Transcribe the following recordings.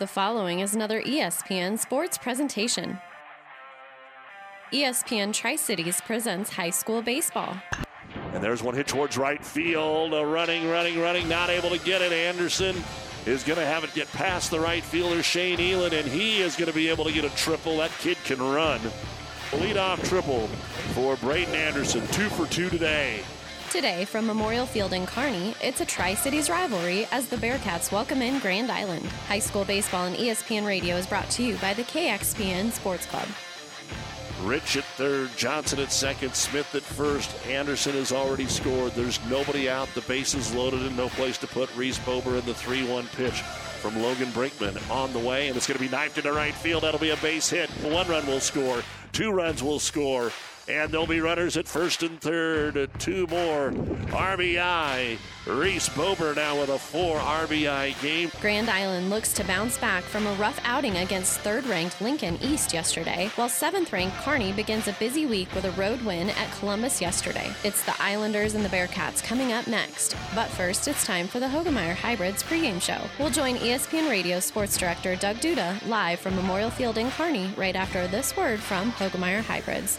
The following is another ESPN sports presentation. ESPN Tri Cities presents high school baseball. And there's one hit towards right field. A running, running, running, not able to get it. Anderson is going to have it get past the right fielder, Shane Elan, and he is going to be able to get a triple. That kid can run. Lead-off triple for Braden Anderson. Two for two today. Today from Memorial Field in Kearney, it's a Tri Cities rivalry as the Bearcats welcome in Grand Island. High school baseball and ESPN radio is brought to you by the KXPN Sports Club. Rich at third, Johnson at second, Smith at first. Anderson has already scored. There's nobody out. The bases loaded and no place to put Reese Bober in the 3 1 pitch from Logan Brinkman on the way, and it's going to be knifed into right field. That'll be a base hit. One run will score, two runs will score. And there'll be runners at first and third. Two more. RBI. Reese Bober now with a four RBI game. Grand Island looks to bounce back from a rough outing against third ranked Lincoln East yesterday, while seventh ranked Kearney begins a busy week with a road win at Columbus yesterday. It's the Islanders and the Bearcats coming up next. But first, it's time for the Hoegemeyer Hybrids pregame show. We'll join ESPN Radio sports director Doug Duda live from Memorial Field in Kearney right after this word from Hoegemeyer Hybrids.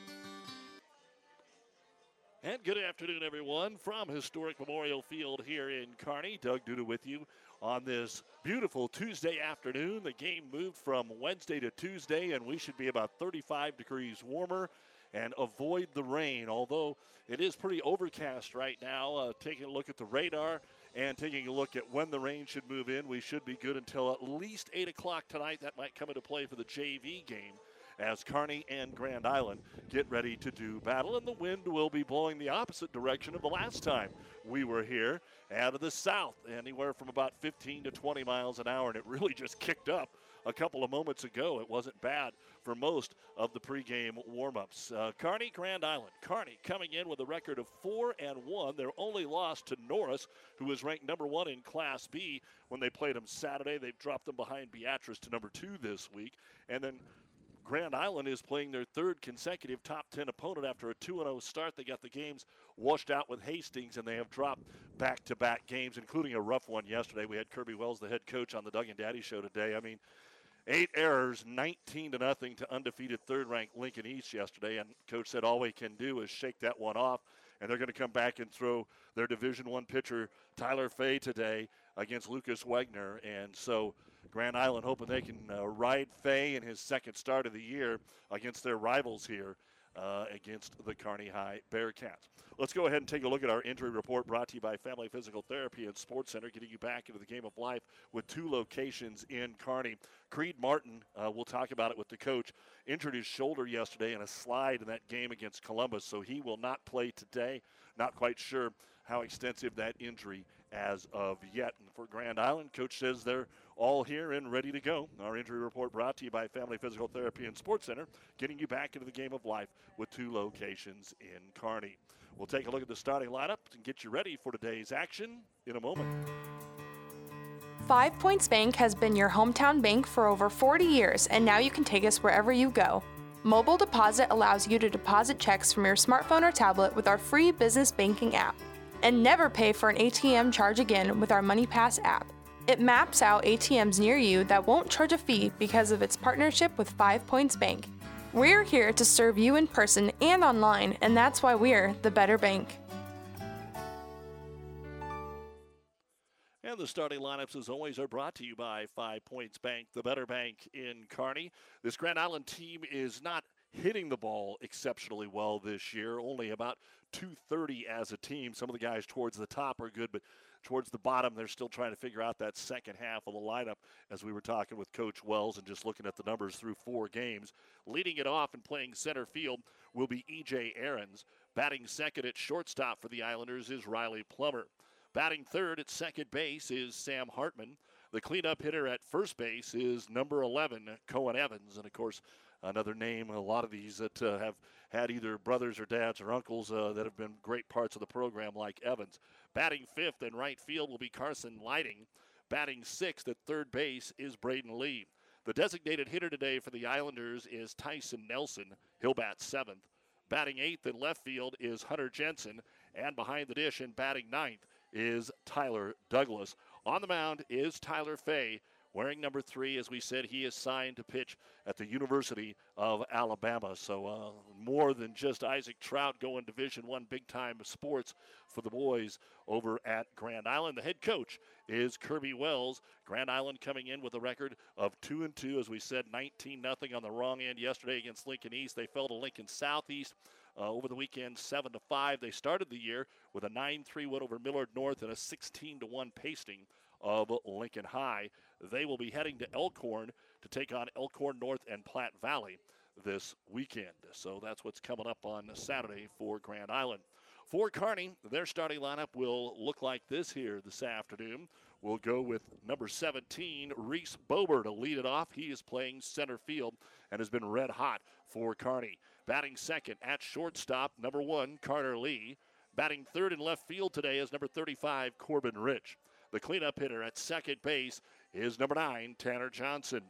And good afternoon, everyone, from historic Memorial Field here in Kearney. Doug Duda with you on this beautiful Tuesday afternoon. The game moved from Wednesday to Tuesday, and we should be about 35 degrees warmer and avoid the rain. Although it is pretty overcast right now. Uh, taking a look at the radar and taking a look at when the rain should move in, we should be good until at least 8 o'clock tonight. That might come into play for the JV game as Kearney and Grand Island get ready to do battle. And the wind will be blowing the opposite direction of the last time we were here, out of the south, anywhere from about 15 to 20 miles an hour. And it really just kicked up a couple of moments ago. It wasn't bad for most of the pregame warmups. Uh, Kearney, Grand Island. Kearney coming in with a record of four and one. Their only loss to Norris, who was ranked number one in Class B when they played them Saturday. They've dropped them behind Beatrice to number two this week, and then Grand Island is playing their third consecutive top 10 opponent after a 2 0 start. They got the games washed out with Hastings, and they have dropped back to back games, including a rough one yesterday. We had Kirby Wells, the head coach, on the Doug and Daddy show today. I mean, eight errors, 19 to nothing to undefeated third ranked Lincoln East yesterday, and coach said all we can do is shake that one off and they're going to come back and throw their Division One pitcher Tyler Fay today against Lucas Wegner, and so Grand Island hoping they can uh, ride Fay in his second start of the year against their rivals here uh, against the Kearney High Bearcats. Let's go ahead and take a look at our injury report brought to you by Family Physical Therapy and Sports Center, getting you back into the game of life with two locations in Kearney. Creed Martin, uh, we'll talk about it with the coach, injured his shoulder yesterday in a slide in that game against Columbus, so he will not play today. Not quite sure how extensive that injury as of yet. And for Grand Island, coach says they're all here and ready to go. Our injury report brought to you by Family Physical Therapy and Sports Center, getting you back into the game of life with two locations in Kearney. We'll take a look at the starting lineup and get you ready for today's action in a moment. Five Points Bank has been your hometown bank for over 40 years, and now you can take us wherever you go. Mobile Deposit allows you to deposit checks from your smartphone or tablet with our free business banking app. And never pay for an ATM charge again with our MoneyPass app. It maps out ATMs near you that won't charge a fee because of its partnership with Five Points Bank. We're here to serve you in person and online, and that's why we're the better bank. And the starting lineups, as always, are brought to you by Five Points Bank, the better bank in Kearney. This Grand Island team is not hitting the ball exceptionally well this year, only about 230 as a team. Some of the guys towards the top are good, but towards the bottom, they're still trying to figure out that second half of the lineup as we were talking with Coach Wells and just looking at the numbers through four games. Leading it off and playing center field will be E.J. Aarons. Batting second at shortstop for the Islanders is Riley Plummer. Batting third at second base is Sam Hartman. The cleanup hitter at first base is number 11, Cohen Evans. And of course, another name, a lot of these that uh, have had either brothers or dads or uncles uh, that have been great parts of the program, like Evans. Batting fifth in right field will be Carson Lighting. Batting sixth at third base is Braden Lee. The designated hitter today for the Islanders is Tyson Nelson. He'll bat seventh. Batting eighth in left field is Hunter Jensen. And behind the dish and batting ninth is Tyler Douglas. On the mound is Tyler Fay, wearing number three. As we said, he is signed to pitch at the University of Alabama. So uh, more than just Isaac Trout going Division One big time sports for the boys over at Grand Island. The head coach is Kirby Wells. Grand Island coming in with a record of two and two, as we said, 19 nothing on the wrong end yesterday against Lincoln East. They fell to Lincoln Southeast. Uh, over the weekend, seven to five. They started the year with a 9-3 win over Millard North and a 16 to one pasting of Lincoln High. They will be heading to Elkhorn to take on Elkhorn North and Platte Valley this weekend. So that's what's coming up on Saturday for Grand Island. For Kearney, their starting lineup will look like this here this afternoon. We'll go with number 17, Reese Bober, to lead it off. He is playing center field and has been red hot for Kearney. Batting second at shortstop, number one, Carter Lee. Batting third in left field today is number 35, Corbin Rich. The cleanup hitter at second base is number nine, Tanner Johnson.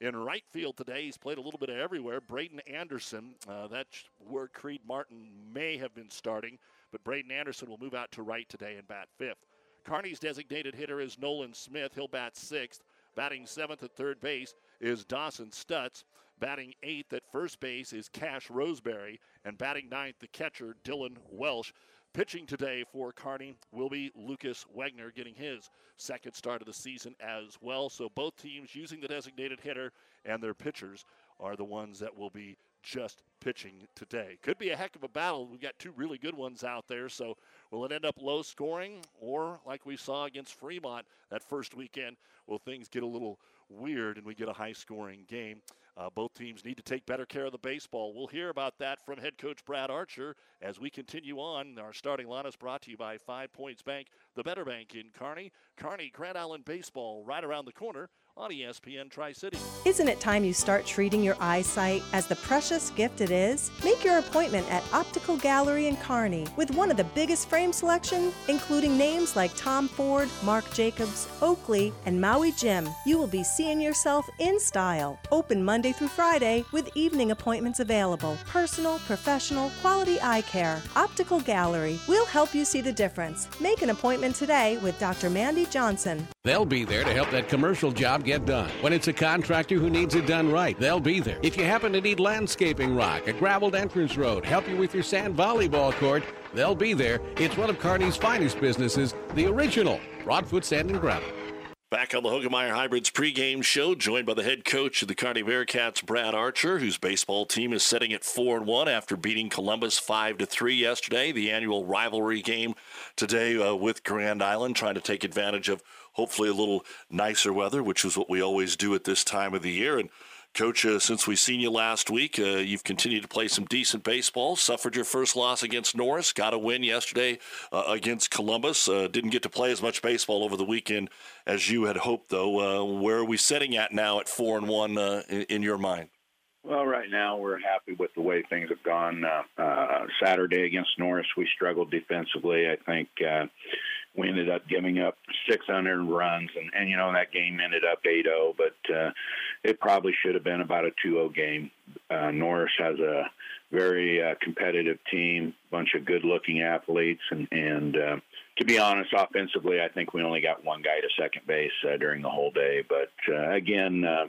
In right field today, he's played a little bit of everywhere. Braden Anderson, uh, that's where Creed Martin may have been starting, but Braden Anderson will move out to right today and bat fifth. Kearney's designated hitter is Nolan Smith. He'll bat sixth. Batting seventh at third base is Dawson Stutz. Batting eighth at first base is Cash Roseberry. And batting ninth, the catcher, Dylan Welsh. Pitching today for Kearney will be Lucas Wegner getting his second start of the season as well. So both teams using the designated hitter and their pitchers are the ones that will be just pitching today. Could be a heck of a battle. We've got two really good ones out there. So will it end up low scoring or like we saw against Fremont that first weekend, will things get a little weird and we get a high scoring game? Uh, both teams need to take better care of the baseball. We'll hear about that from head coach Brad Archer as we continue on. Our starting line is brought to you by Five Points Bank, the better bank in Kearney. Kearney Grand Island Baseball right around the corner on ESPN Tri City. Isn't it time you start treating your eyesight as the precious gift it is? Make your appointment at Optical Gallery in Kearney with one of the biggest frame selection, including names like Tom Ford, Marc Jacobs, Oakley, and Maui Jim. You will be seeing yourself in style. Open Monday through Friday with evening appointments available. Personal, professional, quality eye care. Optical Gallery. We'll help you see the difference. Make an appointment today with Dr. Mandy Johnson. They'll be there to help that commercial job get done. When it's a contractor who needs it done right, they'll be there. If you happen to need landscaping rock, a graveled entrance road, help you with your sand volleyball court, they'll be there. It's one of Kearney's finest businesses, the original Broadfoot Sand and Gravel. Back on the Hoegemeyer Hybrids pregame show, joined by the head coach of the Kearney Bearcats, Brad Archer, whose baseball team is setting at four and one after beating Columbus five to three yesterday. The annual rivalry game today uh, with Grand Island, trying to take advantage of hopefully a little nicer weather, which is what we always do at this time of the year. And Coach, uh, since we seen you last week, uh, you've continued to play some decent baseball. Suffered your first loss against Norris. Got a win yesterday uh, against Columbus. Uh, didn't get to play as much baseball over the weekend as you had hoped, though. Uh, where are we sitting at now at four and one uh, in, in, your mind? Well, right now we're happy with the way things have gone. Saturday against Norris, we struggled defensively. I think we ended up giving up 600 runs, and, and you know that game ended up 8-0, but uh, it probably should have been about a 2-0 game. Uh, Norris has a very uh, competitive team, bunch of good-looking athletes, and and uh, to be honest, offensively, I think we only got one guy to second base uh, during the whole day. But uh, again, uh,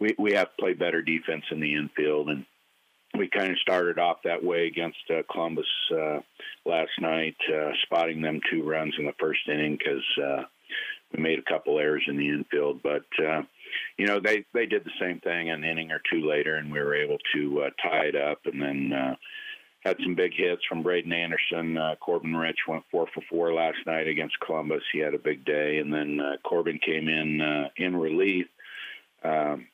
we we have to play better defense in the infield, and we kind of started off that way against uh, Columbus uh, last night, uh, spotting them two runs in the first inning because uh, we made a couple errors in the infield. But uh, you know they they did the same thing an inning or two later, and we were able to uh, tie it up, and then. Had some big hits from Braden Anderson. Corbin Rich went four for four last night against Columbus. He had a big day, and then Corbin came in in relief. Um,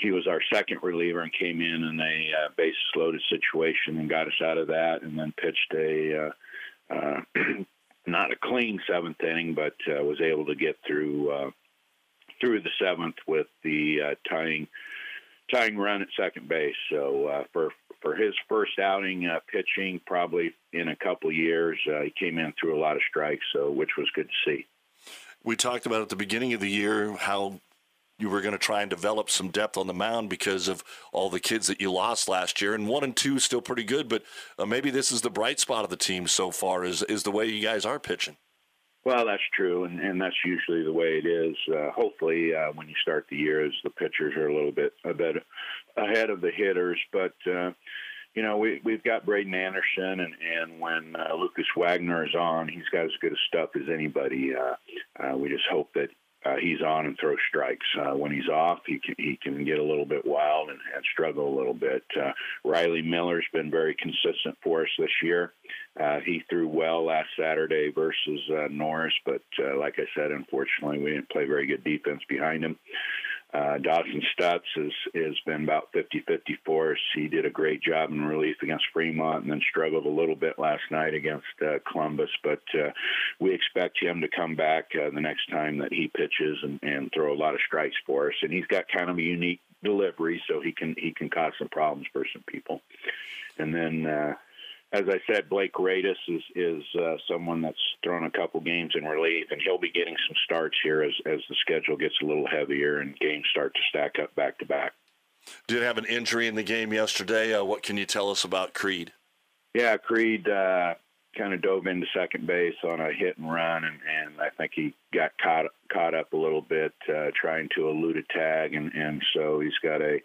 he was our second reliever and came in in a uh, bases loaded situation and got us out of that, and then pitched a uh, uh, not a clean seventh inning, but uh, was able to get through uh, through the seventh with the uh, tying tying run at second base. So uh, for for his first outing uh, pitching, probably in a couple years, uh, he came in through a lot of strikes, so which was good to see. We talked about at the beginning of the year how you were going to try and develop some depth on the mound because of all the kids that you lost last year. And one and two is still pretty good, but uh, maybe this is the bright spot of the team so far is is the way you guys are pitching. Well, that's true, and, and that's usually the way it is. Uh, hopefully, uh, when you start the year, as the pitchers are a little bit a bit ahead of the hitters, but uh, you know we we've got Braden Anderson, and and when uh, Lucas Wagner is on, he's got as good a stuff as anybody. Uh, uh, we just hope that uh, he's on and throws strikes. Uh, when he's off, he can he can get a little bit wild and, and struggle a little bit. Uh, Riley Miller's been very consistent for us this year. Uh, he threw well last Saturday versus uh, Norris, but uh, like I said, unfortunately, we didn't play very good defense behind him. Uh, Dawson Stutz has, has been about 50 50 for us. He did a great job in relief against Fremont and then struggled a little bit last night against uh, Columbus. But uh, we expect him to come back uh, the next time that he pitches and, and throw a lot of strikes for us. And he's got kind of a unique delivery, so he can he can cause some problems for some people. And then uh, as I said, Blake Radis is is uh, someone that's thrown a couple games in relief, and he'll be getting some starts here as as the schedule gets a little heavier and games start to stack up back to back. Did have an injury in the game yesterday. Uh, what can you tell us about Creed? Yeah, Creed uh, kind of dove into second base on a hit and run, and, and I think he got caught caught up a little bit uh, trying to elude a tag, and and so he's got a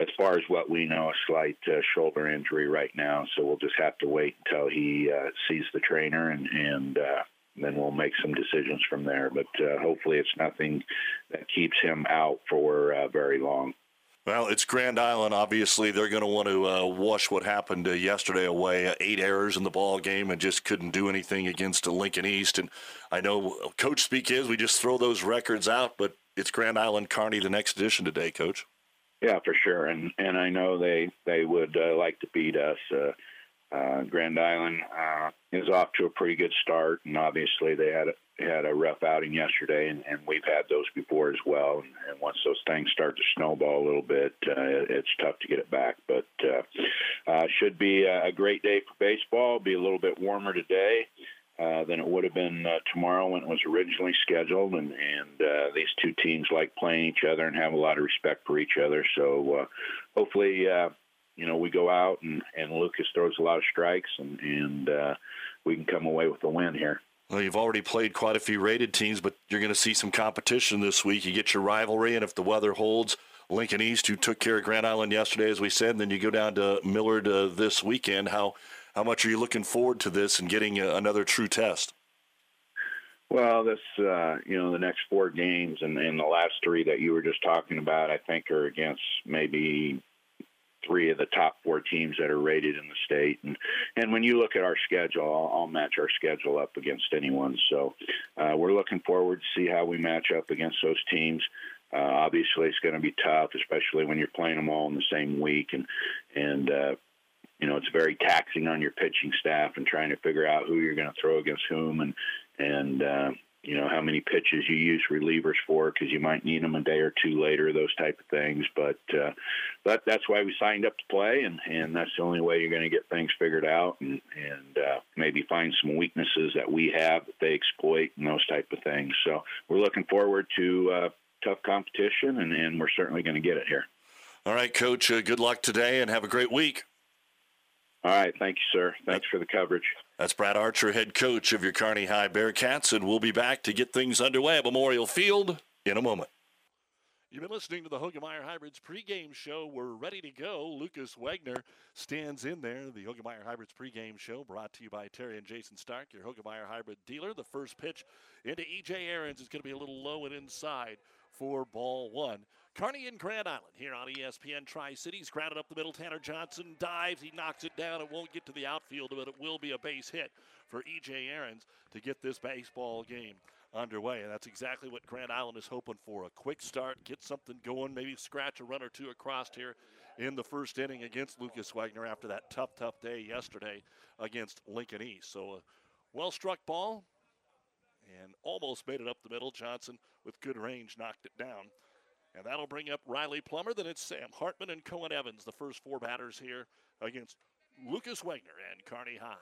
as far as what we know, a slight uh, shoulder injury right now. So we'll just have to wait until he uh, sees the trainer, and and uh, then we'll make some decisions from there. But uh, hopefully, it's nothing that keeps him out for uh, very long. Well, it's Grand Island. Obviously, they're going to want to uh, wash what happened uh, yesterday away. Uh, eight errors in the ball game and just couldn't do anything against Lincoln East. And I know Coach speak is we just throw those records out, but it's Grand Island Kearney the next edition today, Coach. Yeah, for sure, and and I know they they would uh, like to beat us. Uh, uh, Grand Island uh, is off to a pretty good start, and obviously they had a, had a rough outing yesterday, and, and we've had those before as well. And, and once those things start to snowball a little bit, uh, it, it's tough to get it back. But uh, uh, should be a great day for baseball. Be a little bit warmer today. Uh, than it would have been uh, tomorrow when it was originally scheduled. And, and uh, these two teams like playing each other and have a lot of respect for each other. So uh, hopefully, uh, you know, we go out and, and Lucas throws a lot of strikes and, and we can come away with a win here. Well, you've already played quite a few rated teams, but you're going to see some competition this week. You get your rivalry, and if the weather holds, Lincoln East, who took care of Grand Island yesterday, as we said, and then you go down to Millard this weekend. How how much are you looking forward to this and getting a, another true test? Well, this uh, you know the next four games and, and the last three that you were just talking about, I think are against maybe three of the top four teams that are rated in the state. And and when you look at our schedule, I'll, I'll match our schedule up against anyone. So uh, we're looking forward to see how we match up against those teams. Uh, obviously, it's going to be tough, especially when you're playing them all in the same week. And and uh, you know, it's very taxing on your pitching staff and trying to figure out who you're going to throw against whom and and uh, you know how many pitches you use relievers for because you might need them a day or two later, those type of things. But uh, that's why we signed up to play, and and that's the only way you're going to get things figured out and and uh, maybe find some weaknesses that we have that they exploit and those type of things. So we're looking forward to uh, tough competition, and and we're certainly going to get it here. All right, Coach. Uh, good luck today, and have a great week. All right. Thank you, sir. Thanks for the coverage. That's Brad Archer, head coach of your Kearney High Bearcats, and we'll be back to get things underway at Memorial Field in a moment. You've been listening to the Hoegemeyer Hybrids pregame show. We're ready to go. Lucas Wagner stands in there. The Hoegemeyer Hybrids pregame show brought to you by Terry and Jason Stark, your Hoegemeyer Hybrid dealer. The first pitch into E.J. Aarons is going to be a little low and inside for ball one. Kearney and Grand Island here on ESPN Tri Cities. Grounded up the middle. Tanner Johnson dives. He knocks it down. It won't get to the outfield, but it will be a base hit for E.J. Aarons to get this baseball game underway. And that's exactly what Grand Island is hoping for a quick start, get something going, maybe scratch a run or two across here in the first inning against Lucas Wagner after that tough, tough day yesterday against Lincoln East. So a well struck ball. and almost made it up the middle. Johnson, with good range, knocked it down. And that'll bring up Riley Plummer. Then it's Sam Hartman and Cohen Evans, the first four batters here against Lucas Wagner and Kearney High.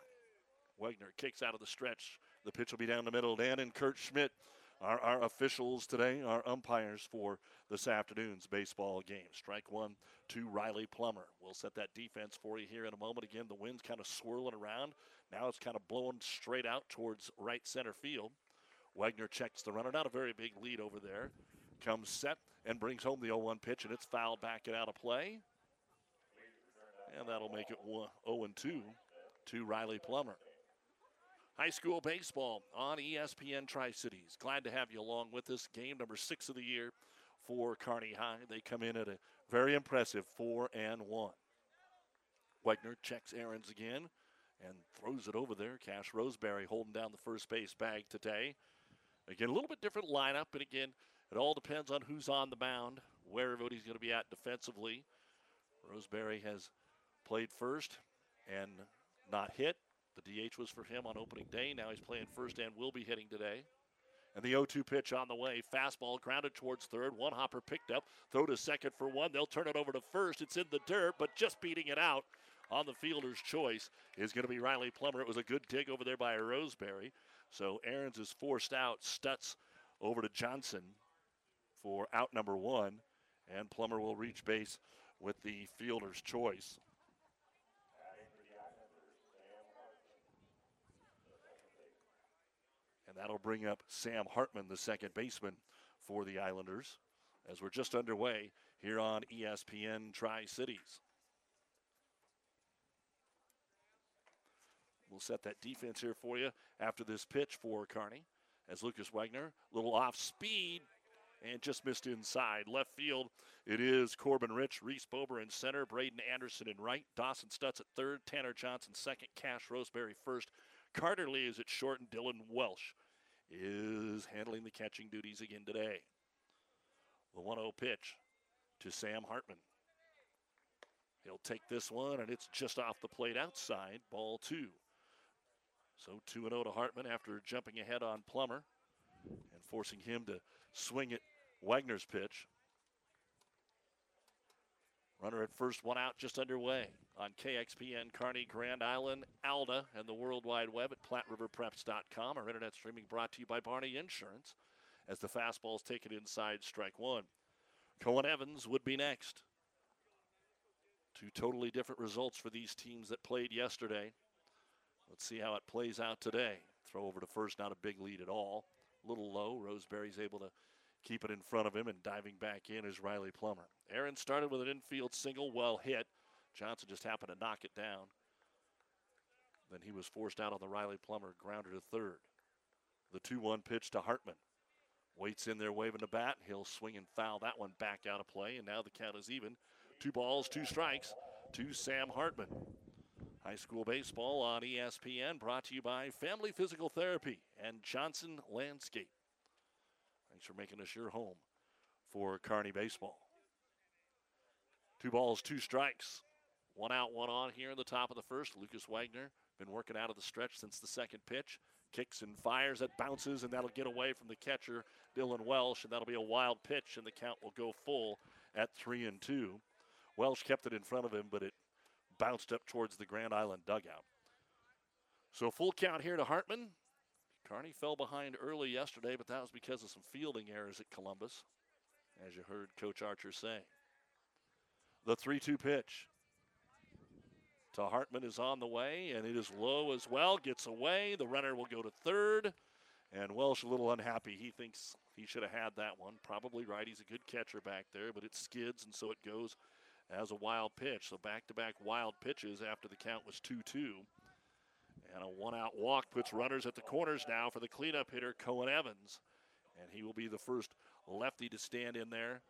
Wagner kicks out of the stretch. The pitch will be down the middle. Dan and Kurt Schmidt are our officials today, our umpires for this afternoon's baseball game. Strike one to Riley Plummer. We'll set that defense for you here in a moment. Again, the wind's kind of swirling around. Now it's kind of blowing straight out towards right center field. Wagner checks the runner. Not a very big lead over there. Comes set and brings home the 0 1 pitch, and it's fouled back and out of play. And that'll make it 0 2 to Riley Plummer. High school baseball on ESPN Tri Cities. Glad to have you along with us. Game number six of the year for Kearney High. They come in at a very impressive four and one. Wegner checks Ahrens again and throws it over there. Cash Roseberry holding down the first base bag today. Again, a little bit different lineup, and again, it all depends on who's on the mound, where everybody's going to be at defensively. Roseberry has played first and not hit. The DH was for him on opening day. Now he's playing first and will be hitting today. And the 0 2 pitch on the way. Fastball grounded towards third. One hopper picked up. Throw to second for one. They'll turn it over to first. It's in the dirt, but just beating it out on the fielder's choice is going to be Riley Plummer. It was a good dig over there by Roseberry. So Aarons is forced out. Stutz over to Johnson for out number one. And Plummer will reach base with the fielder's choice. And that'll bring up Sam Hartman, the second baseman for the Islanders, as we're just underway here on ESPN Tri Cities. We'll set that defense here for you after this pitch for Kearney. As Lucas Wegner, little off speed, and just missed inside. Left field, it is Corbin Rich, Reese Bober in center, Braden Anderson in right, Dawson Stutz at third, Tanner Johnson second, Cash Roseberry first, Carter Lee is at short, and Dylan Welsh is handling the catching duties again today. The 1 0 pitch to Sam Hartman. He'll take this one, and it's just off the plate outside, ball two. So 2 0 to Hartman after jumping ahead on Plummer and forcing him to swing at Wegner's pitch. Runner at first, one out, just underway on KXPN, Kearney, Grand Island, Alda, and the World Wide Web at PlatteRiverPreps.com. Our internet streaming brought to you by Barney Insurance as the fastball's taken inside strike one. Cohen Evans would be next. Two totally different results for these teams that played yesterday. Let's see how it plays out today. Throw over to first, not a big lead at all. A little low. Roseberry's able to keep it in front of him, and diving back in is Riley Plummer. Aaron started with an infield single, well hit. Johnson just happened to knock it down. Then he was forced out on the Riley Plummer grounder to third. The 2 1 pitch to Hartman. Waits in there waving the bat. He'll swing and foul that one back out of play, and now the count is even. Two balls, two strikes to Sam Hartman. High school baseball on ESPN brought to you by Family Physical Therapy and Johnson Landscape. Thanks for making us your home for Kearney baseball. Two balls, two strikes. One out, one on here in the top of the first. Lucas Wagner been working out of the stretch since the second pitch. Kicks and fires, it bounces, and that'll get away from the catcher, Dylan Welsh, and that'll be a wild pitch, and the count will go full at three and two. Welsh kept it in front of him, but it bounced up towards the Grand Island dugout. So full count here to Hartman. Kearney fell behind early yesterday, but that was because of some fielding errors at Columbus, as you heard Coach Archer say. The 3 2 pitch to Hartman is on the way, and it is low as well. Gets away. The runner will go to third. And Welsh a little unhappy. He thinks he should have had that one. Probably right. He's a good catcher back there, but it skids, and so it goes as a wild pitch. So back to back wild pitches after the count was 2 2. And a one out walk puts runners at the corners now for the cleanup hitter, Cohen Evans. And he will be the first lefty to stand in there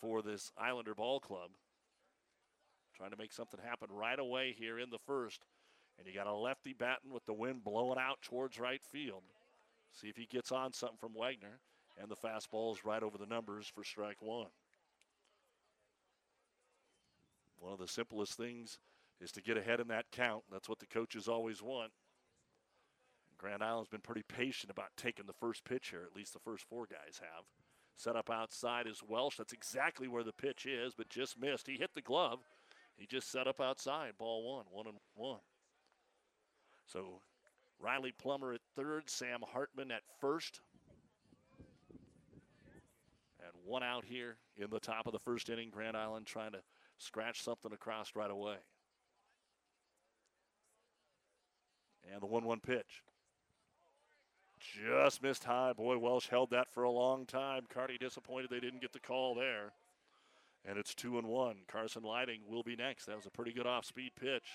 for this Islander ball club. Trying to make something happen right away here in the first. And you got a lefty batting with the wind blowing out towards right field. See if he gets on something from Wagner. And the fastball is right over the numbers for strike one. One of the simplest things is to get ahead in that count. That's what the coaches always want. Grand Island's been pretty patient about taking the first pitch here, at least the first four guys have. Set up outside is Welsh. That's exactly where the pitch is, but just missed. He hit the glove. He just set up outside. Ball one, one and one. So Riley Plummer at third, Sam Hartman at first. And one out here in the top of the first inning. Grand Island trying to scratch something across right away. And the 1 1 pitch. Just missed high. Boy, Welsh held that for a long time. Kearney disappointed they didn't get the call there. And it's 2 and 1. Carson Lighting will be next. That was a pretty good off speed pitch.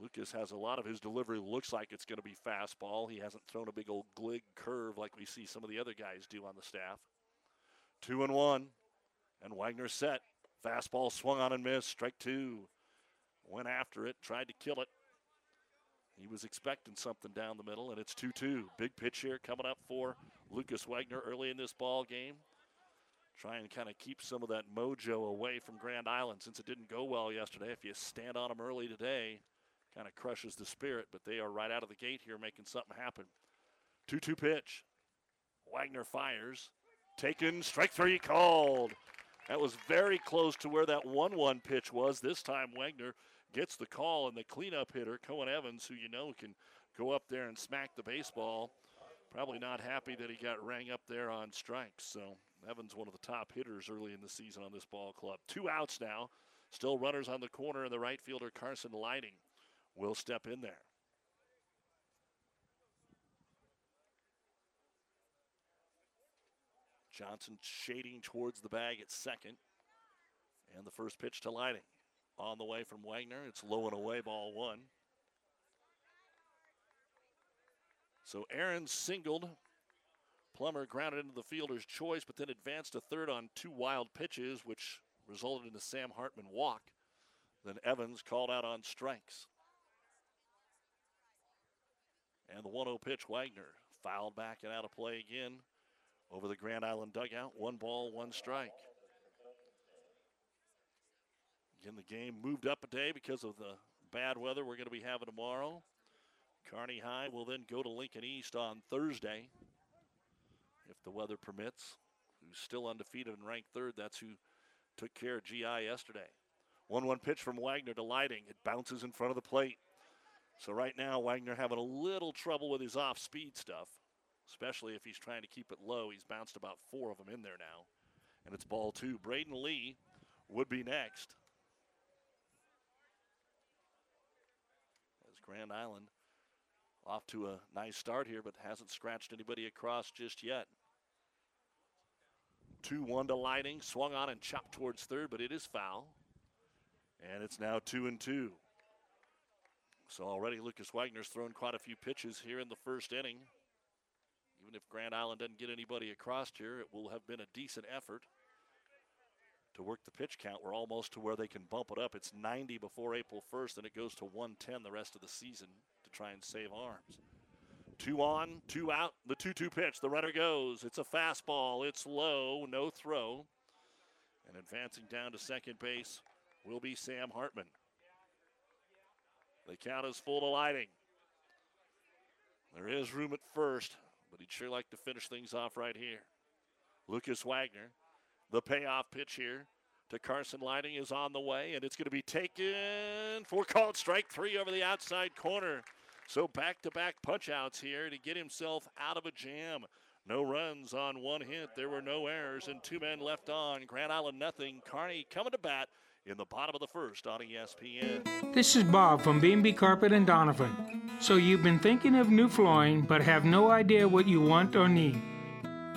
Lucas has a lot of his delivery looks like it's going to be fastball. He hasn't thrown a big old glig curve like we see some of the other guys do on the staff. Two and one, and Wagner set. Fastball swung on and missed. Strike two. Went after it, tried to kill it. He was expecting something down the middle, and it's 2 2. Big pitch here coming up for Lucas Wagner early in this ball game. Try and kind of keep some of that mojo away from Grand Island since it didn't go well yesterday. If you stand on them early today, kind of crushes the spirit, but they are right out of the gate here making something happen. 2 2 pitch. Wagner fires. Taken, strike three called. That was very close to where that 1 1 pitch was. This time, Wagner gets the call, and the cleanup hitter, Cohen Evans, who you know can go up there and smack the baseball, probably not happy that he got rang up there on strikes. So Evans, one of the top hitters early in the season on this ball club. Two outs now. Still runners on the corner, and the right fielder, Carson Lighting, will step in there. Johnson shading towards the bag at second. And the first pitch to Lighting. On the way from Wagner. It's low and away, ball one. So Aaron singled. Plummer grounded into the fielder's choice, but then advanced to third on two wild pitches, which resulted in a Sam Hartman walk. Then Evans called out on strikes. And the 1 0 pitch, Wagner fouled back and out of play again over the Grand Island dugout. One ball, one strike. Again, the game moved up a day because of the bad weather we're going to be having tomorrow. Kearney High will then go to Lincoln East on Thursday, if the weather permits. Who's still undefeated and ranked third. That's who took care of GI yesterday. 1 1 pitch from Wagner to Lighting. It bounces in front of the plate. So right now, Wagner having a little trouble with his off speed stuff especially if he's trying to keep it low. He's bounced about four of them in there now. And it's ball two. Braden Lee would be next. Grand Island off to a nice start here, but hasn't scratched anybody across just yet. 2 1 to Lighting. Swung on and chopped towards third, but it is foul. And it's now 2 and 2. So already Lucas Wagner's thrown quite a few pitches here in the first inning. Even if Grand Island doesn't get anybody across here, it will have been a decent effort to work the pitch count. We're almost to where they can bump it up. It's 90 before April 1st, and it goes to 110 the rest of the season to try and save arms. Two on, two out, the 2 2 pitch. The runner goes. It's a fastball. It's low, no throw. And advancing down to second base will be Sam Hartman. The count is full to lighting. There is room at first but he'd sure like to finish things off right here. Lucas Wagner, the payoff pitch here to Carson Lighting is on the way, and it's going to be taken for called strike three over the outside corner. So back to back punch outs here to get himself out of a jam. No runs on one hit. There were no errors, and two men left on. Grand Island nothing. Kearney coming to bat in the bottom of the first on ESPN. This is Bob from B&B Carpet and Donovan. So you've been thinking of new flooring but have no idea what you want or need.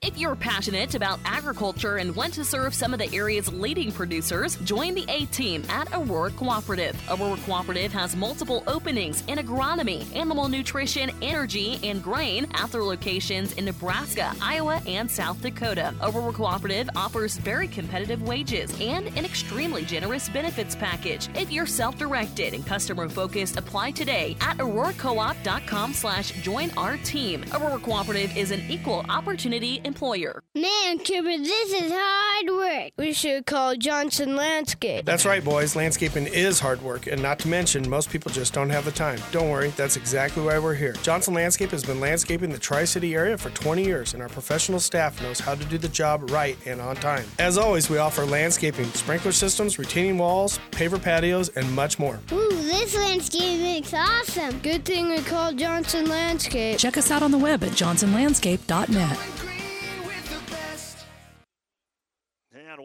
If you're passionate about agriculture and want to serve some of the area's leading producers, join the A team at Aurora Cooperative. Aurora Cooperative has multiple openings in agronomy, animal nutrition, energy, and grain at their locations in Nebraska, Iowa, and South Dakota. Aurora Cooperative offers very competitive wages and an extremely generous benefits package. If you're self-directed and customer-focused, apply today at auroracoop.com slash join our team. Aurora Cooperative is an equal opportunity employer. Man, Kipper, this is hard work. We should call Johnson Landscape. That's right, boys. Landscaping is hard work, and not to mention, most people just don't have the time. Don't worry, that's exactly why we're here. Johnson Landscape has been landscaping the Tri City area for 20 years, and our professional staff knows how to do the job right and on time. As always, we offer landscaping, sprinkler systems, retaining walls, paver patios, and much more. Ooh, this landscape looks awesome. Good thing we called Johnson Landscape. Check us out on the web at johnsonlandscape.net.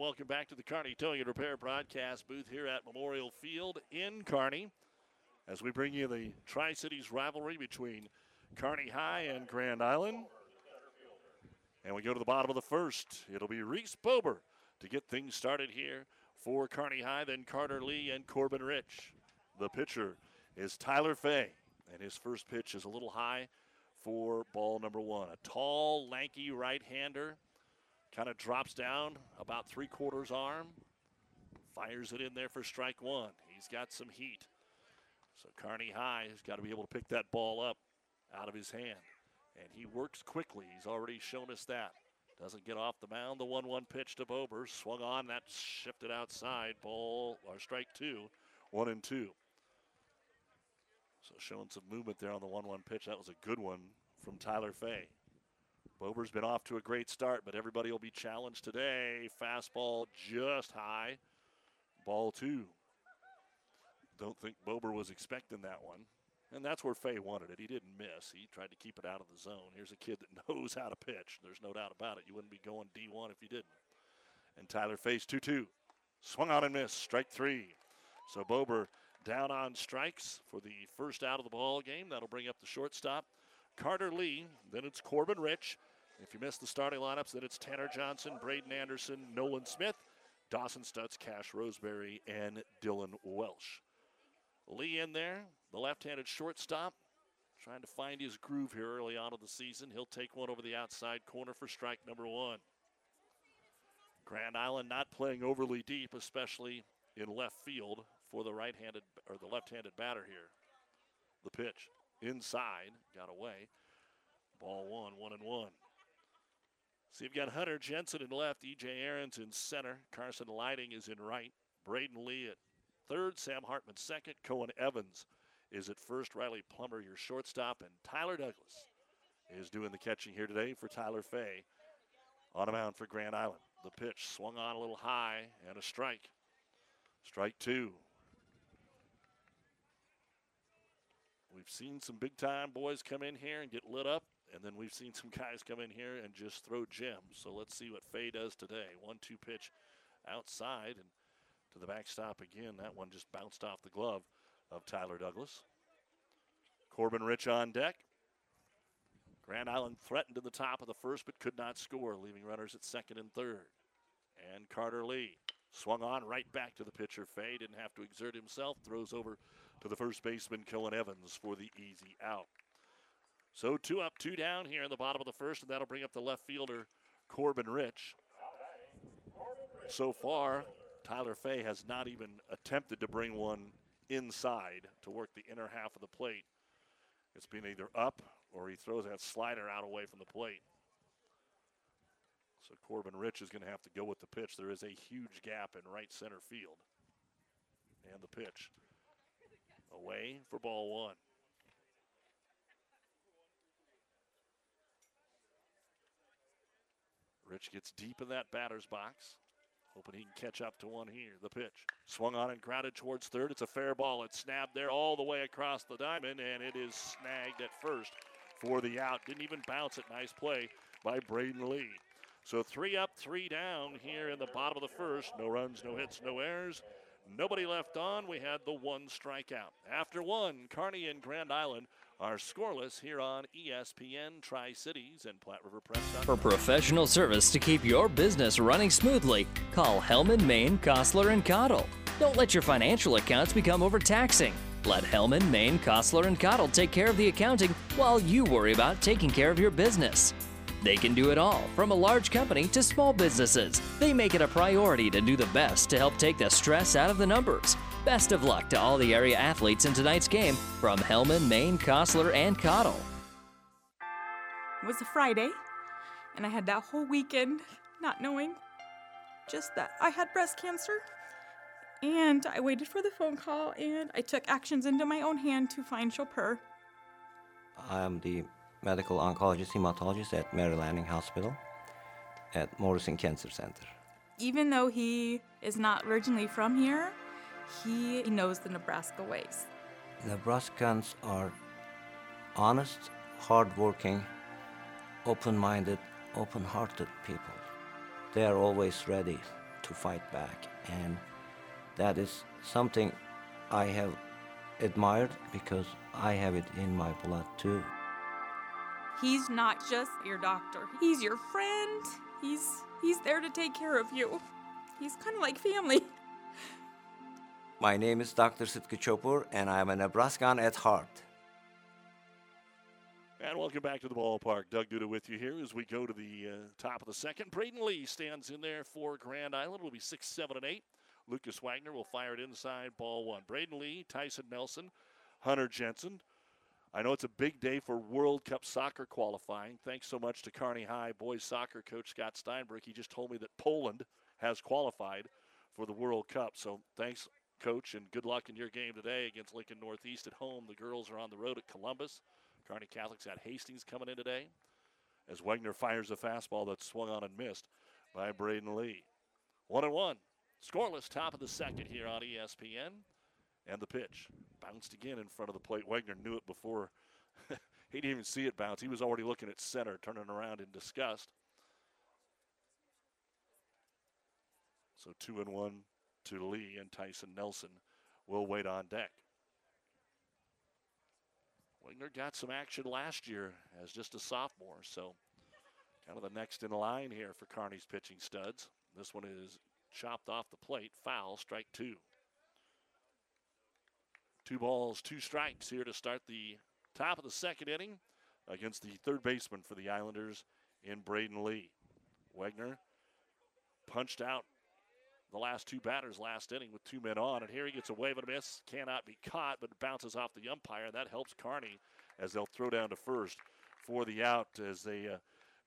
welcome back to the Carney Towing and Repair broadcast booth here at Memorial Field in Kearney as we bring you the Tri Cities rivalry between Kearney High and Grand Island. And we go to the bottom of the first. It'll be Reese Bober to get things started here for Kearney High, then Carter Lee and Corbin Rich. The pitcher is Tyler Fay, and his first pitch is a little high for ball number one. A tall, lanky right hander kind of drops down about three quarters arm, fires it in there for strike one. He's got some heat. So Kearney High has got to be able to pick that ball up out of his hand. And he works quickly. He's already shown us that. Doesn't get off the mound. The 1 1 pitch to Bober. Swung on. That shifted outside. Ball or strike two. One and two. So showing some movement there on the 1 1 pitch. That was a good one from Tyler Fay. Bober's been off to a great start, but everybody will be challenged today. Fastball just high. Ball two. Don't think Bober was expecting that one. And that's where Fay wanted it. He didn't miss. He tried to keep it out of the zone. Here's a kid that knows how to pitch. There's no doubt about it. You wouldn't be going D1 if you didn't. And Tyler Fay's 2 2. Swung on and missed. Strike three. So Bober down on strikes for the first out of the ball game. That'll bring up the shortstop. Carter Lee. Then it's Corbin Rich. If you missed the starting lineups, then it's Tanner Johnson, Braden Anderson, Nolan Smith, Dawson Stutz, Cash Roseberry, and Dylan Welsh. Lee in there, the left-handed shortstop, trying to find his groove here early on of the season. He'll take one over the outside corner for strike number one. Grand Island not playing overly deep, especially in left field for the right-handed or the left-handed batter here. The pitch inside, got away. Ball one, one and one. So you've got Hunter Jensen in left, EJ Aarons in center, Carson Lighting is in right, Braden Lee at third, Sam Hartman second, Cohen Evans is at first, Riley Plummer your shortstop, and Tyler Douglas is doing the catching here today for Tyler Fay on a mound for Grand Island. The pitch swung on a little high and a strike. Strike two. We've seen some big time boys come in here and get lit up, and then we've seen some guys come in here and just throw gems. So let's see what Fay does today. One two pitch outside and to the backstop again. That one just bounced off the glove of Tyler Douglas. Corbin Rich on deck. Grand Island threatened in the top of the first but could not score, leaving runners at second and third. And Carter Lee swung on right back to the pitcher. Fay didn't have to exert himself. Throws over to the first baseman, Cohen Evans, for the easy out. So two up, two down here in the bottom of the first, and that'll bring up the left fielder, Corbin Rich. So far, Tyler Fay has not even attempted to bring one inside to work the inner half of the plate. It's been either up or he throws that slider out away from the plate. So Corbin Rich is going to have to go with the pitch. There is a huge gap in right center field. And the pitch away for ball one. Rich gets deep in that batter's box. Hoping he can catch up to one here. The pitch swung on and grounded towards third. It's a fair ball. It's snapped there all the way across the diamond, and it is snagged at first for the out. Didn't even bounce it. Nice play by Braden Lee. So three up, three down here in the bottom of the first. No runs, no hits, no errors. Nobody left on. We had the one strikeout. After one, Kearney and Grand Island are scoreless here on ESPN Tri Cities and Platte River Preps. For professional service to keep your business running smoothly, call Hellman, Maine, Kostler, and Cottle. Don't let your financial accounts become overtaxing. Let Hellman, Maine, Kostler, and Cottle take care of the accounting while you worry about taking care of your business. They can do it all, from a large company to small businesses. They make it a priority to do the best to help take the stress out of the numbers. Best of luck to all the area athletes in tonight's game from Hellman, Maine, Kostler, and Cottle. It was a Friday, and I had that whole weekend not knowing just that I had breast cancer. And I waited for the phone call and I took actions into my own hand to find Chopur. I'm the medical oncologist hematologist at Mary Lanning Hospital at Morrison Cancer Center. Even though he is not originally from here, he knows the Nebraska ways. Nebraskans are honest, hardworking, open minded, open hearted people. They are always ready to fight back, and that is something I have admired because I have it in my blood too. He's not just your doctor. He's your friend. He's he's there to take care of you. He's kind of like family. My name is Dr. Sitka Chopur, and I'm a Nebraskan at heart. And welcome back to the ballpark. Doug Duda with you here as we go to the uh, top of the second. Braden Lee stands in there for Grand Island. It'll be six, seven, and eight. Lucas Wagner will fire it inside, ball one. Braden Lee, Tyson Nelson, Hunter Jensen. I know it's a big day for World Cup soccer qualifying. Thanks so much to Kearney High boys soccer coach Scott Steinberg. He just told me that Poland has qualified for the World Cup. So thanks, coach, and good luck in your game today against Lincoln Northeast at home. The girls are on the road at Columbus. Kearney Catholics had Hastings coming in today as Wagner fires a fastball that's swung on and missed by Braden Lee. One and one. Scoreless, top of the second here on ESPN. And the pitch bounced again in front of the plate. Wagner knew it before. he didn't even see it bounce. He was already looking at center, turning around in disgust. So two and one to Lee, and Tyson Nelson will wait on deck. Wagner got some action last year as just a sophomore, so kind of the next in line here for Kearney's pitching studs. This one is chopped off the plate. Foul, strike two. Two balls, two strikes here to start the top of the second inning against the third baseman for the Islanders in Braden Lee. Wagner punched out the last two batters last inning with two men on, and here he gets a wave and a miss. Cannot be caught, but bounces off the umpire. And That helps Kearney as they'll throw down to first for the out as they uh,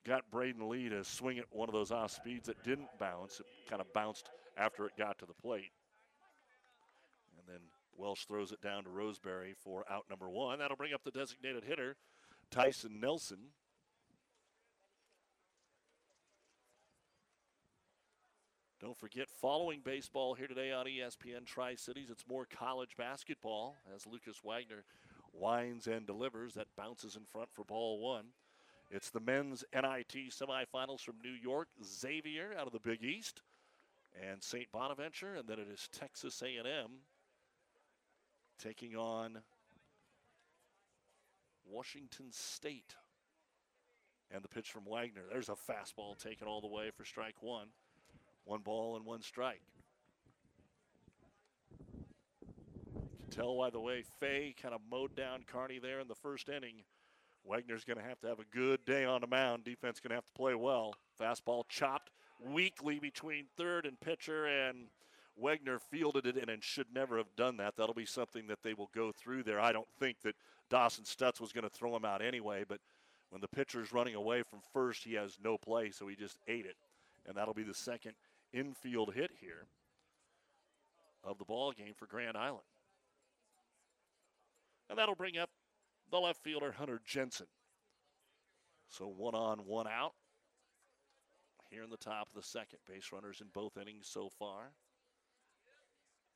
got Braden Lee to swing at one of those off speeds that didn't bounce. It kind of bounced after it got to the plate. And then Welsh throws it down to Roseberry for out number one. That'll bring up the designated hitter, Tyson Nelson. Don't forget, following baseball here today on ESPN Tri Cities, it's more college basketball as Lucas Wagner winds and delivers. That bounces in front for ball one. It's the men's NIT semifinals from New York, Xavier out of the Big East, and St. Bonaventure, and then it is Texas A&M taking on Washington State. And the pitch from Wagner. There's a fastball taken all the way for strike one. One ball and one strike. You can tell by the way Fay kind of mowed down Kearney there in the first inning. Wagner's going to have to have a good day on the mound. Defense going to have to play well. Fastball chopped weakly between third and pitcher, and Wagner fielded it and should never have done that. That'll be something that they will go through there. I don't think that Dawson Stutz was going to throw him out anyway, but when the pitcher's running away from first, he has no play, so he just ate it. And that'll be the second infield hit here of the ball game for Grand Island. And that'll bring up the left fielder, Hunter Jensen. So one on, one out. Here in the top of the second. Base runners in both innings so far.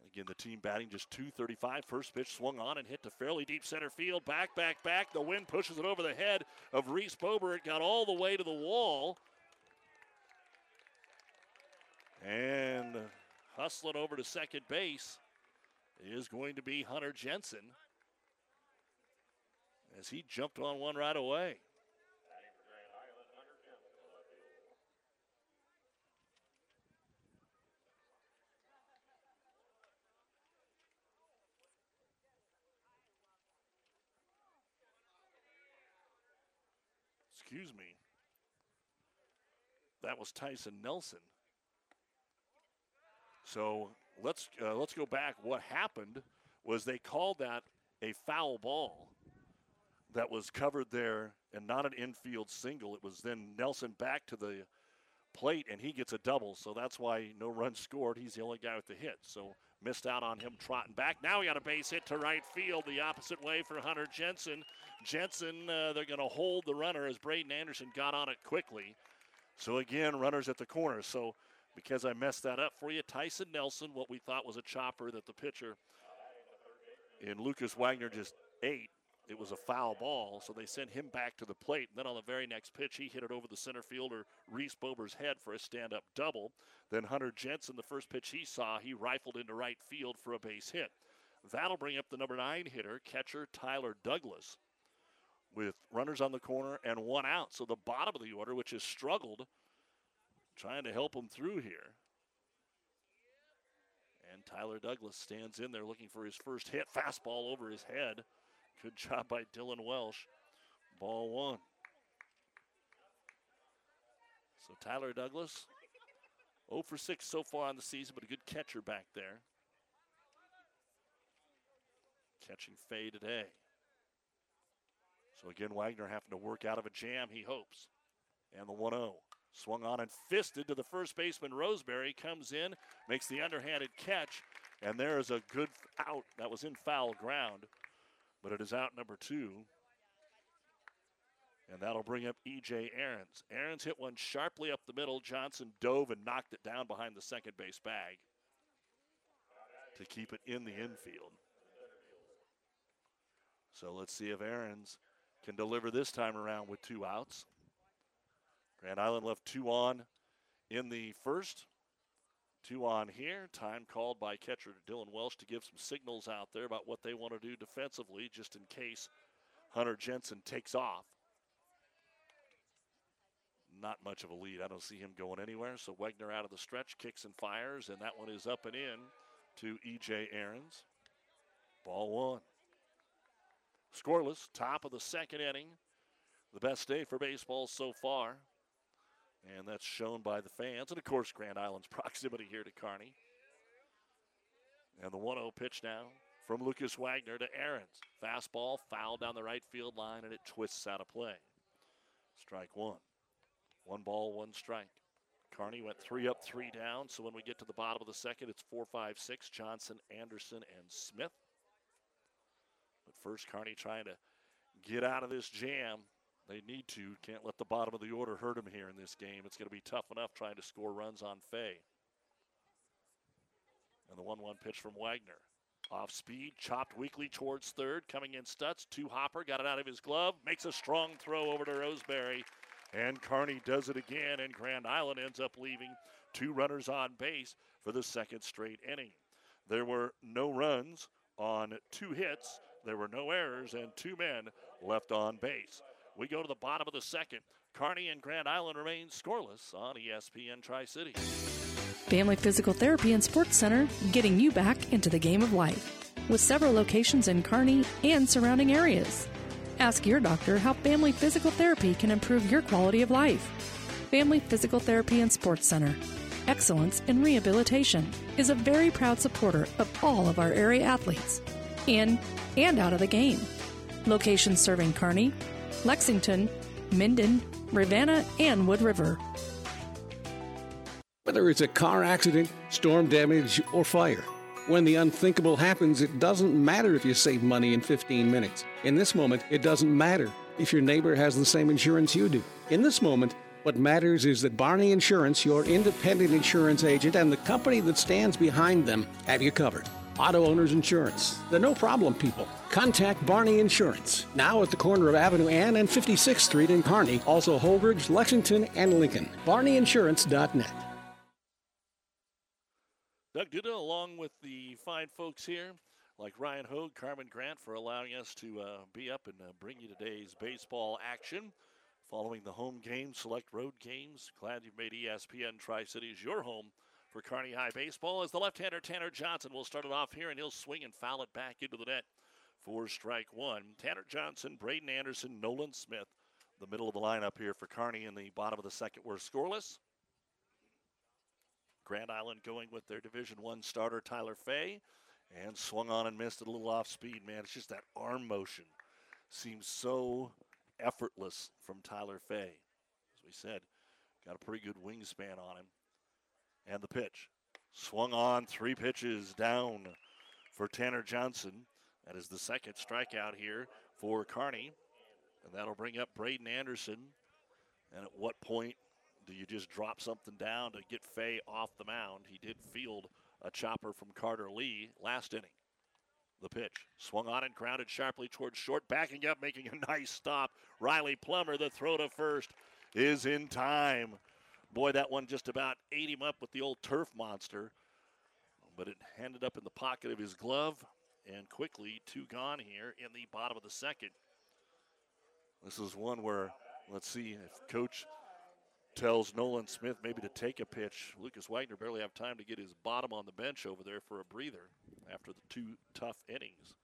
Again, the team batting just 235. First pitch swung on and hit to fairly deep center field. Back, back, back. The wind pushes it over the head of Reese Bober. It got all the way to the wall. And hustling over to second base is going to be Hunter Jensen. as he jumped on one right away. Excuse me. That was Tyson Nelson. So let's uh, let's go back. What happened was they called that a foul ball that was covered there and not an infield single. It was then Nelson back to the plate and he gets a double. So that's why no run scored. He's the only guy with the hit. So missed out on him trotting back. Now we got a base hit to right field the opposite way for Hunter Jensen. Jensen, uh, they're going to hold the runner as Braden Anderson got on it quickly. So again, runners at the corner. So because I messed that up for you, Tyson Nelson, what we thought was a chopper that the pitcher and Lucas Wagner just ate. It was a foul ball, so they sent him back to the plate. And then on the very next pitch, he hit it over the center fielder Reese Bober's head for a stand-up double. Then Hunter Jensen, the first pitch he saw, he rifled into right field for a base hit. That'll bring up the number nine hitter, catcher Tyler Douglas, with runners on the corner and one out. So the bottom of the order, which has struggled, trying to help him through here. And Tyler Douglas stands in there looking for his first hit. Fastball over his head. Good job by Dylan Welsh. Ball one. So Tyler Douglas, 0 for 6 so far on the season, but a good catcher back there. Catching Fay today. So again, Wagner having to work out of a jam, he hopes. And the 1 0. Swung on and fisted to the first baseman. Roseberry comes in, makes the underhanded catch, and there is a good out. That was in foul ground, but it is out number two. And that'll bring up E.J. Aarons. Aarons hit one sharply up the middle. Johnson dove and knocked it down behind the second base bag to keep it in the infield. So let's see if Aarons can deliver this time around with two outs. Grand Island left two on in the first. Two on here. Time called by catcher Dylan Welsh to give some signals out there about what they want to do defensively, just in case Hunter Jensen takes off. Not much of a lead. I don't see him going anywhere. So Wagner out of the stretch, kicks and fires, and that one is up and in to E.J. Aarons. Ball one. Scoreless, top of the second inning. The best day for baseball so far. And that's shown by the fans. And of course, Grand Island's proximity here to Kearney. And the 1 0 pitch now from Lucas Wagner to Aarons. Fastball foul down the right field line, and it twists out of play. Strike one. One ball, one strike. Kearney went three up, three down. So when we get to the bottom of the second, it's four, five, six. Johnson, Anderson, and Smith. But first, Kearney trying to get out of this jam. They need to. Can't let the bottom of the order hurt them here in this game. It's going to be tough enough trying to score runs on Fay. And the 1 1 pitch from Wagner. Off speed, chopped weakly towards third. Coming in Stutz. Two hopper, got it out of his glove. Makes a strong throw over to Roseberry. And Kearney does it again, and Grand Island ends up leaving two runners on base for the second straight inning. There were no runs on two hits, there were no errors, and two men left on base. We go to the bottom of the second. Kearney and Grand Island remain scoreless on ESPN Tri City. Family Physical Therapy and Sports Center, getting you back into the game of life. With several locations in Kearney and surrounding areas. Ask your doctor how family physical therapy can improve your quality of life. Family Physical Therapy and Sports Center. Excellence in Rehabilitation is a very proud supporter of all of our area athletes, in and out of the game. Locations serving Kearney, Lexington, Minden, Ravenna, and Wood River. Whether it's a car accident, storm damage, or fire, when the unthinkable happens, it doesn't matter if you save money in 15 minutes. In this moment, it doesn't matter if your neighbor has the same insurance you do. In this moment, what matters is that Barney Insurance, your independent insurance agent, and the company that stands behind them have you covered. Auto Owners Insurance, the no problem people. Contact Barney Insurance, now at the corner of Avenue N and 56th Street in Kearney, also Holdrege, Lexington, and Lincoln. BarneyInsurance.net. Doug Duda, along with the fine folks here like Ryan Hogue, Carmen Grant for allowing us to uh, be up and uh, bring you today's baseball action. Following the home games, select road games. Glad you've made ESPN Tri Cities your home for Kearney High Baseball. As the left hander Tanner Johnson will start it off here, and he'll swing and foul it back into the net for strike one. Tanner Johnson, Braden Anderson, Nolan Smith, the middle of the lineup here for Kearney in the bottom of the second. We're scoreless. Grand Island going with their Division One starter Tyler Fay, and swung on and missed it a little off speed. Man, it's just that arm motion seems so effortless from Tyler Fay. As we said, got a pretty good wingspan on him. And the pitch swung on, three pitches down for Tanner Johnson. That is the second strikeout here for Kearney. And that'll bring up Braden Anderson. And at what point do you just drop something down to get Fay off the mound? He did field a chopper from Carter Lee last inning. The pitch swung on and grounded sharply towards short, backing up, making a nice stop. Riley Plummer, the throw to first, is in time. Boy, that one just about ate him up with the old turf monster, but it ended up in the pocket of his glove, and quickly two gone here in the bottom of the second. This is one where, let's see if Coach tells Nolan Smith maybe to take a pitch. Lucas Wagner barely have time to get his bottom on the bench over there for a breather after the two tough innings.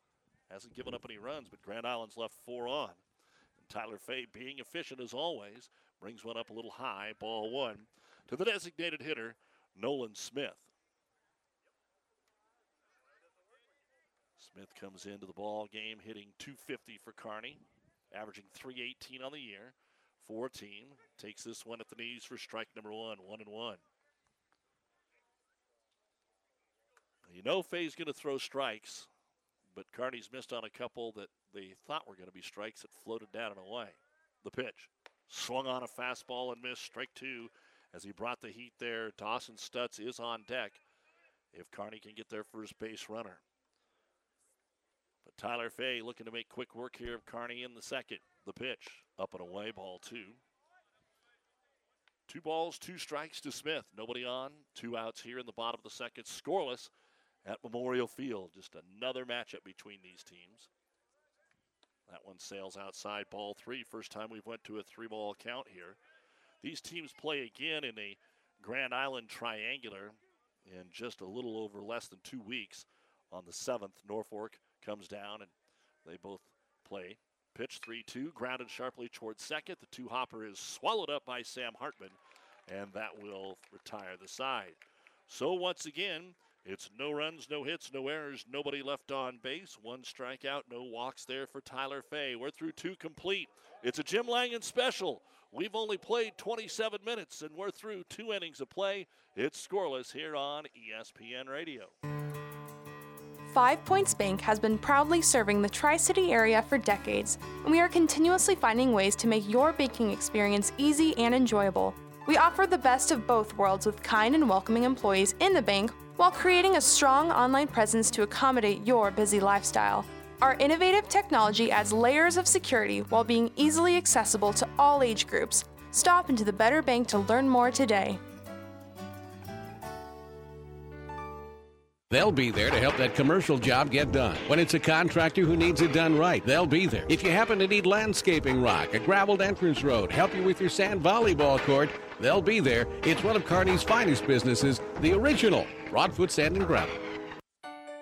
Hasn't given up any runs, but Grand Island's left four on. And Tyler Fay, being efficient as always, brings one up a little high, ball one, to the designated hitter, Nolan Smith. Smith comes into the ball game hitting 250 for Kearney, averaging 318 on the year. Four team takes this one at the knees for strike number one, one and one. You know Fay's going to throw strikes, but Kearney's missed on a couple that they thought were going to be strikes that floated down and away. The pitch swung on a fastball and missed strike two as he brought the heat there. Dawson Stutz is on deck if Kearney can get their first base runner. But Tyler Fay looking to make quick work here of Kearney in the second. The pitch up and away, ball two. Two balls, two strikes to Smith. Nobody on. Two outs here in the bottom of the second. Scoreless at Memorial Field. Just another matchup between these teams. That one sails outside ball three. First time we've went to a three ball count here. These teams play again in a Grand Island triangular in just a little over less than two weeks. On the 7th, Norfolk comes down and they both play. Pitch 3 2, grounded sharply towards second. The two hopper is swallowed up by Sam Hartman, and that will retire the side. So once again, it's no runs, no hits, no errors, nobody left on base. One strikeout, no walks there for Tyler Fay. We're through two complete. It's a Jim Langen special. We've only played 27 minutes and we're through two innings of play. It's scoreless here on ESPN Radio. Five Points Bank has been proudly serving the Tri City area for decades, and we are continuously finding ways to make your banking experience easy and enjoyable. We offer the best of both worlds with kind and welcoming employees in the bank while creating a strong online presence to accommodate your busy lifestyle. Our innovative technology adds layers of security while being easily accessible to all age groups. Stop into the Better Bank to learn more today. They'll be there to help that commercial job get done. When it's a contractor who needs it done right, they'll be there. If you happen to need landscaping rock, a graveled entrance road, help you with your sand volleyball court, they'll be there. It's one of Kearney's finest businesses, the original Broadfoot Sand and Gravel.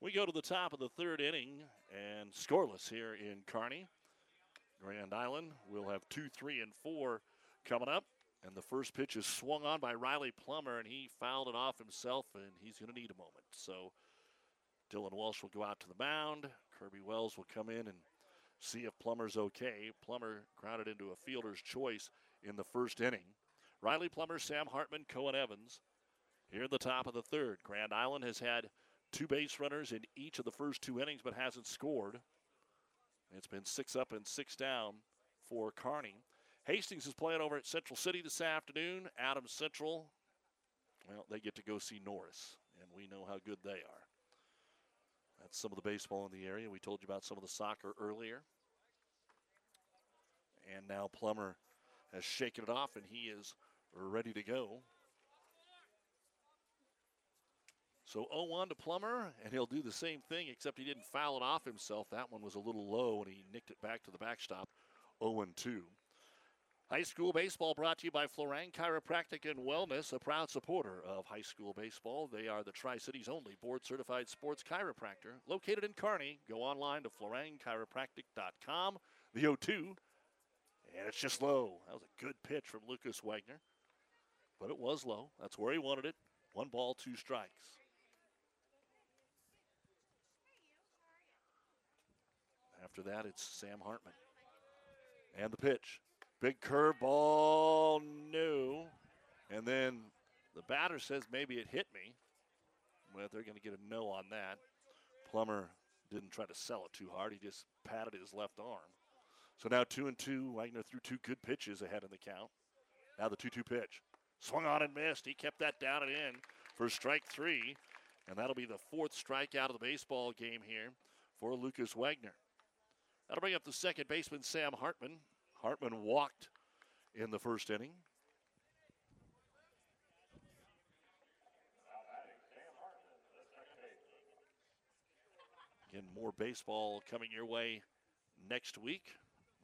We go to the top of the third inning and scoreless here in Kearney. Grand Island will have two, three, and four coming up. And the first pitch is swung on by Riley Plummer, and he fouled it off himself, and he's going to need a moment. So Dylan Walsh will go out to the mound. Kirby Wells will come in and see if Plummer's okay. Plummer grounded into a fielder's choice in the first inning. Riley Plummer, Sam Hartman, Cohen Evans here in the top of the third. Grand Island has had two base runners in each of the first two innings, but hasn't scored. It's been six up and six down for Kearney. Hastings is playing over at Central City this afternoon. Adams Central, well, they get to go see Norris, and we know how good they are. That's some of the baseball in the area. We told you about some of the soccer earlier. And now Plummer has shaken it off, and he is ready to go. So 0-1 to Plummer, and he'll do the same thing, except he didn't foul it off himself. That one was a little low, and he nicked it back to the backstop. 0-2. High school baseball brought to you by Florang Chiropractic and Wellness, a proud supporter of high school baseball. They are the Tri Cities only board certified sports chiropractor located in Kearney. Go online to florangchiropractic.com. The 0 2, and it's just low. That was a good pitch from Lucas Wagner, but it was low. That's where he wanted it. One ball, two strikes. After that, it's Sam Hartman. And the pitch. Big curveball, no. And then the batter says maybe it hit me. Well, they're going to get a no on that. Plummer didn't try to sell it too hard. He just patted his left arm. So now two and two. Wagner threw two good pitches ahead in the count. Now the 2 2 pitch. Swung on and missed. He kept that down and in for strike three. And that'll be the fourth strikeout of the baseball game here for Lucas Wagner. That'll bring up the second baseman, Sam Hartman. Hartman walked in the first inning. Again, more baseball coming your way next week.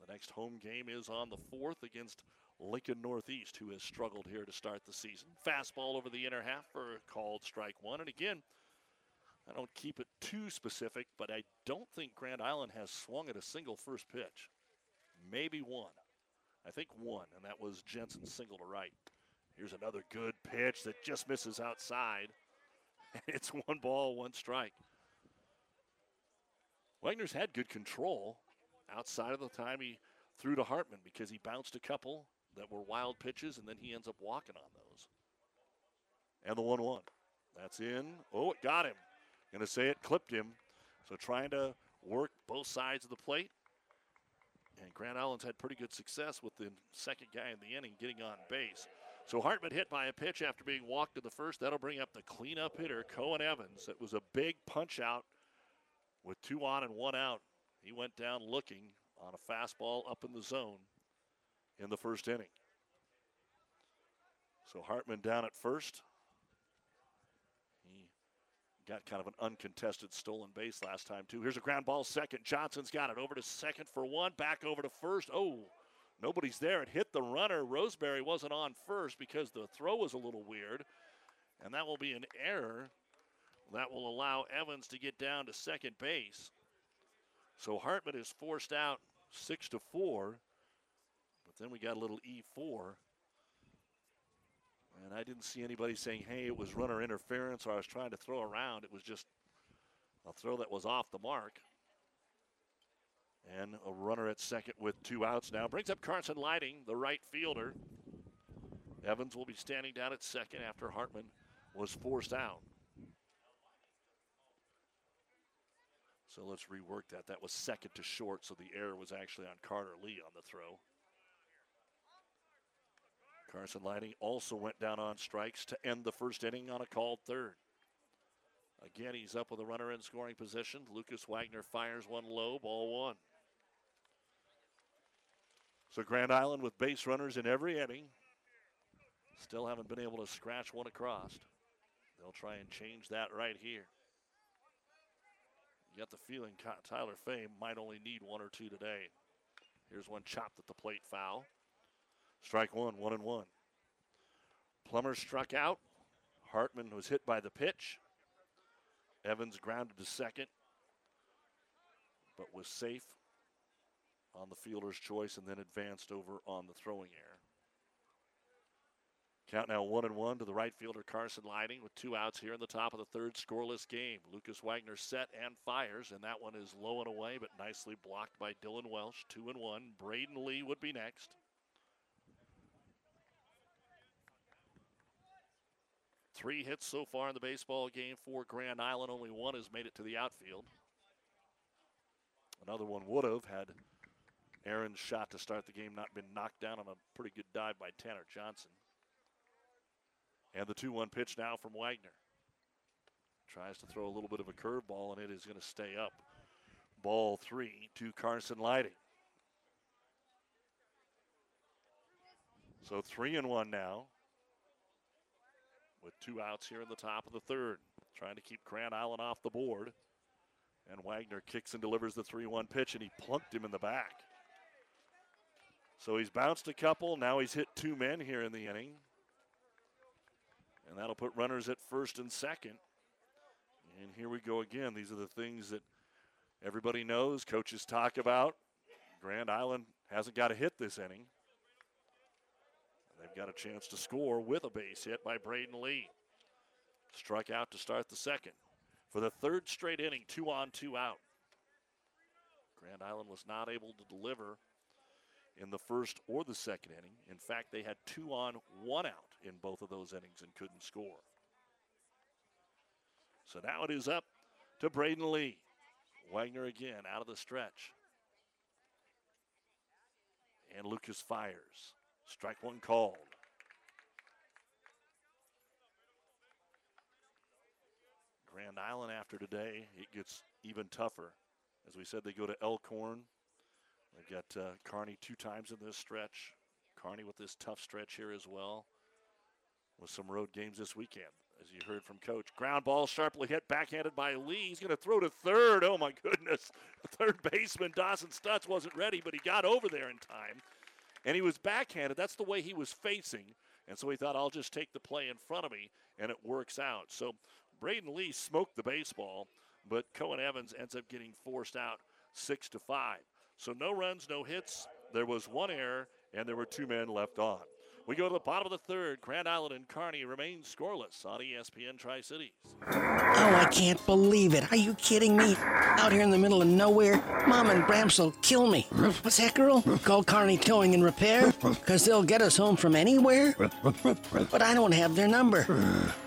The next home game is on the 4th against Lincoln Northeast, who has struggled here to start the season. Fastball over the inner half for called strike one. And again, I don't keep it too specific, but I don't think Grand Island has swung at a single first pitch. Maybe one. I think one, and that was Jensen's single to right. Here's another good pitch that just misses outside. It's one ball, one strike. Wagner's had good control outside of the time he threw to Hartman because he bounced a couple that were wild pitches, and then he ends up walking on those. And the 1 1. That's in. Oh, it got him. Going to say it clipped him. So trying to work both sides of the plate. And Grand Island's had pretty good success with the second guy in the inning getting on base. So Hartman hit by a pitch after being walked to the first. That'll bring up the cleanup hitter, Cohen Evans. It was a big punch out with two on and one out. He went down looking on a fastball up in the zone in the first inning. So Hartman down at first. Got kind of an uncontested stolen base last time, too. Here's a ground ball second. Johnson's got it over to second for one, back over to first. Oh, nobody's there. It hit the runner. Roseberry wasn't on first because the throw was a little weird. And that will be an error that will allow Evans to get down to second base. So Hartman is forced out six to four. But then we got a little E4. And I didn't see anybody saying, hey, it was runner interference or I was trying to throw around. It was just a throw that was off the mark. And a runner at second with two outs now brings up Carson Lighting, the right fielder. Evans will be standing down at second after Hartman was forced out. So let's rework that. That was second to short, so the error was actually on Carter Lee on the throw. Carson Lighting also went down on strikes to end the first inning on a called third. Again, he's up with a runner in scoring position. Lucas Wagner fires one low, ball one. So Grand Island with base runners in every inning. Still haven't been able to scratch one across. They'll try and change that right here. You got the feeling Tyler Fame might only need one or two today. Here's one chopped at the plate foul. Strike one, one and one. Plummer struck out. Hartman was hit by the pitch. Evans grounded to second, but was safe on the fielder's choice and then advanced over on the throwing error. Count now one and one to the right fielder Carson Lighting with two outs here in the top of the third scoreless game. Lucas Wagner set and fires, and that one is low and away, but nicely blocked by Dylan Welsh. Two and one. Braden Lee would be next. Three hits so far in the baseball game for Grand Island. Only one has made it to the outfield. Another one would have had Aaron's shot to start the game not been knocked down on a pretty good dive by Tanner Johnson. And the 2 1 pitch now from Wagner. Tries to throw a little bit of a curveball, and it is going to stay up. Ball three to Carson Lighting. So three and one now. With two outs here in the top of the third. Trying to keep Grand Island off the board. And Wagner kicks and delivers the 3 1 pitch, and he plunked him in the back. So he's bounced a couple. Now he's hit two men here in the inning. And that'll put runners at first and second. And here we go again. These are the things that everybody knows, coaches talk about. Grand Island hasn't got a hit this inning. They've got a chance to score with a base hit by Braden Lee. Struck out to start the second. For the third straight inning, two on, two out. Grand Island was not able to deliver in the first or the second inning. In fact, they had two on, one out in both of those innings and couldn't score. So now it is up to Braden Lee. Wagner again out of the stretch. And Lucas fires. Strike one called. Grand Island after today, it gets even tougher. As we said, they go to Elkhorn. They've got uh, Kearney two times in this stretch. Kearney with this tough stretch here as well. With some road games this weekend, as you heard from Coach. Ground ball sharply hit, backhanded by Lee. He's going to throw to third. Oh my goodness. third baseman Dawson Stutz wasn't ready, but he got over there in time. And he was backhanded. That's the way he was facing. And so he thought, I'll just take the play in front of me, and it works out. So Braden Lee smoked the baseball, but Cohen Evans ends up getting forced out six to five. So no runs, no hits. There was one error, and there were two men left on. We go to the bottom of the third. Grand Island and Kearney remain scoreless on ESPN Tri Cities. Oh, I can't believe it. Are you kidding me? Out here in the middle of nowhere, Mom and Gramps will kill me. What's that, girl? Call Kearney Towing and Repair? Because they'll get us home from anywhere? But I don't have their number.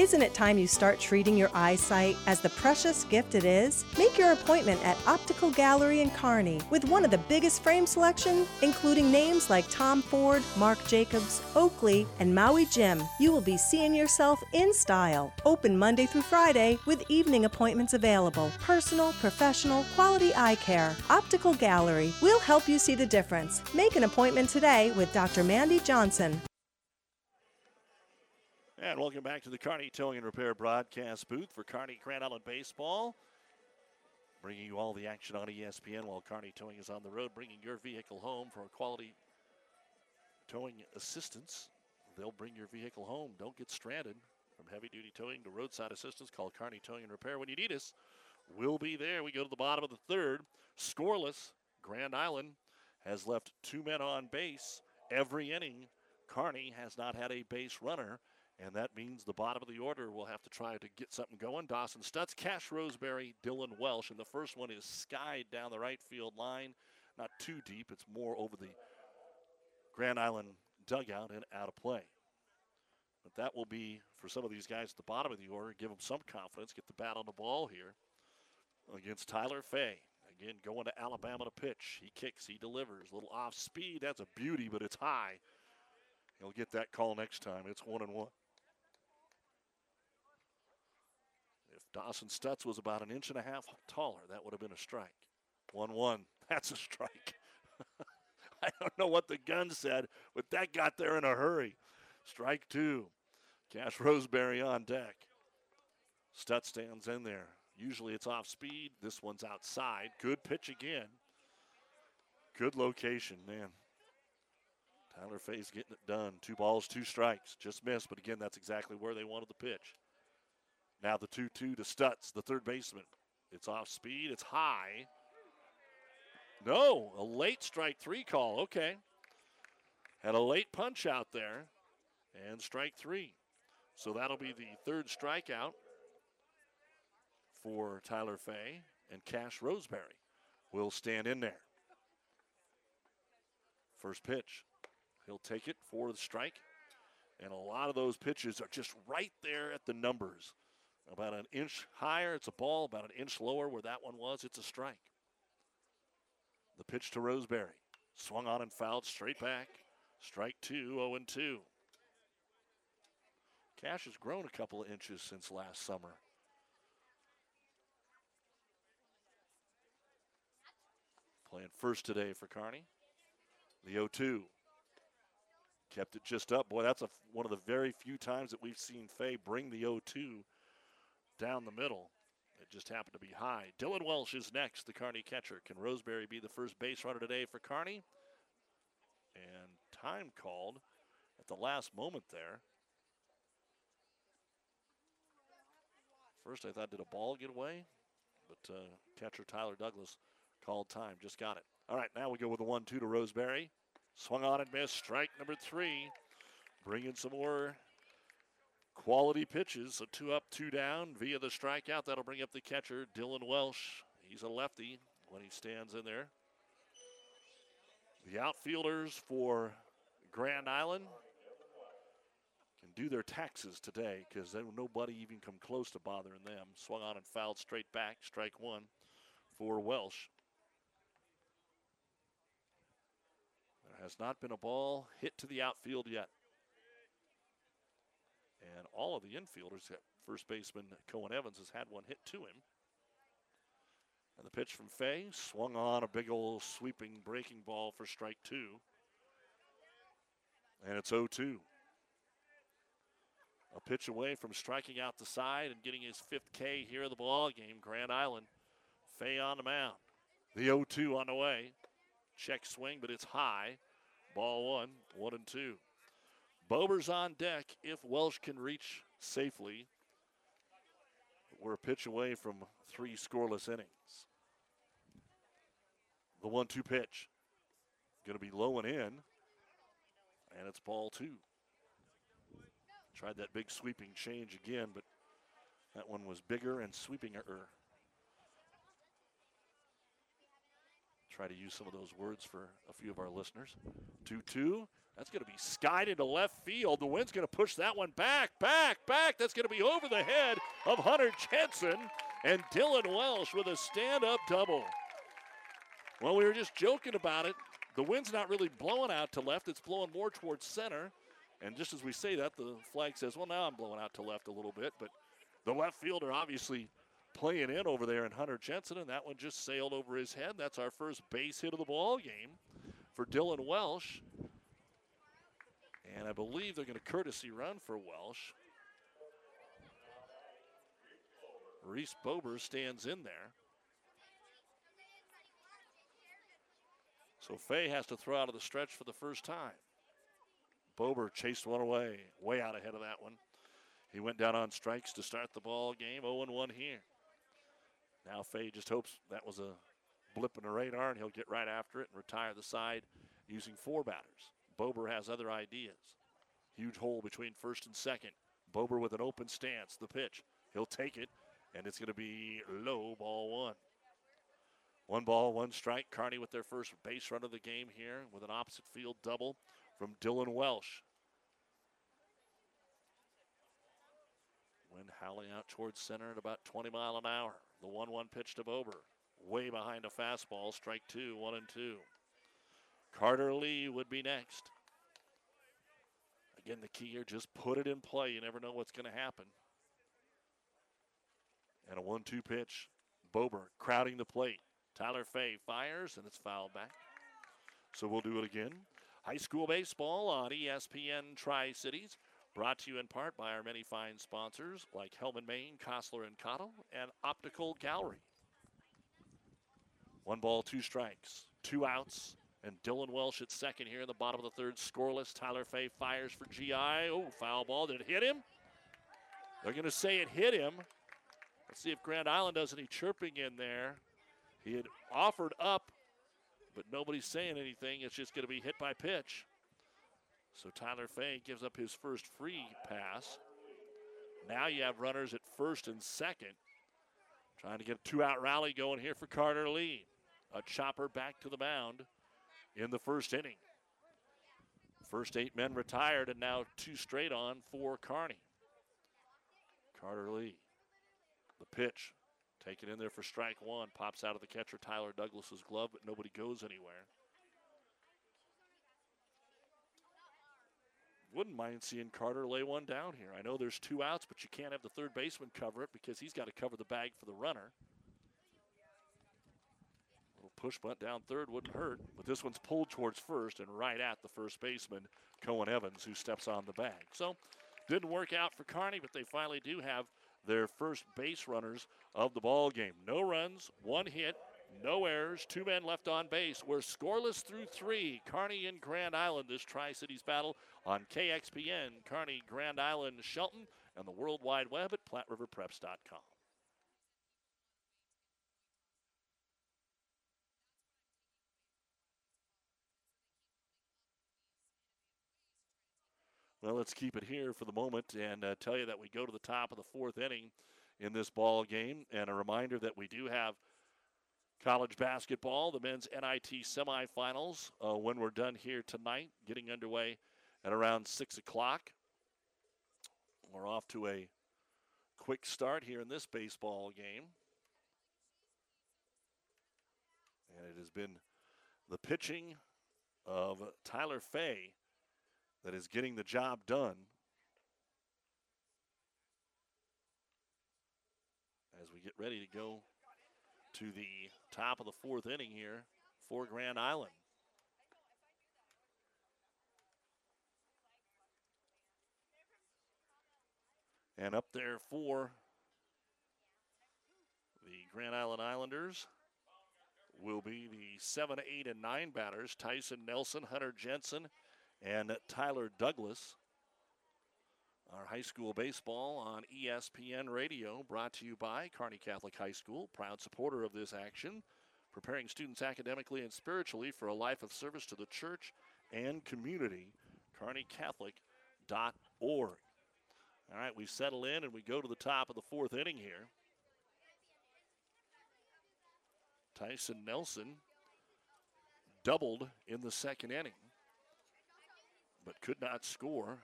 Isn't it time you start treating your eyesight as the precious gift it is? Make your appointment at Optical Gallery in Kearney with one of the biggest frame selection, including names like Tom Ford, Marc Jacobs, Oakley, and Maui Jim. You will be seeing yourself in style. Open Monday through Friday with evening appointments available. Personal, professional, quality eye care. Optical Gallery. We'll help you see the difference. Make an appointment today with Dr. Mandy Johnson. And welcome back to the Kearney Towing and Repair broadcast booth for Kearney Grand Island Baseball. Bringing you all the action on ESPN while Kearney Towing is on the road, bringing your vehicle home for quality towing assistance. They'll bring your vehicle home. Don't get stranded. From heavy duty towing to roadside assistance, call Kearney Towing and Repair when you need us. We'll be there. We go to the bottom of the third. Scoreless. Grand Island has left two men on base every inning. Kearney has not had a base runner. And that means the bottom of the order will have to try to get something going. Dawson Stutz, Cash Roseberry, Dylan Welsh. And the first one is skied down the right field line. Not too deep, it's more over the Grand Island dugout and out of play. But that will be for some of these guys at the bottom of the order, give them some confidence, get the bat on the ball here against Tyler Fay. Again, going to Alabama to pitch. He kicks, he delivers. A little off speed. That's a beauty, but it's high. He'll get that call next time. It's one and one. Dawson Stutz was about an inch and a half taller. That would have been a strike. 1 1. That's a strike. I don't know what the gun said, but that got there in a hurry. Strike two. Cash Roseberry on deck. Stutz stands in there. Usually it's off speed. This one's outside. Good pitch again. Good location, man. Tyler Fay's getting it done. Two balls, two strikes. Just missed, but again, that's exactly where they wanted the pitch. Now the 2 2 to Stutz, the third baseman. It's off speed, it's high. No, a late strike three call. Okay. Had a late punch out there. And strike three. So that'll be the third strikeout for Tyler Fay, and Cash Roseberry will stand in there. First pitch. He'll take it for the strike. And a lot of those pitches are just right there at the numbers. About an inch higher, it's a ball. About an inch lower, where that one was, it's a strike. The pitch to Roseberry. Swung on and fouled straight back. Strike two, 0 and 2. Cash has grown a couple of inches since last summer. Playing first today for Kearney. The 0 2. Kept it just up. Boy, that's a, one of the very few times that we've seen Fay bring the 0 2 down the middle. It just happened to be high. Dylan Welsh is next, the Kearney catcher. Can Roseberry be the first base runner today for Kearney? And time called at the last moment there. First, I thought, did a ball get away? But uh, catcher Tyler Douglas called time. Just got it. All right, now we go with the 1 2 to Roseberry. Swung on and missed. Strike number three. Bringing some more quality pitches. So two up, two down via the strikeout. That'll bring up the catcher, Dylan Welsh. He's a lefty when he stands in there. The outfielders for Grand Island can do their taxes today because nobody even come close to bothering them. Swung on and fouled straight back. Strike one for Welsh. There has not been a ball hit to the outfield yet. And all of the infielders, uh, first baseman Cohen Evans has had one hit to him. And the pitch from Fay swung on a big old sweeping breaking ball for strike two. And it's 0 2. A pitch away from striking out the side and getting his fifth K here in the ball game. Grand Island, Fay on the mound. The 0 2 on the way. Check swing, but it's high. Ball one, one and two. Bober's on deck if Welsh can reach safely. We're a pitch away from three scoreless innings. The one two pitch. Going to be low and in. And it's ball two. Tried that big sweeping change again, but that one was bigger and sweeping er. Try to use some of those words for a few of our listeners. 2 2. That's going to be skied into left field. The wind's going to push that one back, back, back. That's going to be over the head of Hunter Jensen and Dylan Welsh with a stand up double. Well, we were just joking about it. The wind's not really blowing out to left, it's blowing more towards center. And just as we say that, the flag says, well, now I'm blowing out to left a little bit. But the left fielder obviously playing in over there in Hunter Jensen, and that one just sailed over his head. That's our first base hit of the ball game for Dylan Welsh. And I believe they're going to courtesy run for Welsh. Reese Bober stands in there. So Fay has to throw out of the stretch for the first time. Bober chased one away, way out ahead of that one. He went down on strikes to start the ball game, 0 1 here. Now Fay just hopes that was a blip in the radar and he'll get right after it and retire the side using four batters. Bober has other ideas. Huge hole between first and second. Bober with an open stance. The pitch. He'll take it, and it's going to be low ball one. One ball, one strike. Kearney with their first base run of the game here with an opposite field double from Dylan Welsh. Wind howling out towards center at about 20 mile an hour. The 1 1 pitch to Bober. Way behind a fastball. Strike two, one and two. Carter Lee would be next. Again, the key here, just put it in play. You never know what's going to happen. And a 1 2 pitch. Bober crowding the plate. Tyler Fay fires, and it's fouled back. So we'll do it again. High school baseball on ESPN Tri Cities. Brought to you in part by our many fine sponsors like Hellman Maine, Kostler and Cottle, and Optical Gallery. One ball, two strikes, two outs, and Dylan Welsh at second here in the bottom of the third, scoreless. Tyler Fay fires for GI. Oh, foul ball. Did it hit him? They're going to say it hit him. Let's see if Grand Island does any chirping in there. He had offered up, but nobody's saying anything. It's just going to be hit by pitch. So Tyler Fay gives up his first free pass. Now you have runners at first and second. Trying to get a two out rally going here for Carter Lee. A chopper back to the mound in the first inning. First eight men retired, and now two straight on for Kearney. Carter Lee. The pitch taken in there for strike one. Pops out of the catcher Tyler Douglas's glove, but nobody goes anywhere. Wouldn't mind seeing Carter lay one down here. I know there's two outs, but you can't have the third baseman cover it because he's got to cover the bag for the runner. Push bunt down third wouldn't hurt, but this one's pulled towards first and right at the first baseman, Cohen Evans, who steps on the bag. So didn't work out for Kearney, but they finally do have their first base runners of the ball game. No runs, one hit, no errors, two men left on base. We're scoreless through three. Kearney and Grand Island, this Tri Cities battle on KXPN, Kearney, Grand Island, Shelton, and the World Wide Web at PlatteRiverPreps.com. Well, let's keep it here for the moment and uh, tell you that we go to the top of the fourth inning in this ball game. And a reminder that we do have college basketball, the men's NIT semifinals, uh, when we're done here tonight, getting underway at around 6 o'clock. We're off to a quick start here in this baseball game. And it has been the pitching of Tyler Fay that is getting the job done. As we get ready to go to the top of the fourth inning here for Grand Island. And up there for the Grand Island Islanders will be the 7, 8, and 9 batters Tyson Nelson, Hunter Jensen, and Tyler Douglas. Our high school baseball on ESPN Radio, brought to you by Kearney Catholic High School, proud supporter of this action, preparing students academically and spiritually for a life of service to the church and community. KearneyCatholic.org. All right, we settle in and we go to the top of the fourth inning here. Tyson Nelson doubled in the second inning but could not score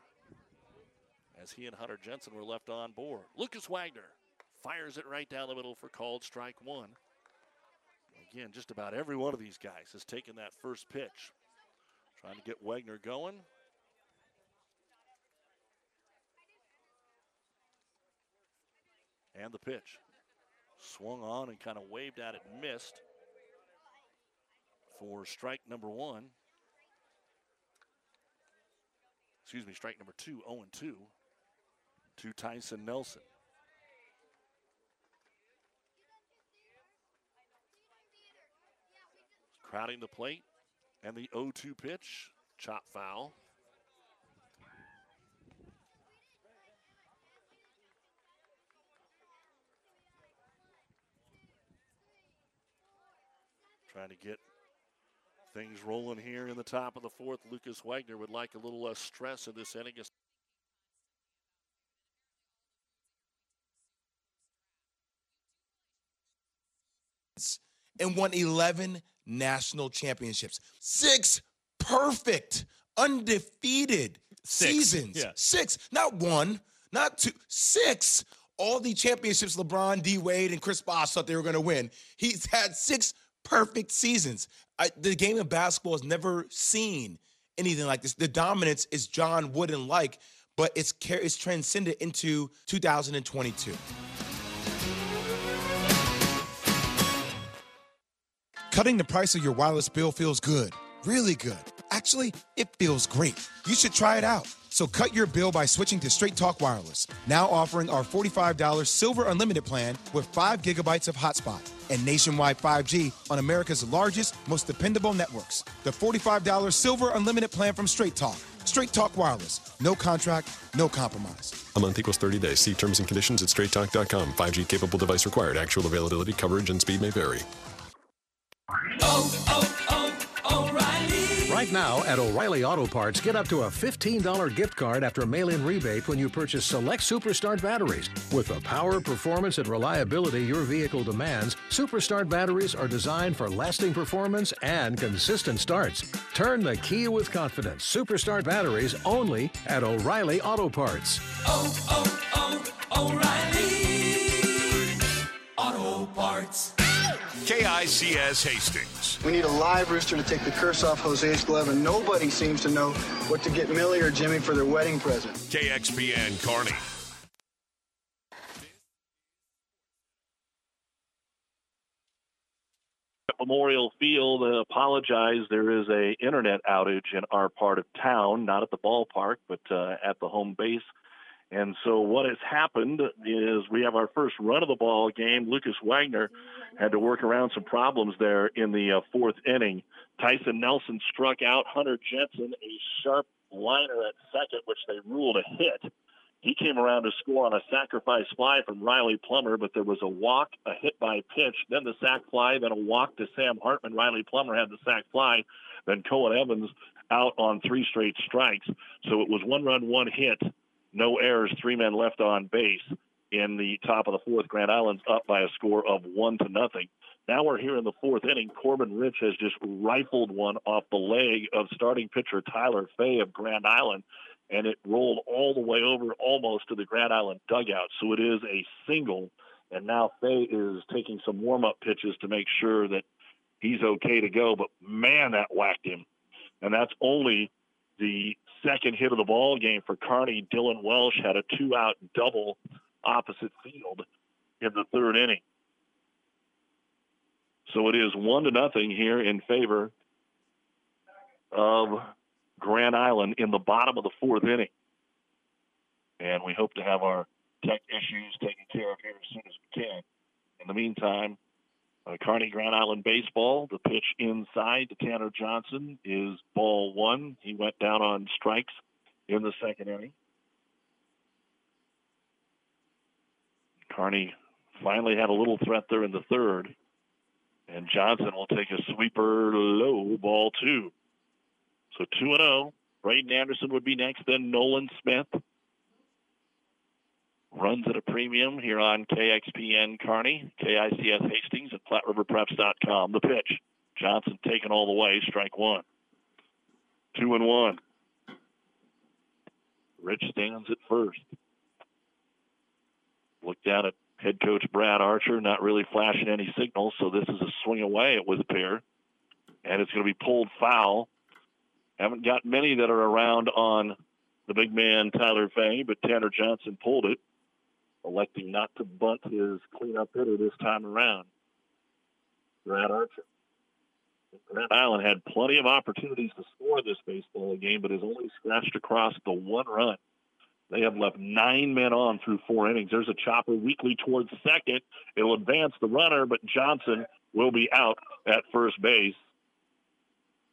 as he and Hunter Jensen were left on board. Lucas Wagner fires it right down the middle for called strike one. Again, just about every one of these guys has taken that first pitch. Trying to get Wagner going. And the pitch. Swung on and kind of waved at it, missed for strike number one. Excuse me, strike number two, 0 and 2 to Tyson Nelson. Crowding the plate and the 0 2 pitch, chop foul. Trying to get Things rolling here in the top of the fourth. Lucas Wagner would like a little less stress in this inning. And won 11 national championships. Six perfect, undefeated six. seasons. Yeah. Six, not one, not two, six. All the championships LeBron, D Wade, and Chris Bosh thought they were going to win. He's had six perfect seasons. I, the game of basketball has never seen anything like this. The dominance is John Wooden like, but it's it's transcended into 2022. Cutting the price of your wireless bill feels good, really good. Actually, it feels great. You should try it out. So cut your bill by switching to Straight Talk Wireless, now offering our $45 Silver Unlimited plan with 5 gigabytes of hotspot and nationwide 5G on America's largest, most dependable networks. The $45 Silver Unlimited plan from Straight Talk. Straight Talk Wireless. No contract, no compromise. A month equals 30 days. See terms and conditions at straighttalk.com. 5G capable device required. Actual availability, coverage, and speed may vary. Oh, oh, oh, O'Reilly. Right now at O'Reilly Auto Parts, get up to a $15 gift card after a mail in rebate when you purchase select Superstart batteries. With the power, performance, and reliability your vehicle demands, Superstart batteries are designed for lasting performance and consistent starts. Turn the key with confidence. Superstart batteries only at O'Reilly Auto Parts. Oh, oh, oh, O'Reilly Auto Parts. KICS Hastings. We need a live rooster to take the curse off Jose's glove, and nobody seems to know what to get Millie or Jimmy for their wedding present. KXPN Kearney. Memorial Field uh, apologize. There is a internet outage in our part of town, not at the ballpark, but uh, at the home base. And so what has happened is we have our first run of the ball game. Lucas Wagner had to work around some problems there in the uh, fourth inning. Tyson Nelson struck out Hunter Jensen, a sharp liner at second, which they ruled a hit. He came around to score on a sacrifice fly from Riley Plummer, but there was a walk, a hit by pitch, then the sac fly, then a walk to Sam Hartman. Riley Plummer had the sac fly, then Cohen Evans out on three straight strikes. So it was one run, one hit, no errors, three men left on base in the top of the fourth. Grand Island's up by a score of one to nothing. Now we're here in the fourth inning. Corbin Rich has just rifled one off the leg of starting pitcher Tyler Fay of Grand Island, and it rolled all the way over almost to the Grand Island dugout. So it is a single, and now Fay is taking some warm up pitches to make sure that he's okay to go. But man, that whacked him. And that's only the second hit of the ball game for Kearney. Dylan Welsh had a two out double opposite field in the third inning. So it is one to nothing here in favor of Grand Island in the bottom of the fourth inning. And we hope to have our tech issues taken care of here as soon as we can. In the meantime, uh, Kearney Grand Island baseball. The pitch inside to Tanner Johnson is ball one. He went down on strikes in the second inning. Kearney finally had a little threat there in the third. And Johnson will take a sweeper low, ball two. So 2 and 0. Braden Anderson would be next, then Nolan Smith. Runs at a premium here on KXPN Kearney, KICS Hastings, and PlatteRiverPreps.com. The pitch. Johnson taken all the way, strike one. Two and one. Rich stands at first. Look down at head coach Brad Archer, not really flashing any signals, so this is a swing away, it would appear. And it's going to be pulled foul. Haven't got many that are around on the big man Tyler Fay, but Tanner Johnson pulled it, electing not to bunt his cleanup hitter this time around. Brad Archer. Grand Island had plenty of opportunities to score this baseball game, but has only scratched across the one run. They have left nine men on through four innings. There's a chopper weakly towards second. It'll advance the runner, but Johnson will be out at first base.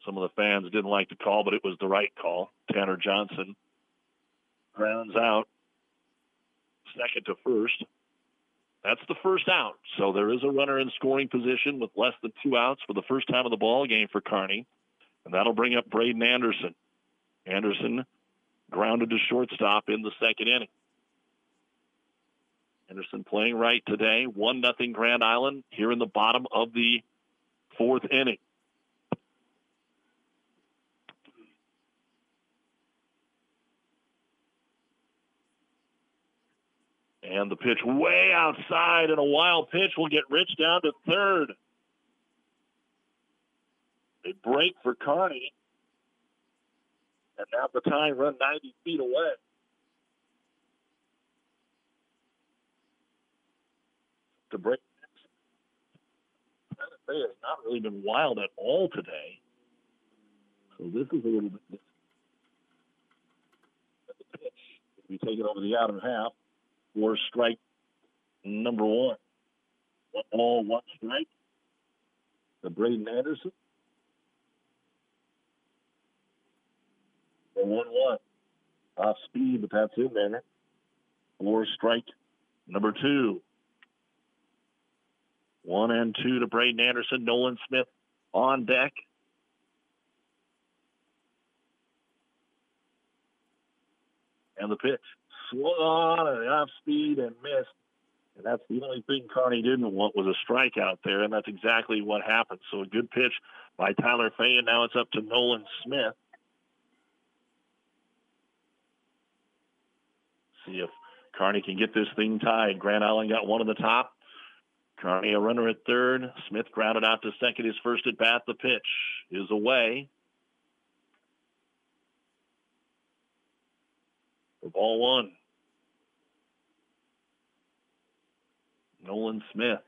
Some of the fans didn't like the call, but it was the right call. Tanner Johnson grounds out second to first. That's the first out. So there is a runner in scoring position with less than two outs for the first time of the ball game for Kearney, And that'll bring up Braden Anderson. Anderson grounded to shortstop in the second inning. Anderson playing right today. One nothing Grand Island here in the bottom of the fourth inning. And the pitch way outside and a wild pitch will get Rich down to third. A break for Kearney. And now the time run 90 feet away. To break. Fay has not really been wild at all today. So this is a little bit different. The pitch, if we take it over the outer half, Four strike number one. All one strike. The Braden Anderson. 1 1. Off speed, but that's in there. Strike number two. One and two to Braden Anderson. Nolan Smith on deck. And the pitch swung and off speed and missed. And that's the only thing Kearney didn't want was a strikeout there, and that's exactly what happened. So a good pitch by Tyler Fay, and now it's up to Nolan Smith. See if Kearney can get this thing tied. Grand Island got one on the top. Kearney a runner at third. Smith grounded out to second. His first at bat. The pitch is away. For ball one. Nolan Smith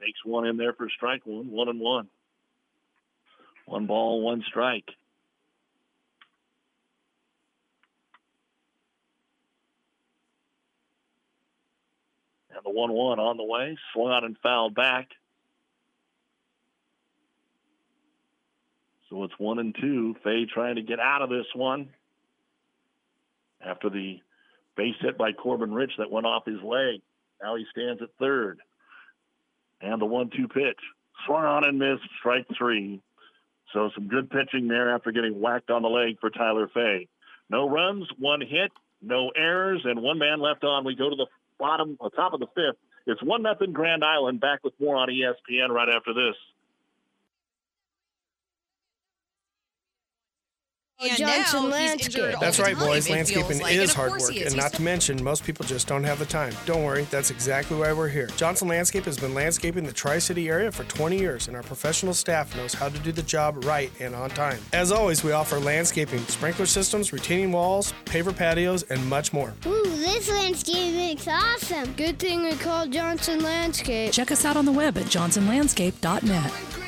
takes one in there for strike one, one and one. One ball, one strike. And the 1 1 on the way, swung out and fouled back. So it's one and two. Fay trying to get out of this one after the base hit by Corbin Rich that went off his leg. Now he stands at third. And the one two pitch. Swung on and missed, strike three. So some good pitching there after getting whacked on the leg for Tyler Fay. No runs, one hit, no errors, and one man left on. We go to the bottom, uh, top of the fifth. It's one nothing Grand Island. Back with more on ESPN right after this. Oh, and Johnson Landscape. That's right, boys. Landscaping like. is hard work, is. and He's not to mention, most people just don't have the time. Don't worry, that's exactly why we're here. Johnson Landscape has been landscaping the Tri City area for 20 years, and our professional staff knows how to do the job right and on time. As always, we offer landscaping, sprinkler systems, retaining walls, paver patios, and much more. Ooh, this landscape looks awesome. Good thing we called Johnson Landscape. Check us out on the web at johnsonlandscape.net.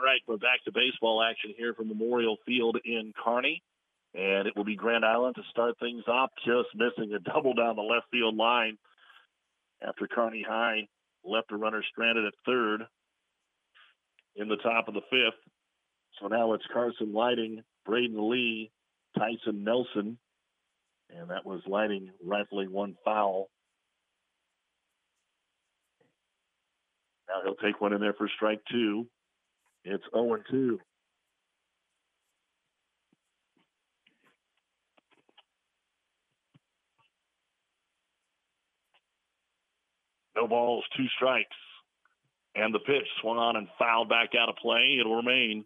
All right, we're back to baseball action here from Memorial Field in Kearney. And it will be Grand Island to start things off, just missing a double down the left field line after Kearney High left a runner stranded at third in the top of the fifth. So now it's Carson Lighting, Braden Lee, Tyson Nelson, and that was Lighting rifling one foul. Now he'll take one in there for strike two. It's 0 2. No balls, two strikes. And the pitch swung on and fouled back out of play. It'll remain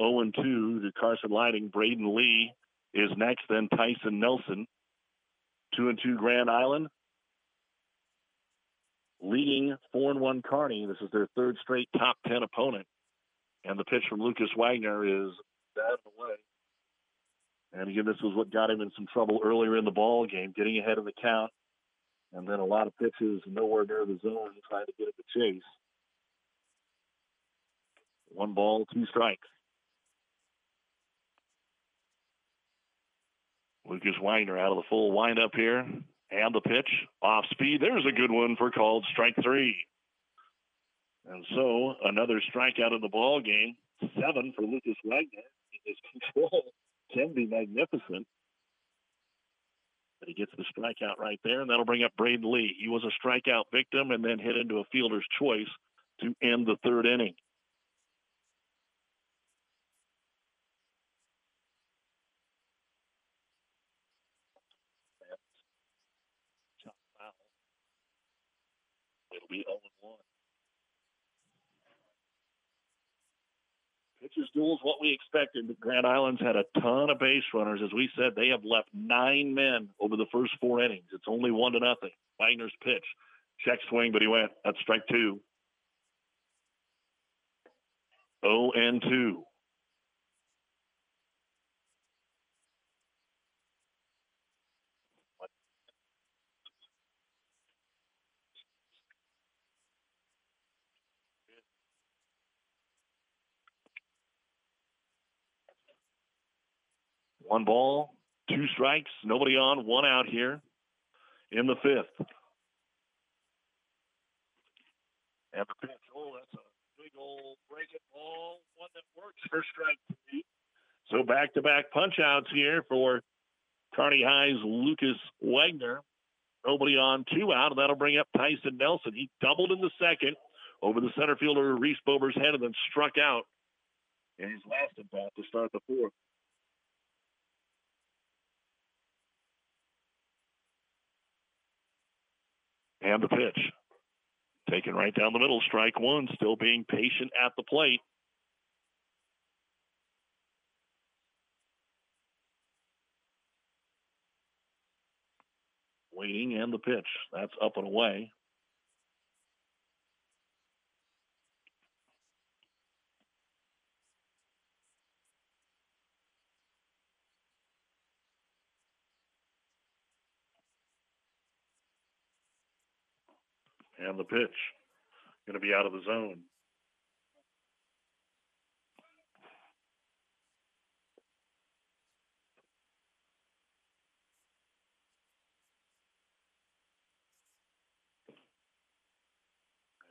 0 2 to Carson Lighting. Braden Lee is next, then Tyson Nelson. 2 and 2 Grand Island. Leading 4 and 1 Kearney. This is their third straight top 10 opponent. And the pitch from Lucas Wagner is that away. And again, this was what got him in some trouble earlier in the ball game, getting ahead of the count, and then a lot of pitches nowhere near the zone, trying to get at the chase. One ball, two strikes. Lucas Wagner out of the full windup here, and the pitch off speed. There's a good one for called strike three. And so another strikeout of the ball game, seven for Lucas Wagner. His control can be magnificent. But he gets the strikeout right there, and that'll bring up Braden Lee. He was a strikeout victim and then hit into a fielder's choice to end the third inning. It'll be 0 1. Usual is what we expected. Grand Island's had a ton of base runners. As we said, they have left nine men over the first four innings. It's only one to nothing. Wagner's pitch. Check swing, but he went. That's strike two. 0 and 2. One ball, two strikes, nobody on, one out here in the fifth. And the pitch, oh, that's a big old breaking ball, one that works for strike three. So back to back punch outs here for Kearney High's Lucas Wagner. Nobody on, two out, and that'll bring up Tyson Nelson. He doubled in the second over the center fielder Reese Bober's head and then struck out in his last at bat to start the fourth. And the pitch. Taken right down the middle, strike one, still being patient at the plate. Waiting and the pitch. That's up and away. And the pitch. Going to be out of the zone.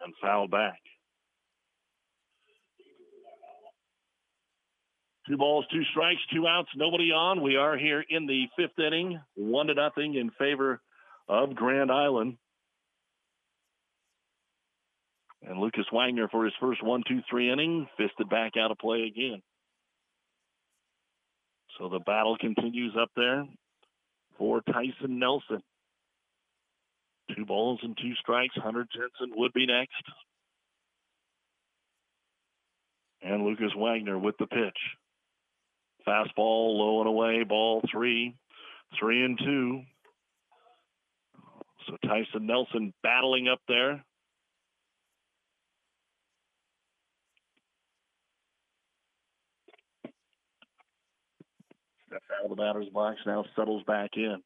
And foul back. Two balls, two strikes, two outs, nobody on. We are here in the fifth inning, one to nothing in favor of Grand Island. And Lucas Wagner for his first one, two, three inning, fisted back out of play again. So the battle continues up there for Tyson Nelson. Two balls and two strikes. Hunter Jensen would be next. And Lucas Wagner with the pitch. Fastball low and away, ball three, three and two. So Tyson Nelson battling up there. Steps out of the batter's box, now settles back in.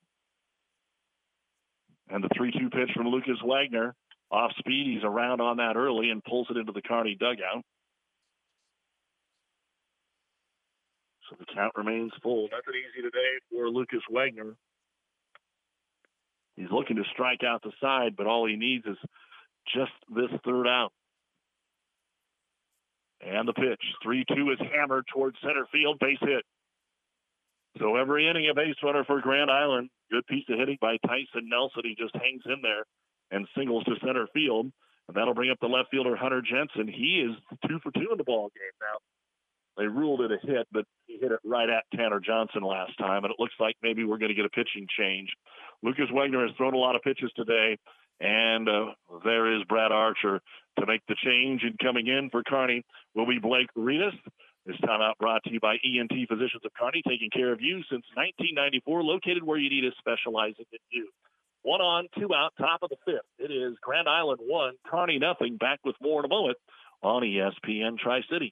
And the 3 2 pitch from Lucas Wagner. Off speed, he's around on that early and pulls it into the Kearney dugout. So the count remains full. Nothing easy today for Lucas Wagner. He's looking to strike out the side, but all he needs is just this third out. And the pitch. 3 2 is hammered towards center field, base hit. So every inning, a base runner for Grand Island. Good piece of hitting by Tyson Nelson. He just hangs in there and singles to center field. And that'll bring up the left fielder, Hunter Jensen. He is two for two in the ball game now. They ruled it a hit, but he hit it right at Tanner Johnson last time, and it looks like maybe we're going to get a pitching change. Lucas Wagner has thrown a lot of pitches today, and uh, there is Brad Archer to make the change. And coming in for Kearney will be Blake Reedus. This timeout brought to you by ENT Physicians of Kearney, taking care of you since 1994, located where you need us, specializing in you. One on, two out, top of the fifth. It is Grand Island one, Kearney nothing. Back with more in a moment on ESPN Tri Cities.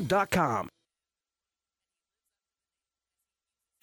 buzzesmarine.com.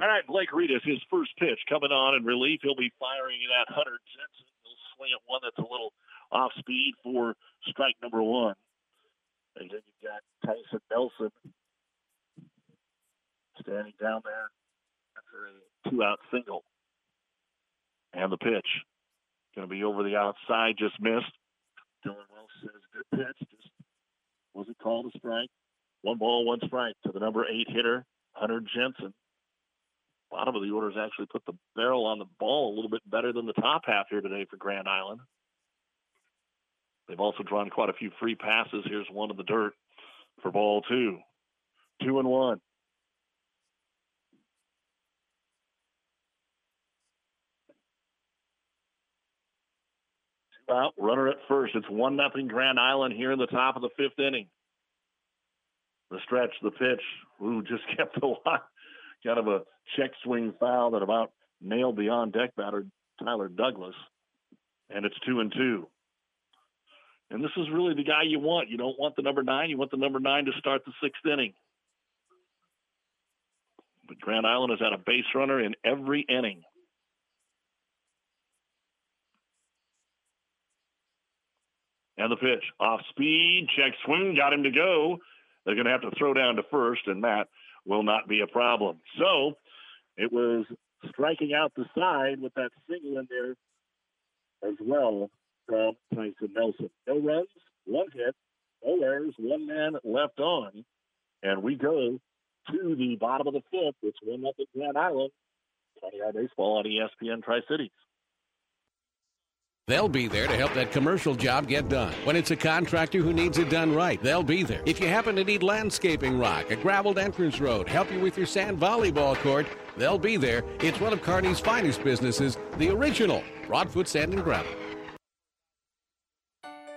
All right, Blake Reedus, his first pitch coming on in relief. He'll be firing it at Hunter Jensen. He'll at one that's a little off speed for strike number one. And then you've got Tyson Nelson standing down there after a two out single. And the pitch. Going to be over the outside, just missed. Dylan Wells says, good pitch. Just was it called a strike? One ball, one strike to the number eight hitter, Hunter Jensen bottom of the order has actually put the barrel on the ball a little bit better than the top half here today for Grand Island. They've also drawn quite a few free passes. Here's one in the dirt for ball two. Two and one. Two out, runner at first. It's one nothing Grand Island here in the top of the fifth inning. The stretch, the pitch. Ooh, just kept the line kind of a check swing foul that about nailed the on deck batter Tyler Douglas, and it's two and two. And this is really the guy you want. You don't want the number nine. You want the number nine to start the sixth inning. But Grand Island has had a base runner in every inning. And the pitch off speed, check swing, got him to go. They're going to have to throw down to first, and Matt will not be a problem. So it was striking out the side with that single in there as well from Tyson Nelson. No runs, one hit, no errors, one man left on. And we go to the bottom of the fifth. It's one up at Grand Island. 20 baseball on ESPN Tri Cities. They'll be there to help that commercial job get done. When it's a contractor who needs it done right, they'll be there. If you happen to need landscaping rock, a graveled entrance road, help you with your sand volleyball court, they'll be there. It's one of Kearney's finest businesses, the original Broadfoot Sand and Gravel.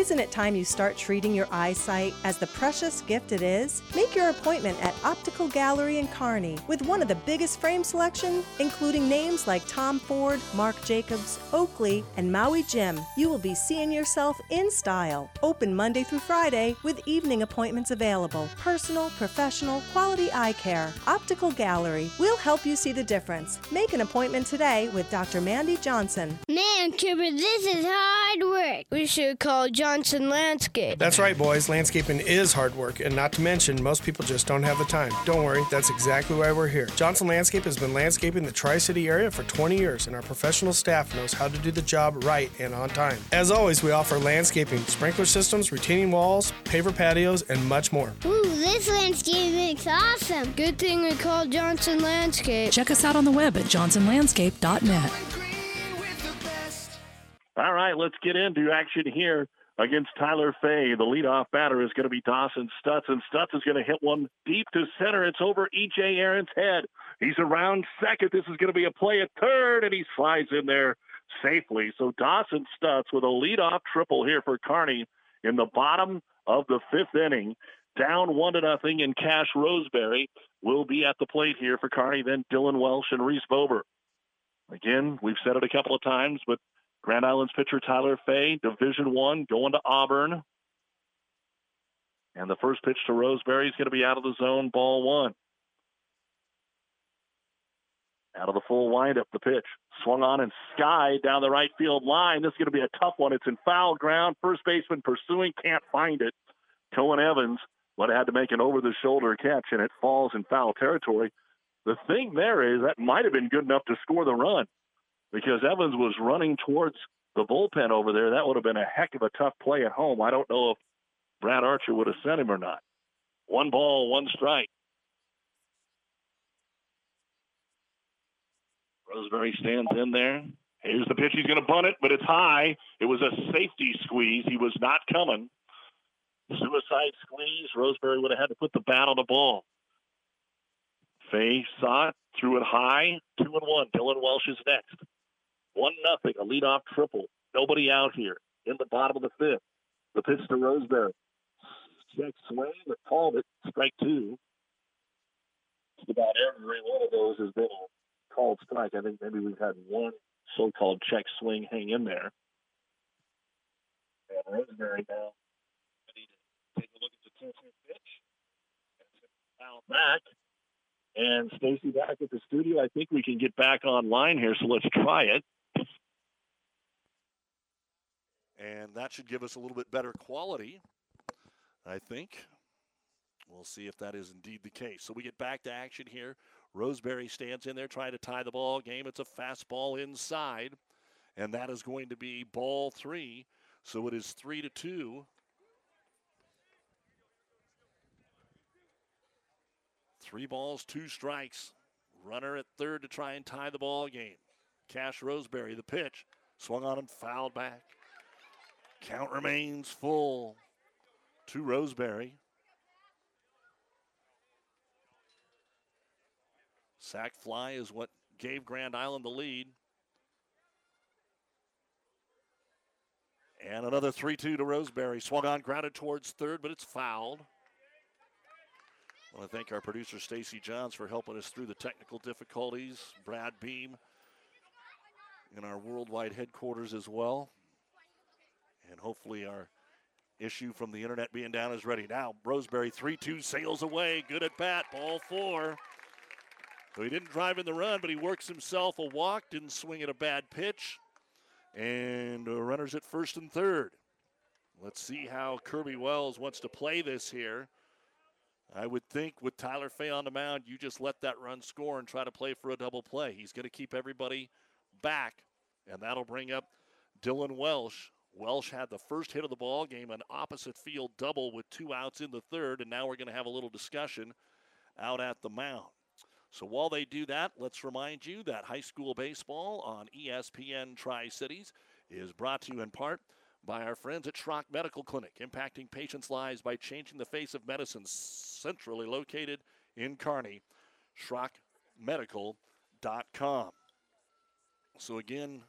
Isn't it time you start treating your eyesight as the precious gift it is? Make your appointment at Optical Gallery in Kearney with one of the biggest frame selection, including names like Tom Ford, Marc Jacobs, Oakley, and Maui Jim. You will be seeing yourself in style. Open Monday through Friday with evening appointments available. Personal, professional, quality eye care. Optical Gallery. We'll help you see the difference. Make an appointment today with Dr. Mandy Johnson. Man, Cooper, this is hard work. We should call Johnson Landscape. That's right, boys. Landscaping is hard work, and not to mention, most people just don't have the time. Don't worry, that's exactly why we're here. Johnson Landscape has been landscaping the Tri City area for 20 years, and our professional staff knows how to do the job right and on time. As always, we offer landscaping, sprinkler systems, retaining walls, paver patios, and much more. Ooh, this landscape looks awesome. Good thing we called Johnson Landscape. Check us out on the web at johnsonlandscape.net. All right, let's get into action here against Tyler Fay. The leadoff batter is going to be Dawson Stutz, and Stutz is going to hit one deep to center. It's over E.J. Aaron's head. He's around second. This is going to be a play at third, and he slides in there safely. So Dawson Stutz with a leadoff triple here for Kearney in the bottom of the fifth inning. Down one to nothing, and Cash Roseberry will be at the plate here for Kearney. Then Dylan Welsh and Reese Bober. Again, we've said it a couple of times, but Grand Island's pitcher Tyler Fay, Division One, going to Auburn. And the first pitch to Roseberry is going to be out of the zone, ball one. Out of the full windup, the pitch swung on and skied down the right field line. This is going to be a tough one. It's in foul ground. First baseman pursuing, can't find it. Cohen Evans, but had to make an over the shoulder catch, and it falls in foul territory. The thing there is that might have been good enough to score the run because Evans was running towards the bullpen over there. That would have been a heck of a tough play at home. I don't know if Brad Archer would have sent him or not. One ball, one strike. Roseberry stands in there. Here's the pitch. He's going to bunt it, but it's high. It was a safety squeeze. He was not coming. Suicide squeeze. Roseberry would have had to put the bat on the ball. Fay saw it, threw it high. Two and one. Dylan Welsh is next. One nothing. A leadoff triple. Nobody out here in the bottom of the fifth. The pitch to Roseberry. Check swing, but called it. Strike two. About every one of those has been a called strike. I think maybe we've had one so-called check swing hang in there. And Roseberry now ready to take a look at the two-two pitch. Foul back. And Stacy back at the studio. I think we can get back online here, so let's try it. And that should give us a little bit better quality, I think. We'll see if that is indeed the case. So we get back to action here. Roseberry stands in there trying to tie the ball game. It's a fastball inside, and that is going to be ball three. So it is three to two. Three balls, two strikes. Runner at third to try and tie the ball game. Cash Roseberry, the pitch, swung on and fouled back. Count remains full to Roseberry. Sack fly is what gave Grand Island the lead. And another 3 2 to Roseberry. Swung on, grounded towards third, but it's fouled. I want to thank our producer, Stacy Johns, for helping us through the technical difficulties. Brad Beam in our worldwide headquarters as well. And hopefully our issue from the internet being down is ready. Now, Roseberry 3 2 sails away. Good at bat. Ball four. So he didn't drive in the run, but he works himself a walk, didn't swing at a bad pitch. And uh, runners at first and third. Let's see how Kirby Wells wants to play this here. I would think with Tyler Fay on the mound, you just let that run score and try to play for a double play. He's going to keep everybody back, and that'll bring up Dylan Welsh. Welsh had the first hit of the ball game, an opposite field double with two outs in the third, and now we're going to have a little discussion out at the mound. So while they do that, let's remind you that high school baseball on ESPN Tri Cities is brought to you in part by our friends at Schrock Medical Clinic, impacting patients' lives by changing the face of medicine, centrally located in Kearney. SchrockMedical.com. So, again,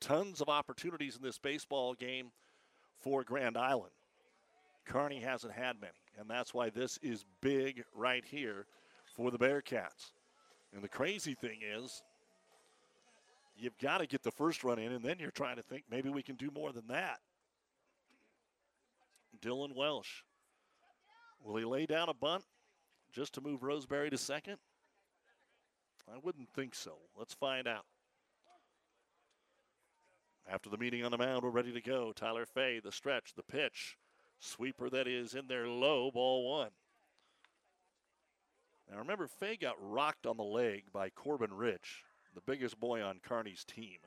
tons of opportunities in this baseball game for Grand Island. Kearney hasn't had many, and that's why this is big right here for the Bearcats. And the crazy thing is, you've got to get the first run in, and then you're trying to think maybe we can do more than that. Dylan Welsh. Will he lay down a bunt just to move Roseberry to second? I wouldn't think so. Let's find out. After the meeting on the mound, we're ready to go. Tyler Fay, the stretch, the pitch. Sweeper that is in there low, ball one. Now remember, Fay got rocked on the leg by Corbin Rich, the biggest boy on Kearney's team.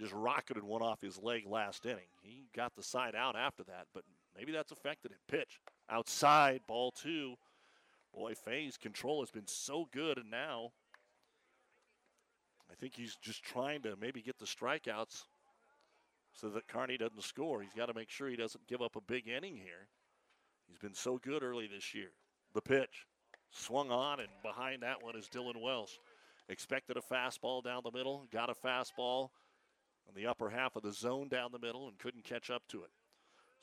Just rocketed one off his leg last inning. He got the side out after that, but maybe that's affected him. Pitch outside, ball two. Boy, Fay's control has been so good, and now I think he's just trying to maybe get the strikeouts so that Kearney doesn't score. He's got to make sure he doesn't give up a big inning here. He's been so good early this year. The pitch swung on, and behind that one is Dylan Welsh. Expected a fastball down the middle, got a fastball on the upper half of the zone down the middle, and couldn't catch up to it.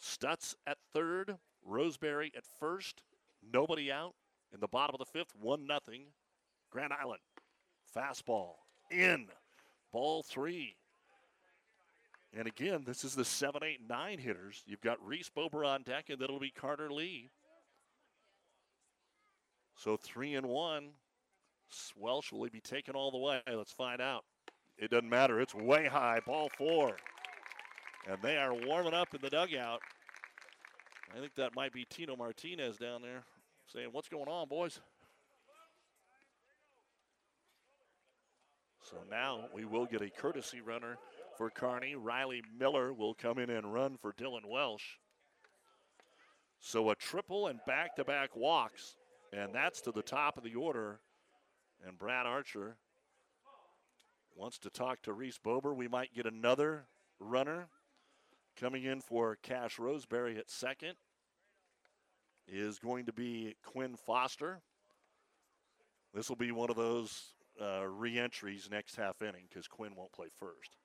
Stutz at third, Roseberry at first, nobody out. In the bottom of the fifth, 1 nothing. Grand Island. Fastball in. Ball three. And again, this is the 7 8 9 hitters. You've got Reese Bober on deck, and then it'll be Carter Lee. So three and one. Welsh will he be taken all the way? Let's find out. It doesn't matter. It's way high. Ball four. And they are warming up in the dugout. I think that might be Tino Martinez down there saying, What's going on, boys? So now we will get a courtesy runner for Kearney. Riley Miller will come in and run for Dylan Welsh. So a triple and back to back walks, and that's to the top of the order. And Brad Archer wants to talk to Reese Bober. We might get another runner coming in for Cash Roseberry at second is going to be Quinn Foster. This will be one of those uh, re-entries next half inning because Quinn won't play first.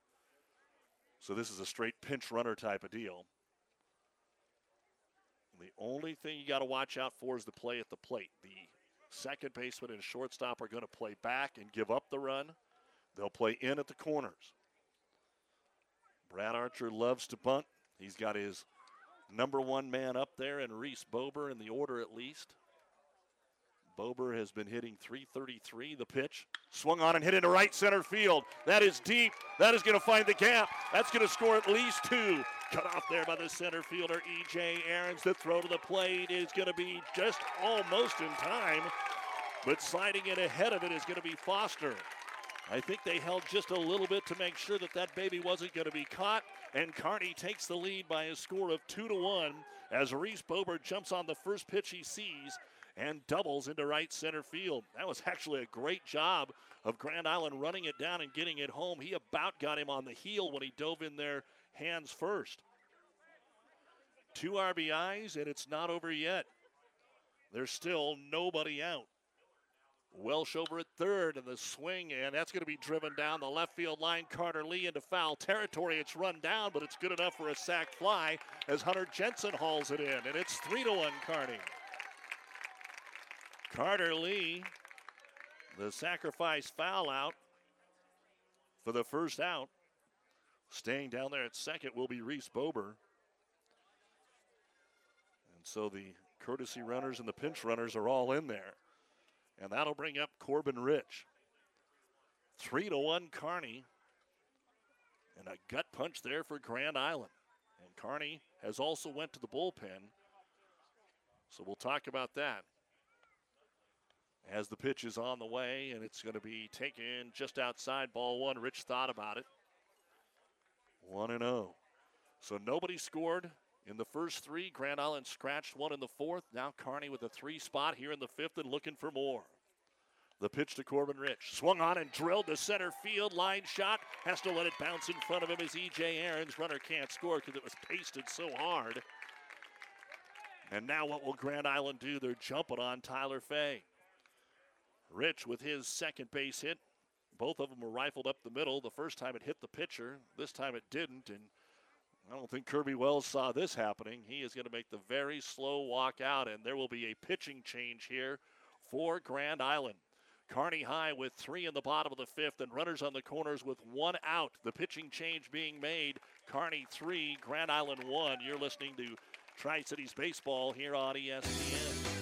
So this is a straight pinch runner type of deal. The only thing you got to watch out for is the play at the plate. The second baseman and shortstop are going to play back and give up the run. They'll play in at the corners. Brad Archer loves to bunt. He's got his number one man up there and Reese Bober in the order at least. Bober has been hitting 333. The pitch swung on and hit into right center field. That is deep. That is going to find the gap. That's going to score at least two. Cut off there by the center fielder, E.J. Aarons. The throw to the plate is going to be just almost in time, but sliding it ahead of it is going to be Foster. I think they held just a little bit to make sure that that baby wasn't going to be caught. And Kearney takes the lead by a score of two to one as Reese Bober jumps on the first pitch he sees and doubles into right center field. That was actually a great job of Grand Island running it down and getting it home. He about got him on the heel when he dove in there hands first. Two RBIs, and it's not over yet. There's still nobody out. Welsh over at third, and the swing, and that's going to be driven down the left field line. Carter Lee into foul territory. It's run down, but it's good enough for a sac fly as Hunter Jensen hauls it in, and it's three to one Kearney. Carter Lee, the sacrifice foul out for the first out. Staying down there at second will be Reese Bober. And so the courtesy runners and the pinch runners are all in there. And that'll bring up Corbin Rich. Three to one Kearney. And a gut punch there for Grand Island. And Kearney has also went to the bullpen. So we'll talk about that as the pitch is on the way, and it's going to be taken just outside ball one. Rich thought about it. 1 and 0. So nobody scored in the first three. Grand Island scratched one in the fourth. Now Kearney with a three spot here in the fifth and looking for more. The pitch to Corbin Rich. Swung on and drilled to center field. Line shot. Has to let it bounce in front of him as E.J. Aarons. Runner can't score because it was pasted so hard. And now what will Grand Island do? They're jumping on Tyler Fay. Rich with his second base hit. Both of them were rifled up the middle. The first time it hit the pitcher, this time it didn't. And I don't think Kirby Wells saw this happening. He is going to make the very slow walk out, and there will be a pitching change here for Grand Island. Kearney High with three in the bottom of the fifth, and runners on the corners with one out. The pitching change being made. Carney three, Grand Island one. You're listening to Tri Cities Baseball here on ESPN.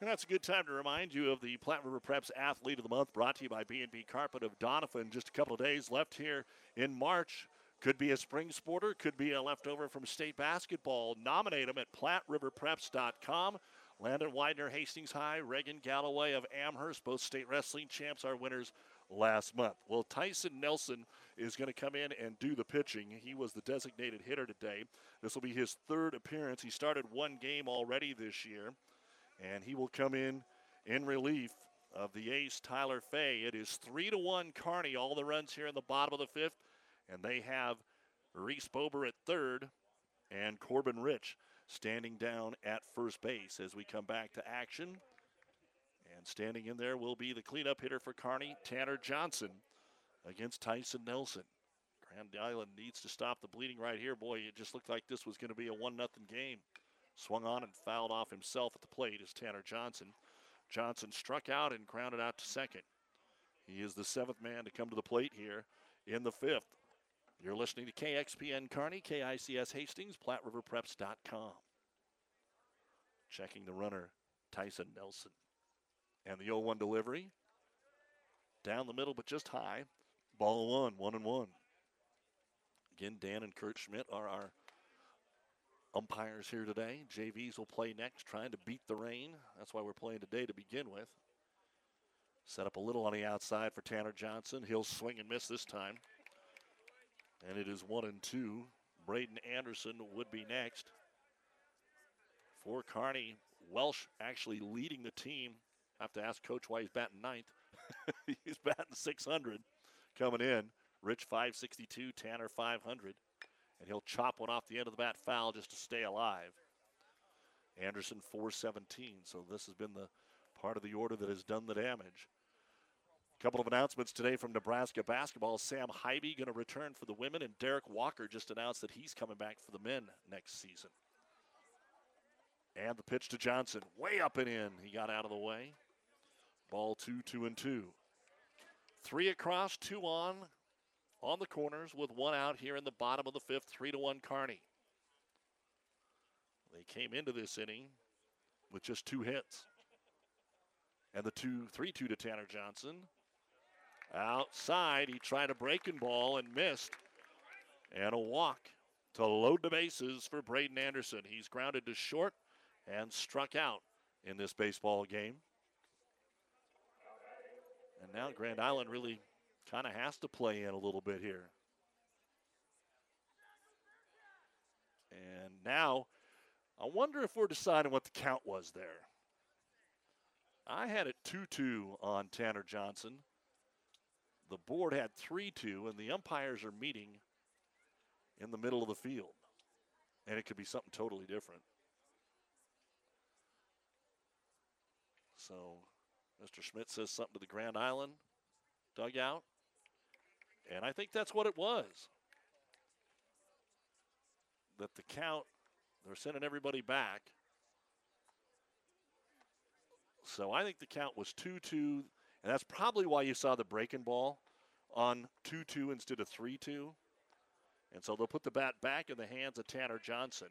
And that's a good time to remind you of the Platte River Preps Athlete of the Month brought to you by B&B Carpet of Donovan. Just a couple of days left here in March. Could be a spring sporter, could be a leftover from state basketball. Nominate them at PlatteRiverPreps.com. Landon Widener, Hastings High, Reagan Galloway of Amherst, both state wrestling champs, are winners last month. Well, Tyson Nelson is going to come in and do the pitching. He was the designated hitter today. This will be his third appearance. He started one game already this year, and he will come in in relief of the ace Tyler Fay. It is three to one Kearney. All the runs here in the bottom of the fifth, and they have Reese Bober at third and Corbin Rich standing down at first base as we come back to action. And standing in there will be the cleanup hitter for Kearney, Tanner Johnson, against Tyson Nelson. Grand Island needs to stop the bleeding right here. Boy, it just looked like this was going to be a one nothing game. Swung on and fouled off himself at the plate is Tanner Johnson. Johnson struck out and grounded out to second. He is the seventh man to come to the plate here in the fifth. You're listening to KXPN Kearney, KICS Hastings, PlatteRiverPreps.com. Checking the runner, Tyson Nelson. And the 0 1 delivery. Down the middle, but just high. Ball one, one and one. Again, Dan and Kurt Schmidt are our umpires here today. JVs will play next, trying to beat the rain. That's why we're playing today to begin with. Set up a little on the outside for Tanner Johnson. He'll swing and miss this time. And it is one and two. Braden Anderson would be next. For Kearney, Welsh actually leading the team. Have to ask Coach why he's batting ninth. he's batting 600 coming in. Rich 562, Tanner 500. And he'll chop one off the end of the bat foul just to stay alive. Anderson 417. So this has been the part of the order that has done the damage. A couple of announcements today from Nebraska basketball. Sam Haiby going to return for the women, and Derrick Walker just announced that he's coming back for the men next season. And the pitch to Johnson, way up and in. He got out of the way. Ball two, two and two. Three across, two on, on the corners with one out here in the bottom of the fifth, three to one Kearney. They came into this inning with just two hits. And the two, three two to Tanner Johnson. Outside, he tried a breaking ball and missed. And a walk to load the bases for Braden Anderson. He's grounded to short and struck out in this baseball game. And now Grand Island really kind of has to play in a little bit here. And now, I wonder if we're deciding what the count was there. I had it 2 2 on Tanner Johnson. The board had 3 2, and the umpires are meeting in the middle of the field. And it could be something totally different. So, Mr. Schmidt says something to the Grand Island dugout. And I think that's what it was. That the count, they're sending everybody back. So I think the count was 2 2, and that's probably why you saw the breaking ball on 2 2 instead of 3 2. And so they'll put the bat back in the hands of Tanner Johnson.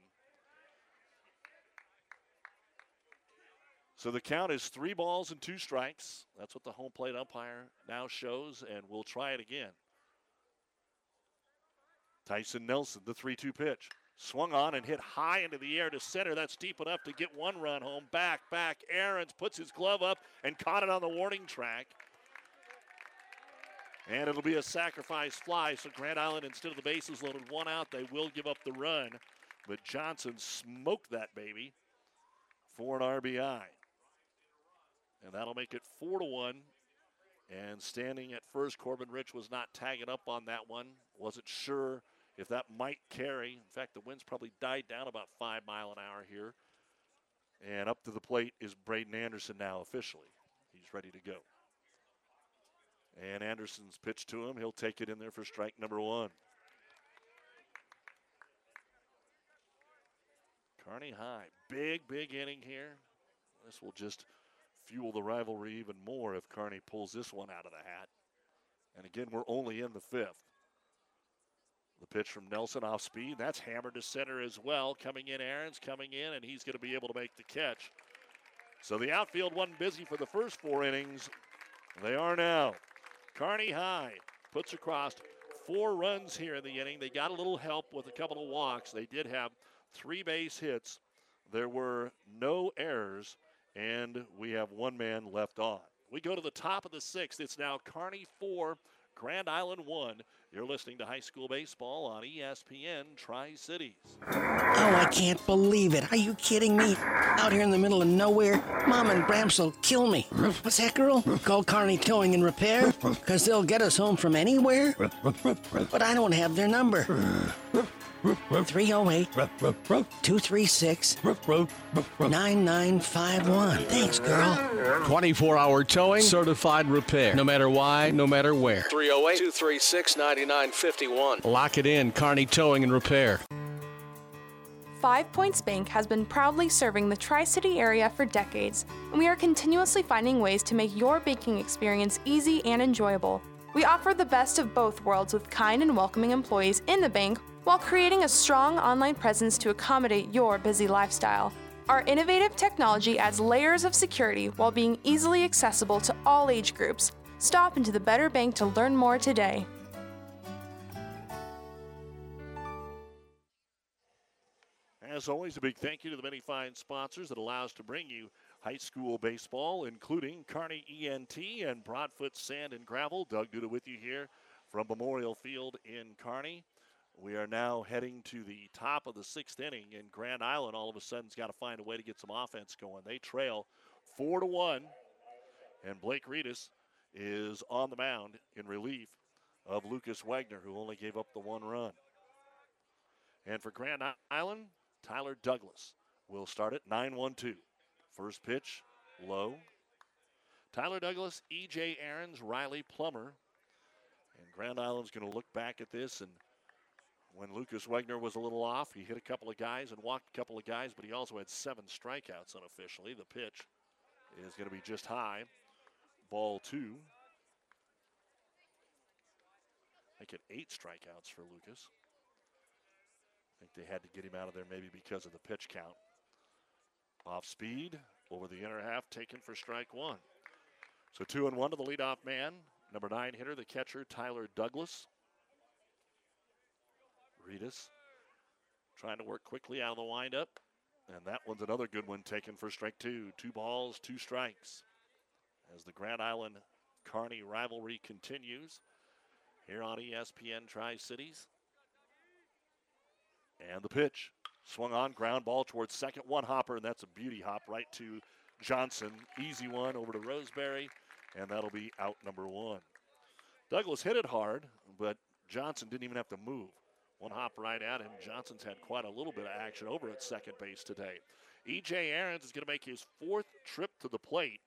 So the count is three balls and two strikes. That's what the home plate umpire now shows, and we'll try it again. Tyson Nelson, the 3 2 pitch. Swung on and hit high into the air to center. That's deep enough to get one run home. Back, back. Ahrens puts his glove up and caught it on the warning track. And it'll be a sacrifice fly. So Grand Island, instead of the bases loaded one out, they will give up the run. But Johnson smoked that baby for an RBI. And that'll make it four to one. And standing at first, Corbin Rich was not tagging up on that one. Wasn't sure if that might carry. In fact, the wind's probably died down about five mile an hour here. And up to the plate is Braden Anderson now officially. He's ready to go. And Anderson's pitch to him. He'll take it in there for strike number one. Kearney High. Big, big inning here. This will just fuel the rivalry even more if Kearney pulls this one out of the hat. And again, we're only in the fifth. The pitch from Nelson off speed. That's hammered to center as well. Coming in, Aaron's coming in, and he's going to be able to make the catch. So the outfield wasn't busy for the first four innings. They are now. Kearney High puts across four runs here in the inning. They got a little help with a couple of walks. They did have three base hits. There were no errors, and we have one man left on. We go to the top of the sixth. It's now Kearney 4, Grand Island 1. You're listening to high school baseball on ESPN Tri Cities. Oh, I can't believe it. Are you kidding me? Out here in the middle of nowhere, Mom and Bramps will kill me. What's that, girl? Call Kearney Towing and Repair? Because they'll get us home from anywhere? But I don't have their number. 308 236 9951. Thanks, girl. 24 hour towing, certified repair. No matter why, no matter where. 308 236 9951. Lock it in, Kearney Towing and Repair. Five Points Bank has been proudly serving the Tri City area for decades, and we are continuously finding ways to make your banking experience easy and enjoyable. We offer the best of both worlds with kind and welcoming employees in the bank while creating a strong online presence to accommodate your busy lifestyle. Our innovative technology adds layers of security while being easily accessible to all age groups. Stop into the Better Bank to learn more today. As always, a big thank you to the many fine sponsors that allow us to bring you high school baseball, including Kearney ENT and Broadfoot Sand and Gravel. Doug Duda with you here from Memorial Field in Kearney. We are now heading to the top of the sixth inning, and Grand Island all of a sudden's got to find a way to get some offense going. They trail four to one, and Blake Reedus is on the mound in relief of Lucas Wagner, who only gave up the one run. And for Grand Island, Tyler Douglas will start at 9 1 2. First pitch, low. Tyler Douglas, E.J. Aarons, Riley Plummer. And Grand Island's going to look back at this. And when Lucas Wagner was a little off, he hit a couple of guys and walked a couple of guys, but he also had seven strikeouts unofficially. The pitch is going to be just high. Ball two. I think eight strikeouts for Lucas. I think they had to get him out of there maybe because of the pitch count. Off speed, over the inner half, taken for strike one. So two and one to the leadoff man. Number nine hitter, the catcher, Tyler Douglas. Reedus trying to work quickly out of the windup. And that one's another good one taken for strike two. Two balls, two strikes. As the Grand Island Kearney rivalry continues here on ESPN Tri Cities. And the pitch. Swung on, ground ball towards second. One hopper, and that's a beauty hop right to Johnson. Easy one over to Roseberry, and that'll be out number one. Douglas hit it hard, but Johnson didn't even have to move. One hop right at him. Johnson's had quite a little bit of action over at second base today. E.J. Aarons is going to make his fourth trip to the plate.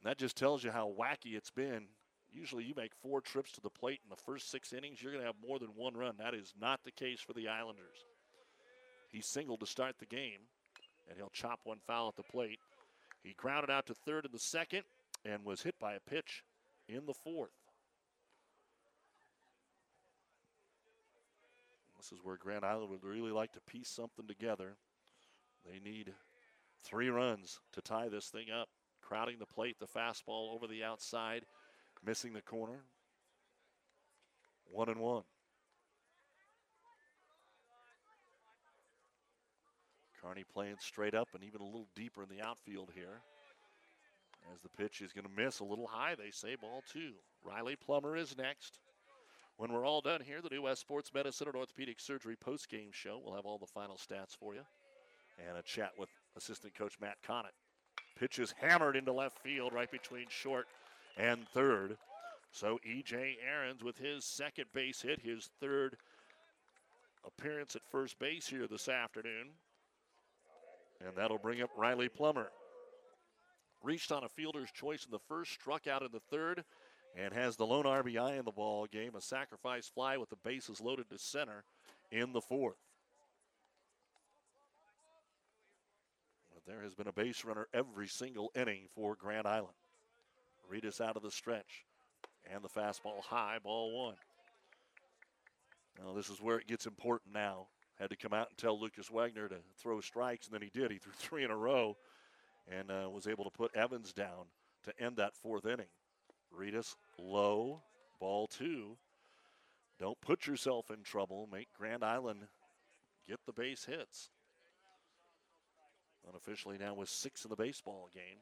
And that just tells you how wacky it's been. Usually you make four trips to the plate in the first six innings, you're going to have more than one run. That is not the case for the Islanders. He singled to start the game, and he'll chop one foul at the plate. He grounded out to third in the second and was hit by a pitch in the fourth. This is where Grand Island would really like to piece something together. They need three runs to tie this thing up. Crowding the plate, the fastball over the outside, missing the corner. One and one. Kearney playing straight up and even a little deeper in the outfield here. As the pitch is going to miss a little high, they say ball two. Riley Plummer is next. When we're all done here, the New West Sports Medicine and Orthopedic Surgery post-game show. We'll have all the final stats for you and a chat with assistant coach Matt Connett. Pitch is hammered into left field right between short and third. So E.J. Ahrens with his second base hit, his third appearance at first base here this afternoon. And that'll bring up Riley Plummer. Reached on a fielder's choice in the first, struck out in the third, and has the lone RBI in the ball game. A sacrifice fly with the bases loaded to center in the fourth. There has been a base runner every single inning for Grand Island. Reedus out of the stretch. And the fastball high, ball one. Now, this is where it gets important now. Had to come out and tell Lucas Wagner to throw strikes, and then he did. He threw three in a row and uh, was able to put Evans down to end that fourth inning. Reedus low, ball two. Don't put yourself in trouble. Make Grand Island get the base hits. Unofficially now with six in the baseball game.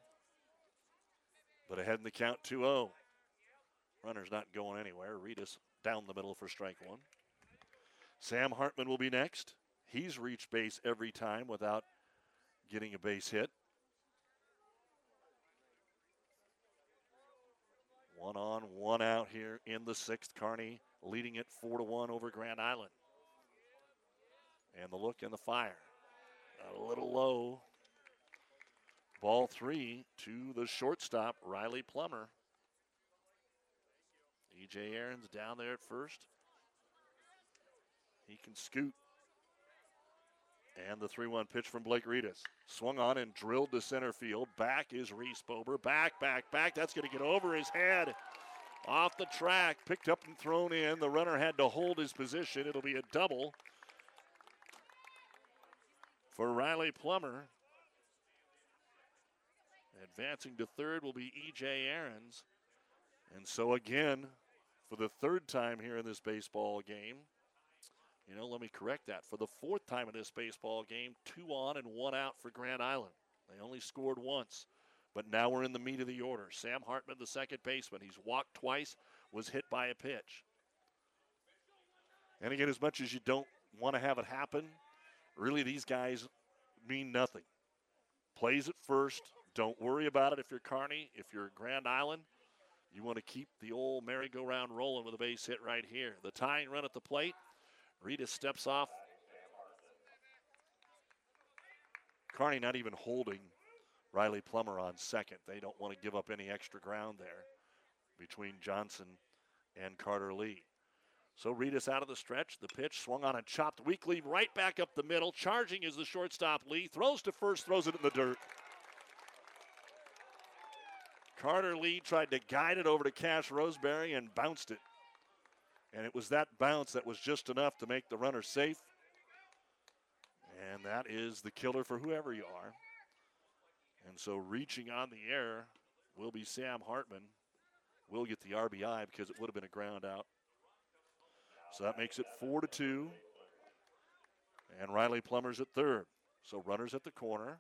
But ahead in the count 2 0. Runner's not going anywhere. Reedus down the middle for strike one. Sam Hartman will be next. He's reached base every time without getting a base hit. One on, one out here in the sixth. Kearney leading it four to one over Grand Island. And the look and the fire. A little low. Ball three to the shortstop, Riley Plummer. EJ Aaron's down there at first. He can scoot. And the 3 1 pitch from Blake Reedus. Swung on and drilled to center field. Back is Reese Bober. Back, back, back. That's going to get over his head. Off the track. Picked up and thrown in. The runner had to hold his position. It'll be a double for Riley Plummer. Advancing to third will be E.J. Ahrens. And so again, for the third time here in this baseball game, you know, let me correct that. For the fourth time in this baseball game, two on and one out for Grand Island. They only scored once, but now we're in the meat of the order. Sam Hartman, the second baseman, he's walked twice, was hit by a pitch. And again, as much as you don't want to have it happen, really these guys mean nothing. Plays at first. Don't worry about it if you're Kearney, If you're Grand Island, you want to keep the old merry-go-round rolling with a base hit right here. The tying run at the plate. Rita steps off. Kearney not even holding Riley Plummer on second. They don't want to give up any extra ground there between Johnson and Carter Lee. So Reedus out of the stretch. The pitch swung on and chopped weakly right back up the middle. Charging is the shortstop Lee. Throws to first, throws it in the dirt. Carter Lee tried to guide it over to Cash Roseberry and bounced it. And it was that bounce that was just enough to make the runner safe. And that is the killer for whoever you are. And so reaching on the air will be Sam Hartman. Will get the RBI because it would have been a ground out. So that makes it four to two. And Riley Plummer's at third. So runners at the corner.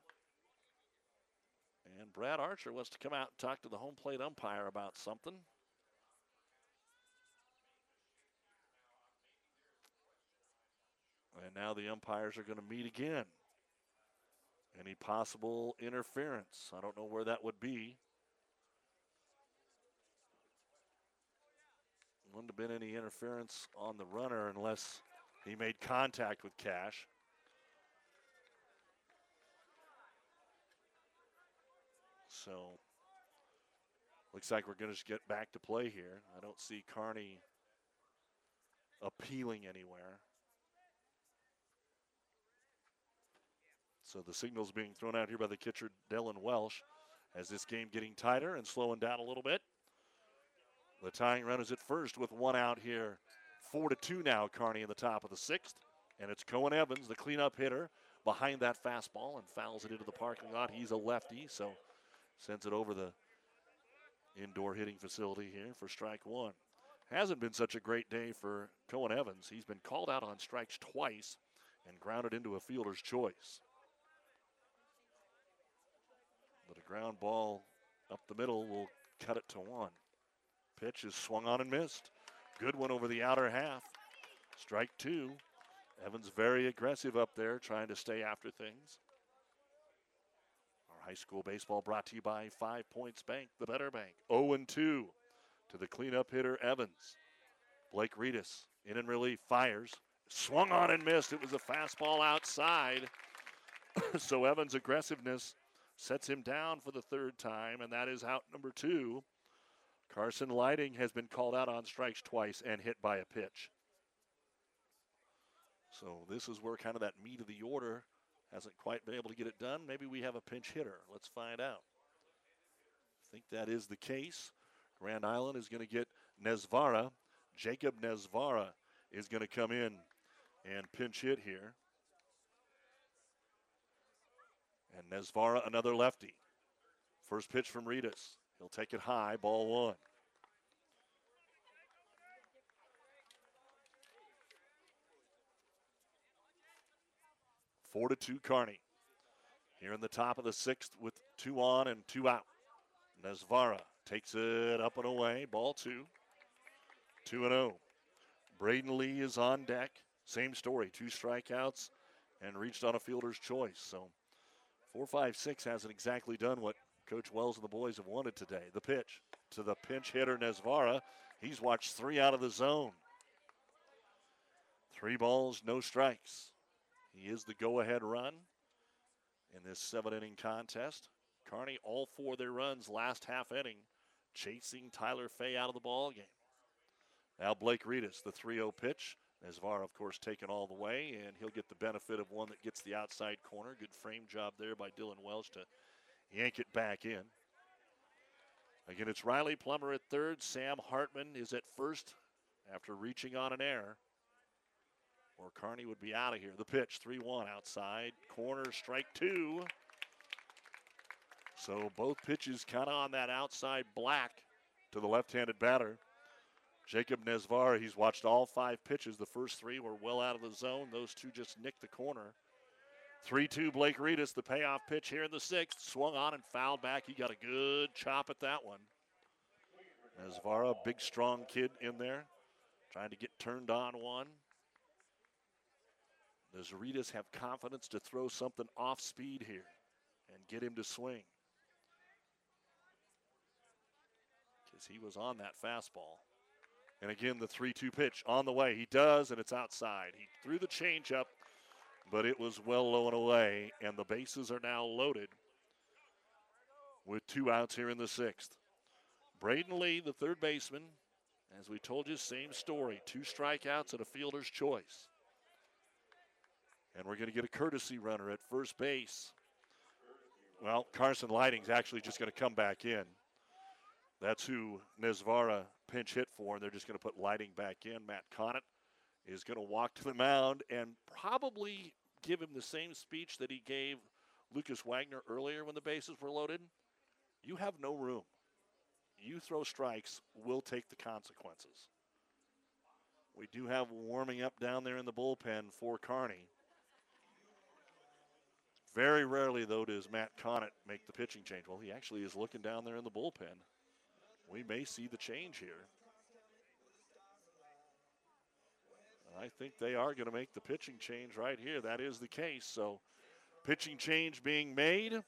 And Brad Archer wants to come out and talk to the home plate umpire about something. And now the umpires are going to meet again. Any possible interference? I don't know where that would be. Wouldn't have been any interference on the runner unless he made contact with Cash. So looks like we're going to just get back to play here. I don't see Kearney appealing anywhere. So the signal's being thrown out here by the catcher, Dylan Welsh, as this game getting tighter and slowing down a little bit. The tying run is at first with one out here. Four to two now, Kearney in the top of the sixth. And it's Cohen Evans, the cleanup hitter, behind that fastball and fouls it into the parking lot. He's a lefty, so sends it over the indoor hitting facility here for strike one. Hasn't been such a great day for Cohen Evans. He's been called out on strikes twice and grounded into a fielder's choice. But a ground ball up the middle will cut it to one. Pitch is swung on and missed. Good one over the outer half. Strike two. Evans very aggressive up there, trying to stay after things. Our high school baseball brought to you by Five Points Bank, the better bank. 0 2 to the cleanup hitter, Evans. Blake Reedus in and relief, fires. Swung on and missed. It was a fastball outside. so Evans' aggressiveness sets him down for the third time, and that is out number two. Carson Lighting has been called out on strikes twice and hit by a pitch. So this is where kind of that meat of the order hasn't quite been able to get it done. Maybe we have a pinch hitter. Let's find out. I think that is the case. Grand Island is going to get Nesvara. Jacob Nesvara is going to come in and pinch hit here. And Nesvara, another lefty. First pitch from Reedus. He'll take it high, ball one. Four to two, Kearney. Here in the top of the sixth with two on and two out. Nesvara takes it up and away. Ball two. Two and zero. Oh. Braden Lee is on deck. Same story. Two strikeouts and reached on a fielder's choice. So four, five, six hasn't exactly done what Coach Wells and the boys have wanted today. The pitch to the pinch hitter Nesvara. He's watched three out of the zone. Three balls, no strikes. He is the go ahead run in this seven inning contest. Kearney, all four of their runs last half inning, chasing Tyler Fay out of the ball game. Now Blake Reedus, the 3 0 pitch. Nesvar, of course, taken all the way, and he'll get the benefit of one that gets the outside corner. Good frame job there by Dylan Welsh to yank it back in. Again, it's Riley Plummer at third. Sam Hartman is at first after reaching on an error or Kearney would be out of here. The pitch, 3 1 outside. Corner, strike two. So both pitches kind of on that outside black to the left handed batter. Jacob Nesvar, he's watched all five pitches. The first three were well out of the zone. Those two just nicked the corner. 3 2 Blake Reedus, the payoff pitch here in the sixth. Swung on and fouled back. He got a good chop at that one. Nesvara, big strong kid in there, trying to get turned on one. Does Reedus have confidence to throw something off speed here and get him to swing? Because he was on that fastball. And again, the 3 2 pitch on the way. He does, and it's outside. He threw the changeup, but it was well low and away, and the bases are now loaded with two outs here in the sixth. Braden Lee, the third baseman, as we told you, same story. Two strikeouts and a fielder's choice. And we're going to get a courtesy runner at first base. Well, Carson Lighting's actually just going to come back in. That's who Nesvara pinch hit for, and they're just going to put Lighting back in. Matt Conant is going to walk to the mound and probably give him the same speech that he gave Lucas Wagner earlier when the bases were loaded. You have no room. You throw strikes, we'll take the consequences. We do have warming up down there in the bullpen for Kearney. Very rarely, though, does Matt Conant make the pitching change. Well, he actually is looking down there in the bullpen. We may see the change here. I think they are going to make the pitching change right here. That is the case. So, pitching change being made.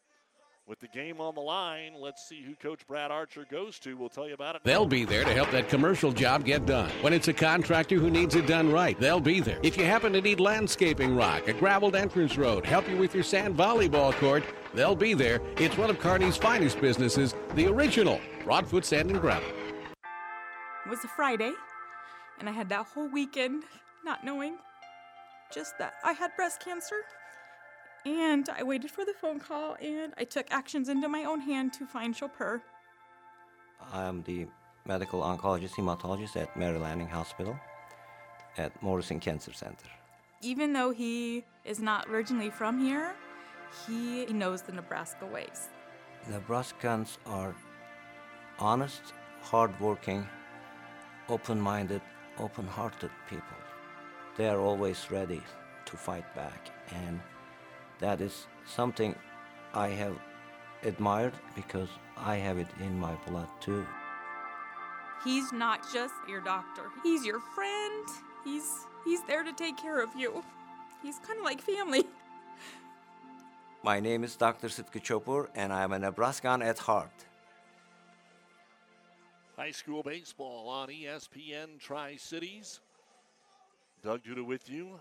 With the game on the line, let's see who Coach Brad Archer goes to. We'll tell you about it. They'll be there to help that commercial job get done. When it's a contractor who needs it done right, they'll be there. If you happen to need landscaping rock, a graveled entrance road, help you with your sand volleyball court, they'll be there. It's one of Kearney's finest businesses, the original Broadfoot Sand and Gravel. It was a Friday, and I had that whole weekend not knowing just that I had breast cancer. And I waited for the phone call and I took actions into my own hand to find Copur. I'm the medical oncologist hematologist at Mary Lanning Hospital at Morrison Cancer Center. even though he is not originally from here, he knows the Nebraska ways. Nebraskans are honest, hardworking, open minded, open hearted people. They are always ready to fight back, and that is something I have admired because I have it in my blood too. He's not just your doctor. He's your friend. He's he's there to take care of you. He's kind of like family. My name is Dr. Sitki Copur, and I am a Nebraskan at heart. High school baseball on ESPN Tri Cities. Doug Duda with you.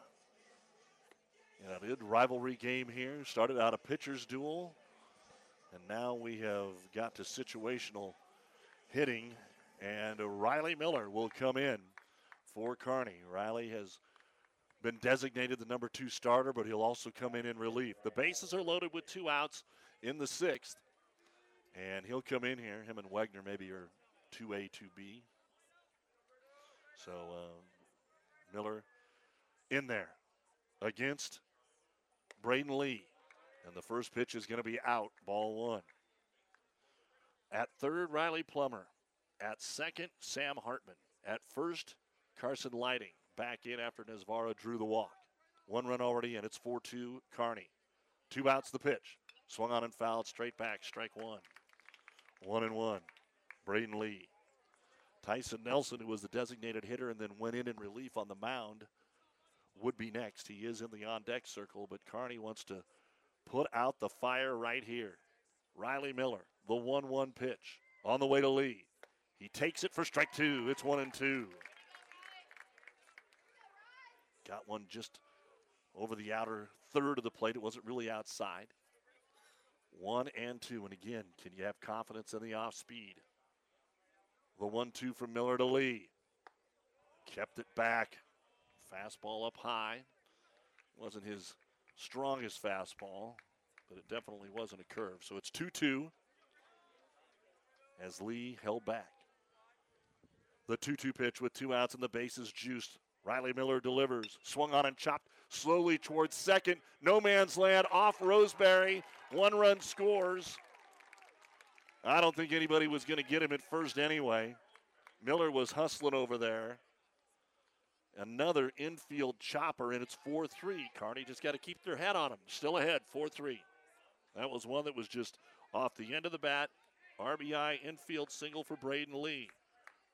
In a good rivalry game here. Started out a pitcher's duel. And now we have got to situational hitting. And Riley Miller will come in for Kearney. Riley has been designated the number two starter, but he'll also come in in relief. The bases are loaded with two outs in the sixth. And he'll come in here. Him and Wagner maybe are 2A, 2B. So uh, Miller in there against Braden Lee. And the first pitch is going to be out, ball one. At third, Riley Plummer. At second, Sam Hartman. At first, Carson Lighting back in after Nesvaro drew the walk. One run already in. It's 4 2 Kearney. Two outs the pitch. Swung on and fouled straight back. Strike one. One and one. Braden Lee. Tyson Nelson, who was the designated hitter and then went in in relief on the mound, would be next. He is in the on deck circle, but Kearney wants to put out the fire right here. Riley Miller, the 1 1 pitch on the way to Lee. He takes it for strike two. It's one and two. Got one just over the outer third of the plate. It wasn't really outside. One and two. And again, can you have confidence in the off speed? The one two from Miller to Lee. Kept it back. Fastball up high. Wasn't his strongest fastball, but it definitely wasn't a curve. So it's 2 2 as Lee held back. The 2 2 pitch with two outs and the bases juiced. Riley Miller delivers. Swung on and chopped slowly towards second. No man's land off Roseberry. One run scores. I don't think anybody was going to get him at first anyway. Miller was hustling over there. Another infield chopper, and it's 4 3. Kearney just got to keep their head on him. Still ahead, 4 3. That was one that was just off the end of the bat. RBI infield single for Braden Lee.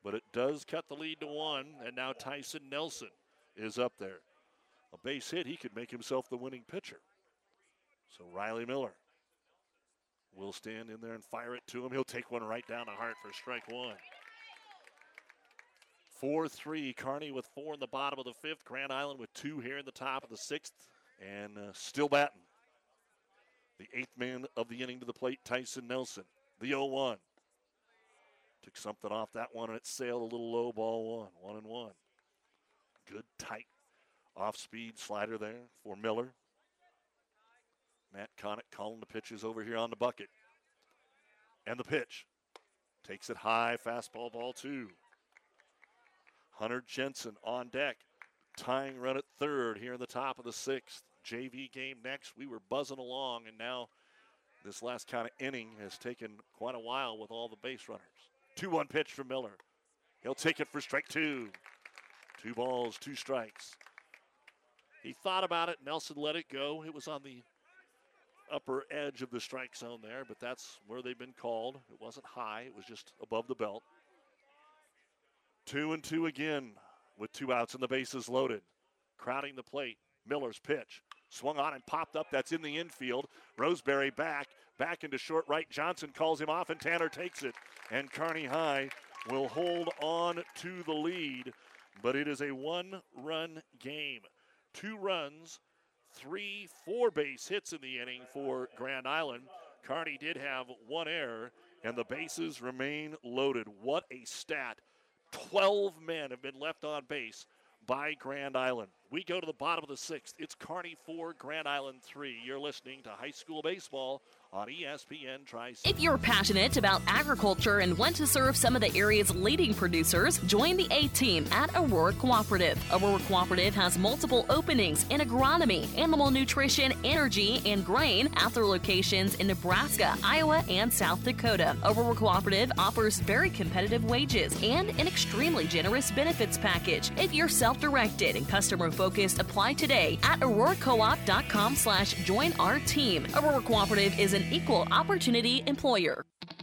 But it does cut the lead to one, and now Tyson Nelson is up there. A base hit, he could make himself the winning pitcher. So Riley Miller will stand in there and fire it to him. He'll take one right down the heart for strike one. 4 3. Kearney with four in the bottom of the fifth. Grand Island with two here in the top of the sixth. And uh, still batting. The eighth man of the inning to the plate, Tyson Nelson. The 0 1. Took something off that one and it sailed a little low, ball one. One and one. Good, tight, off speed slider there for Miller. Matt Connick calling the pitches over here on the bucket. And the pitch. Takes it high, fastball, ball two. Hunter Jensen on deck. Tying run at third here in the top of the sixth. JV game next. We were buzzing along, and now this last kind of inning has taken quite a while with all the base runners. 2 1 pitch from Miller. He'll take it for strike two. Two balls, two strikes. He thought about it. Nelson let it go. It was on the upper edge of the strike zone there, but that's where they've been called. It wasn't high, it was just above the belt. Two and two again with two outs and the bases loaded. Crowding the plate. Miller's pitch. Swung on and popped up. That's in the infield. Roseberry back. Back into short right. Johnson calls him off, and Tanner takes it. And Kearney High will hold on to the lead. But it is a one run game. Two runs, three four base hits in the inning for Grand Island. Kearney did have one error, and the bases remain loaded. What a stat! 12 men have been left on base by Grand Island. We go to the bottom of the sixth. It's Kearney 4, Grand Island 3. You're listening to high school baseball on ESPN Tri If you're passionate about agriculture and want to serve some of the area's leading producers, join the A team at Aurora Cooperative. Aurora Cooperative has multiple openings in agronomy, animal nutrition, energy, and grain at their locations in Nebraska, Iowa, and South Dakota. Aurora Cooperative offers very competitive wages and an extremely generous benefits package. If you're self-directed and customer focused, apply today at auroracoop.com slash join our team. Aurora Cooperative is an equal opportunity employer.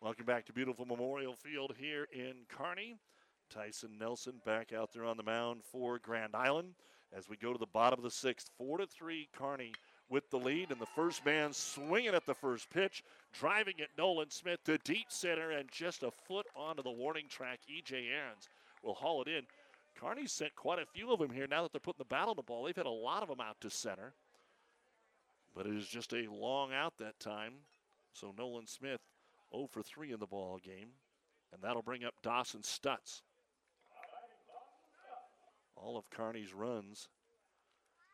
Welcome back to beautiful Memorial Field here in Kearney. Tyson Nelson back out there on the mound for Grand Island as we go to the bottom of the sixth. Four to three, Kearney with the lead, and the first man swinging at the first pitch, driving it Nolan Smith to deep center, and just a foot onto the warning track. EJ Aarons will haul it in. Kearney's sent quite a few of them here now that they're putting the bat on the ball. They've had a lot of them out to center, but it is just a long out that time. So Nolan Smith 0 for 3 in the ball game, and that'll bring up Dawson Stutz. All of Kearney's runs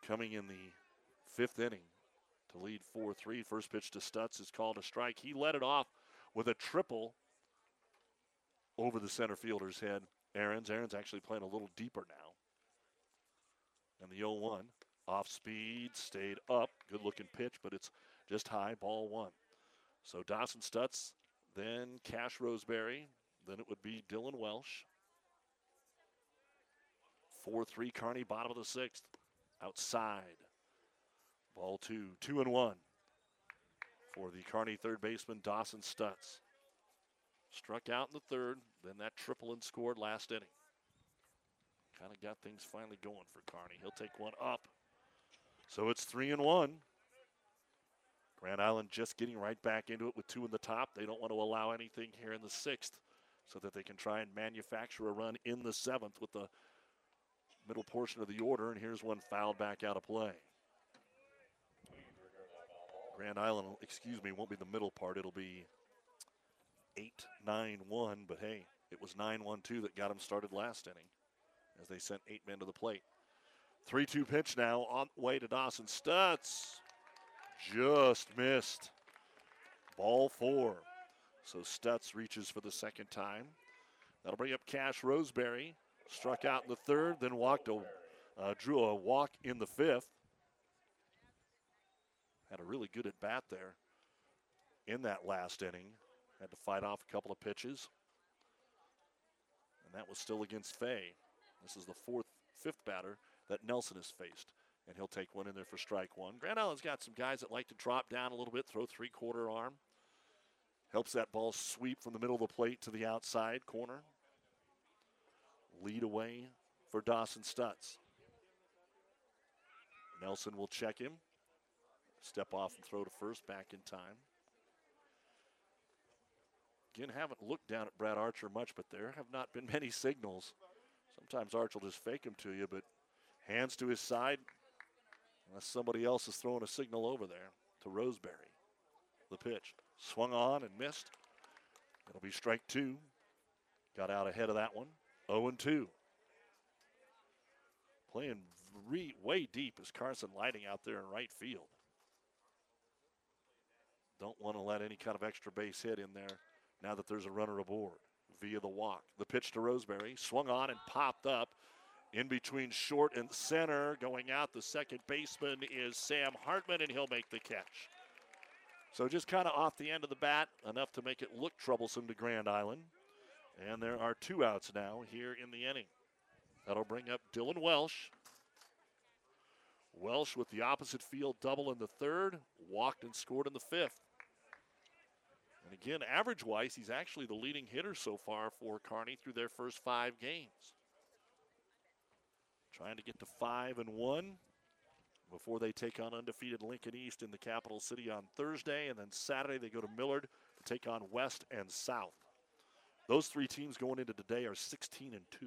coming in the fifth inning to lead 4 3. First pitch to Stutz is called a strike. He led it off with a triple over the center fielder's head. Aarons. Aarons actually playing a little deeper now. And the 0 1 off speed, stayed up. Good looking pitch, but it's just high. Ball one. So Dawson Stutz then Cash Roseberry. Then it would be Dylan Welsh. 4 3 Kearney, bottom of the sixth. Outside. Ball two, two and one for the Kearney third baseman, Dawson Stutz. Struck out in the third, then that triple and scored last inning. Kind of got things finally going for Kearney. He'll take one up. So it's three and one. Grand Island just getting right back into it with two in the top. They don't want to allow anything here in the sixth so that they can try and manufacture a run in the seventh with the middle portion of the order. And here's one fouled back out of play. Grand Island, excuse me, won't be the middle part. It'll be 8 9 1. But hey, it was 9 1 2 that got them started last inning as they sent eight men to the plate. 3 2 pitch now on way to Dawson Stutz. Just missed. Ball four. So Stutz reaches for the second time. That'll bring up Cash Roseberry. Struck out in the third, then walked a, uh, drew a walk in the fifth. Had a really good at bat there in that last inning. Had to fight off a couple of pitches. And that was still against Fay. This is the fourth, fifth batter that Nelson has faced. And he'll take one in there for strike one. Grand Island's got some guys that like to drop down a little bit, throw three quarter arm. Helps that ball sweep from the middle of the plate to the outside corner. Lead away for Dawson Stutz. Nelson will check him. Step off and throw to first back in time. Again, haven't looked down at Brad Archer much, but there have not been many signals. Sometimes Archer will just fake him to you, but hands to his side, unless somebody else is throwing a signal over there to Roseberry. The pitch swung on and missed. It'll be strike two. Got out ahead of that one. 0 and 2. Playing re- way deep is Carson Lighting out there in right field. Don't want to let any kind of extra base hit in there now that there's a runner aboard via the walk. The pitch to Roseberry swung on and popped up In between short and center, going out, the second baseman is Sam Hartman, and he'll make the catch. So just kind of off the end of the bat, enough to make it look troublesome to Grand Island. And there are two outs now here in the inning. That'll bring up Dylan Welsh. Welsh with the opposite field double in the third, walked and scored in the fifth. And again, average wise, he's actually the leading hitter so far for Kearney through their first five games. Trying to get to five and one before they take on undefeated Lincoln East in the capital city on Thursday. And then Saturday they go to Millard to take on West and South. Those three teams going into today are 16 and 2.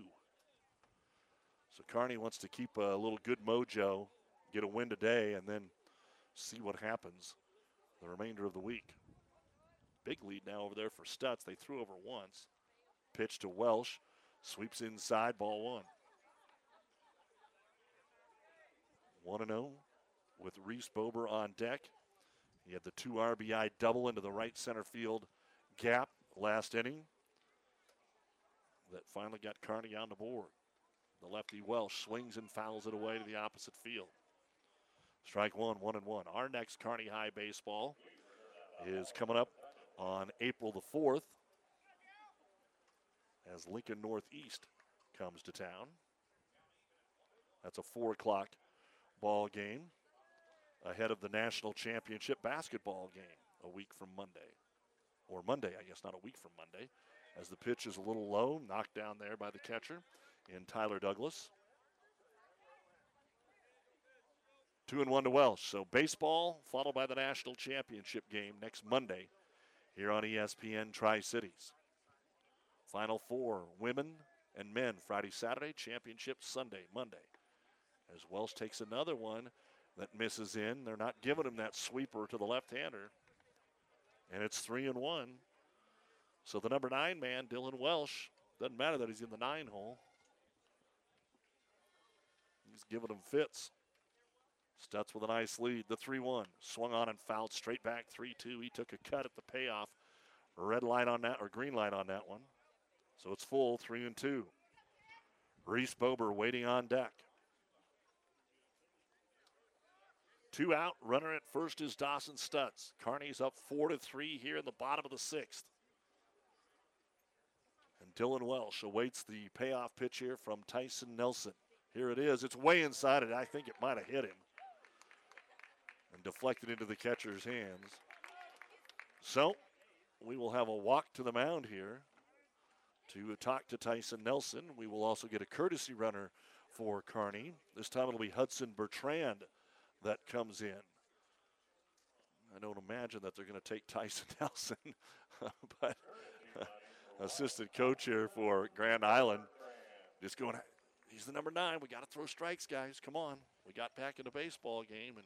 So Kearney wants to keep a little good mojo, get a win today, and then see what happens the remainder of the week. Big lead now over there for Stutz. They threw over once. Pitch to Welsh. Sweeps inside, ball one. 1 0 with Reese Bober on deck. He had the two RBI double into the right center field gap last inning that finally got Kearney on the board. The lefty Welsh swings and fouls it away to the opposite field. Strike one, one and one. Our next Kearney High baseball is coming up on April the 4th as Lincoln Northeast comes to town. That's a four o'clock ball game ahead of the national championship basketball game a week from Monday. Or Monday, I guess, not a week from Monday, as the pitch is a little low, knocked down there by the catcher in Tyler Douglas. Two and one to Welsh. So baseball followed by the national championship game next Monday here on ESPN Tri Cities. Final four women and men Friday, Saturday, championship Sunday, Monday. As Welsh takes another one that misses in. They're not giving him that sweeper to the left hander. And it's three and one. So the number nine man, Dylan Welsh, doesn't matter that he's in the nine hole. He's giving them fits. Stutz with a nice lead. The 3 1. Swung on and fouled straight back 3 2. He took a cut at the payoff. Red light on that, or green light on that one. So it's full 3 and 2. Reese Bober waiting on deck. Two out, runner at first is Dawson Stutz. Kearney's up four to three here in the bottom of the sixth. And Dylan Welsh awaits the payoff pitch here from Tyson Nelson. Here it is. It's way inside it. I think it might have hit him and deflected into the catcher's hands. So we will have a walk to the mound here to talk to Tyson Nelson. We will also get a courtesy runner for Kearney. This time it'll be Hudson Bertrand that comes in. I don't imagine that they're going to take Tyson Nelson, but assistant coach here for Grand Island just going, he's the number nine. We got to throw strikes, guys. Come on. We got back in the baseball game and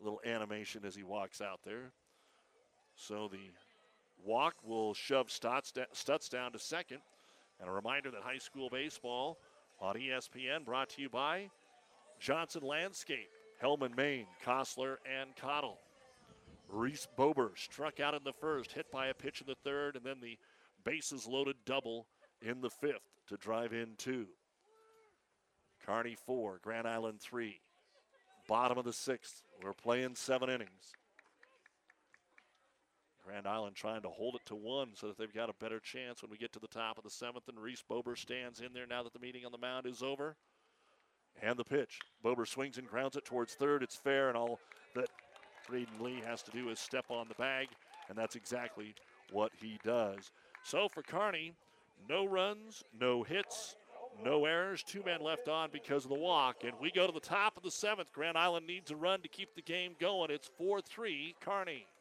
a little animation as he walks out there. So the walk will shove Stutz, down to second. And a reminder that high school baseball on ESPN brought to you by Johnson Landscape. Hellman, Maine, Kostler, and Cottle. Reese Bober struck out in the first, hit by a pitch in the third, and then the bases loaded double in the fifth to drive in two. Kearney four, Grand Island three. Bottom of the sixth. We're playing seven innings. Grand Island trying to hold it to one so that they've got a better chance when we get to the top of the seventh. And Reese Bober stands in there now that the meeting on the mound is over. And the pitch. Bober swings and grounds it towards third. It's fair, and all that Braden Lee has to do is step on the bag, and that's exactly what he does. So for Kearney, no runs, no hits, no errors. Two men left on because of the walk. And we go to the top of the seventh. Grand Island needs a run to keep the game going. It's 4 3 Kearney.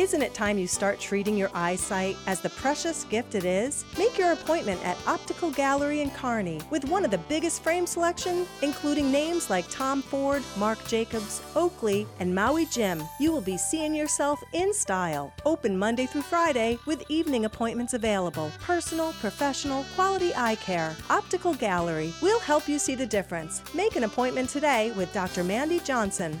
Isn't it time you start treating your eyesight as the precious gift it is? Make your appointment at Optical Gallery in Kearney with one of the biggest frame selection, including names like Tom Ford, Marc Jacobs, Oakley, and Maui Jim. You will be seeing yourself in style. Open Monday through Friday with evening appointments available. Personal, professional, quality eye care. Optical Gallery. We'll help you see the difference. Make an appointment today with Dr. Mandy Johnson.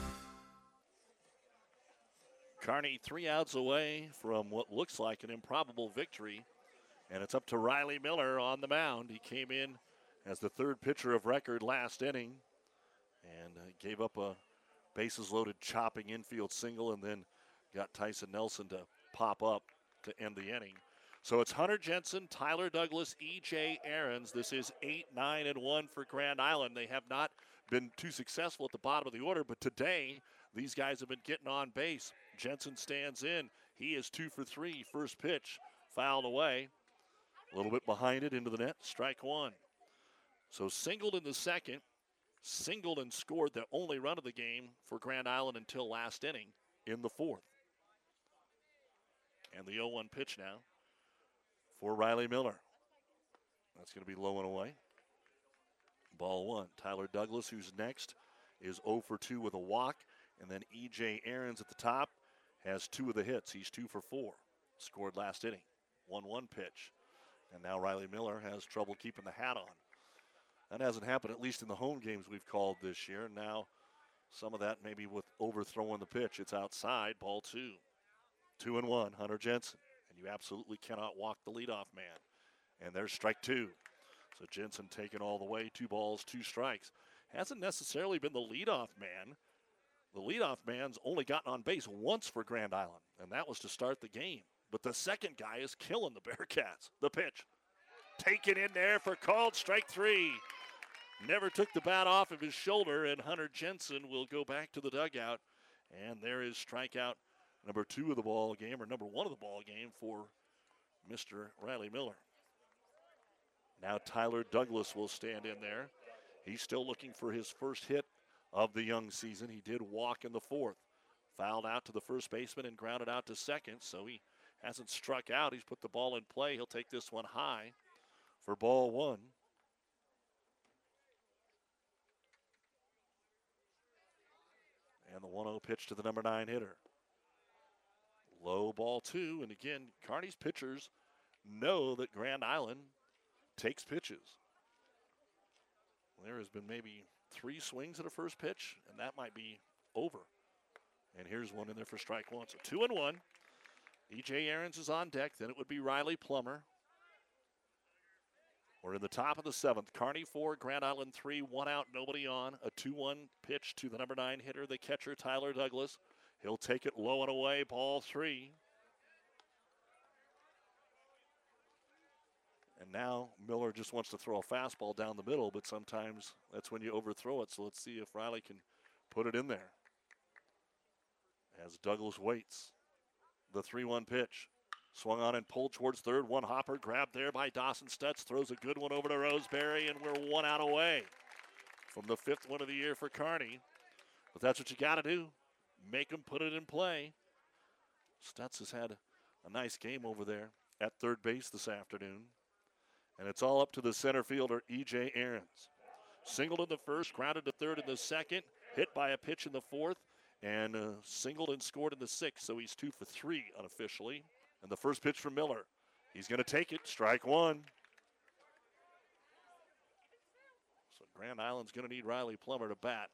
Kearney three outs away from what looks like an improbable victory. And it's up to Riley Miller on the mound. He came in as the third pitcher of record last inning and uh, gave up a bases loaded chopping infield single and then got Tyson Nelson to pop up to end the inning. So it's Hunter Jensen, Tyler Douglas, E.J. Ahrens. This is 8, 9, and 1 for Grand Island. They have not been too successful at the bottom of the order, but today these guys have been getting on base. Jensen stands in. He is two for three. First pitch fouled away. A little bit behind it into the net. Strike one. So singled in the second. Singled and scored the only run of the game for Grand Island until last inning in the fourth. And the 0 1 pitch now for Riley Miller. That's going to be low and away. Ball one. Tyler Douglas, who's next, is 0 for 2 with a walk. And then E.J. Aarons at the top has two of the hits. He's two for four. Scored last inning. 1 1 pitch. And now Riley Miller has trouble keeping the hat on. That hasn't happened, at least in the home games we've called this year. And now, some of that maybe with overthrowing the pitch. It's outside, ball two. Two and one, Hunter Jensen. And you absolutely cannot walk the leadoff man. And there's strike two. So Jensen taking all the way, two balls, two strikes. Hasn't necessarily been the leadoff man the leadoff man's only gotten on base once for Grand Island, and that was to start the game. But the second guy is killing the Bearcats. The pitch. Taken in there for called strike three. Never took the bat off of his shoulder, and Hunter Jensen will go back to the dugout. And there is strikeout number two of the ball game, or number one of the ball game for Mr. Riley Miller. Now Tyler Douglas will stand in there. He's still looking for his first hit of the young season. He did walk in the fourth. Fouled out to the first baseman and grounded out to second, so he hasn't struck out. He's put the ball in play. He'll take this one high for ball one. And the 1 0 pitch to the number nine hitter. Low ball two. And again, Kearney's pitchers know that Grand Island takes pitches. There has been maybe three swings at a first pitch, and that might be over. And here's one in there for strike one. So two and one. EJ Aarons is on deck. Then it would be Riley Plummer. We're in the top of the seventh. Kearney four, Grand Island three, one out, nobody on. A 2 1 pitch to the number nine hitter, the catcher, Tyler Douglas. He'll take it low and away, ball three. And now Miller just wants to throw a fastball down the middle, but sometimes that's when you overthrow it. So let's see if Riley can put it in there. As Douglas waits, the 3 1 pitch. Swung on and pulled towards third. One hopper grabbed there by Dawson Stutz. Throws a good one over to Roseberry, and we're one out away from the fifth one of the year for Kearney. But that's what you got to do. Make them put it in play. Stutz has had a nice game over there at third base this afternoon. And it's all up to the center fielder, E.J. Ahrens. Singled in the first, grounded to third in the second, hit by a pitch in the fourth, and uh, singled and scored in the sixth. So he's two for three unofficially. And the first pitch from Miller. He's going to take it. Strike one. So Grand Island's going to need Riley Plummer to bat,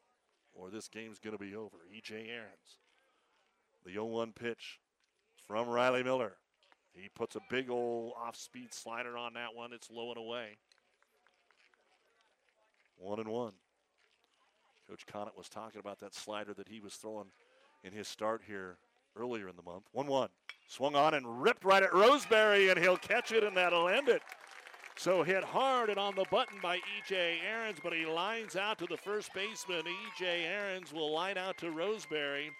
or this game's going to be over. E.J. Ahrens. The 0 1 pitch from Riley Miller. He puts a big old off-speed slider on that one. It's low and away. One and one. Coach Connett was talking about that slider that he was throwing in his start here earlier in the month. 1 1. Swung on and ripped right at Roseberry, and he'll catch it, and that'll end it. So hit hard and on the button by E.J. Aarons, but he lines out to the first baseman. E.J. Aarons will line out to Roseberry.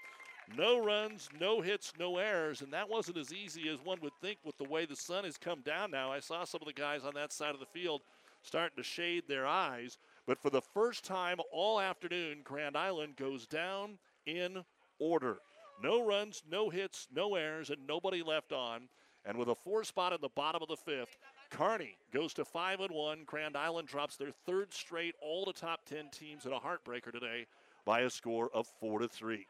No runs, no hits, no errors, and that wasn't as easy as one would think with the way the sun has come down now. I saw some of the guys on that side of the field starting to shade their eyes, but for the first time all afternoon, Grand Island goes down in order. No runs, no hits, no errors, and nobody left on. And with a four spot in the bottom of the fifth, Kearney goes to five and one. Grand Island drops their third straight, all the top ten teams in a heartbreaker today by a score of four to three.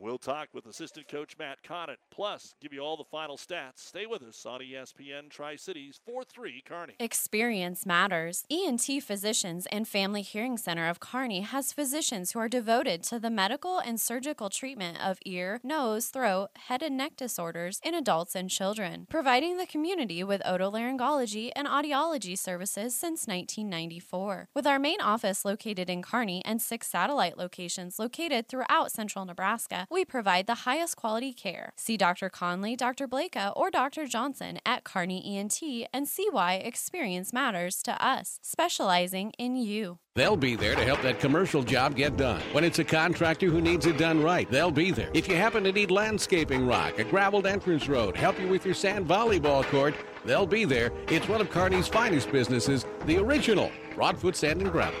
We'll talk with assistant coach Matt Connett, plus give you all the final stats. Stay with us on ESPN Tri Cities 4 3 Kearney. Experience matters. ENT Physicians and Family Hearing Center of Kearney has physicians who are devoted to the medical and surgical treatment of ear, nose, throat, head and neck disorders in adults and children, providing the community with otolaryngology and audiology services since 1994. With our main office located in Kearney and six satellite locations located throughout central Nebraska, we provide the highest quality care. See Dr. Conley, Dr. Blaka, or Dr. Johnson at Kearney ENT and see why experience matters to us, specializing in you. They'll be there to help that commercial job get done. When it's a contractor who needs it done right, they'll be there. If you happen to need landscaping rock, a graveled entrance road, help you with your sand volleyball court, they'll be there. It's one of Kearney's finest businesses, the original Broadfoot Sand and Gravel.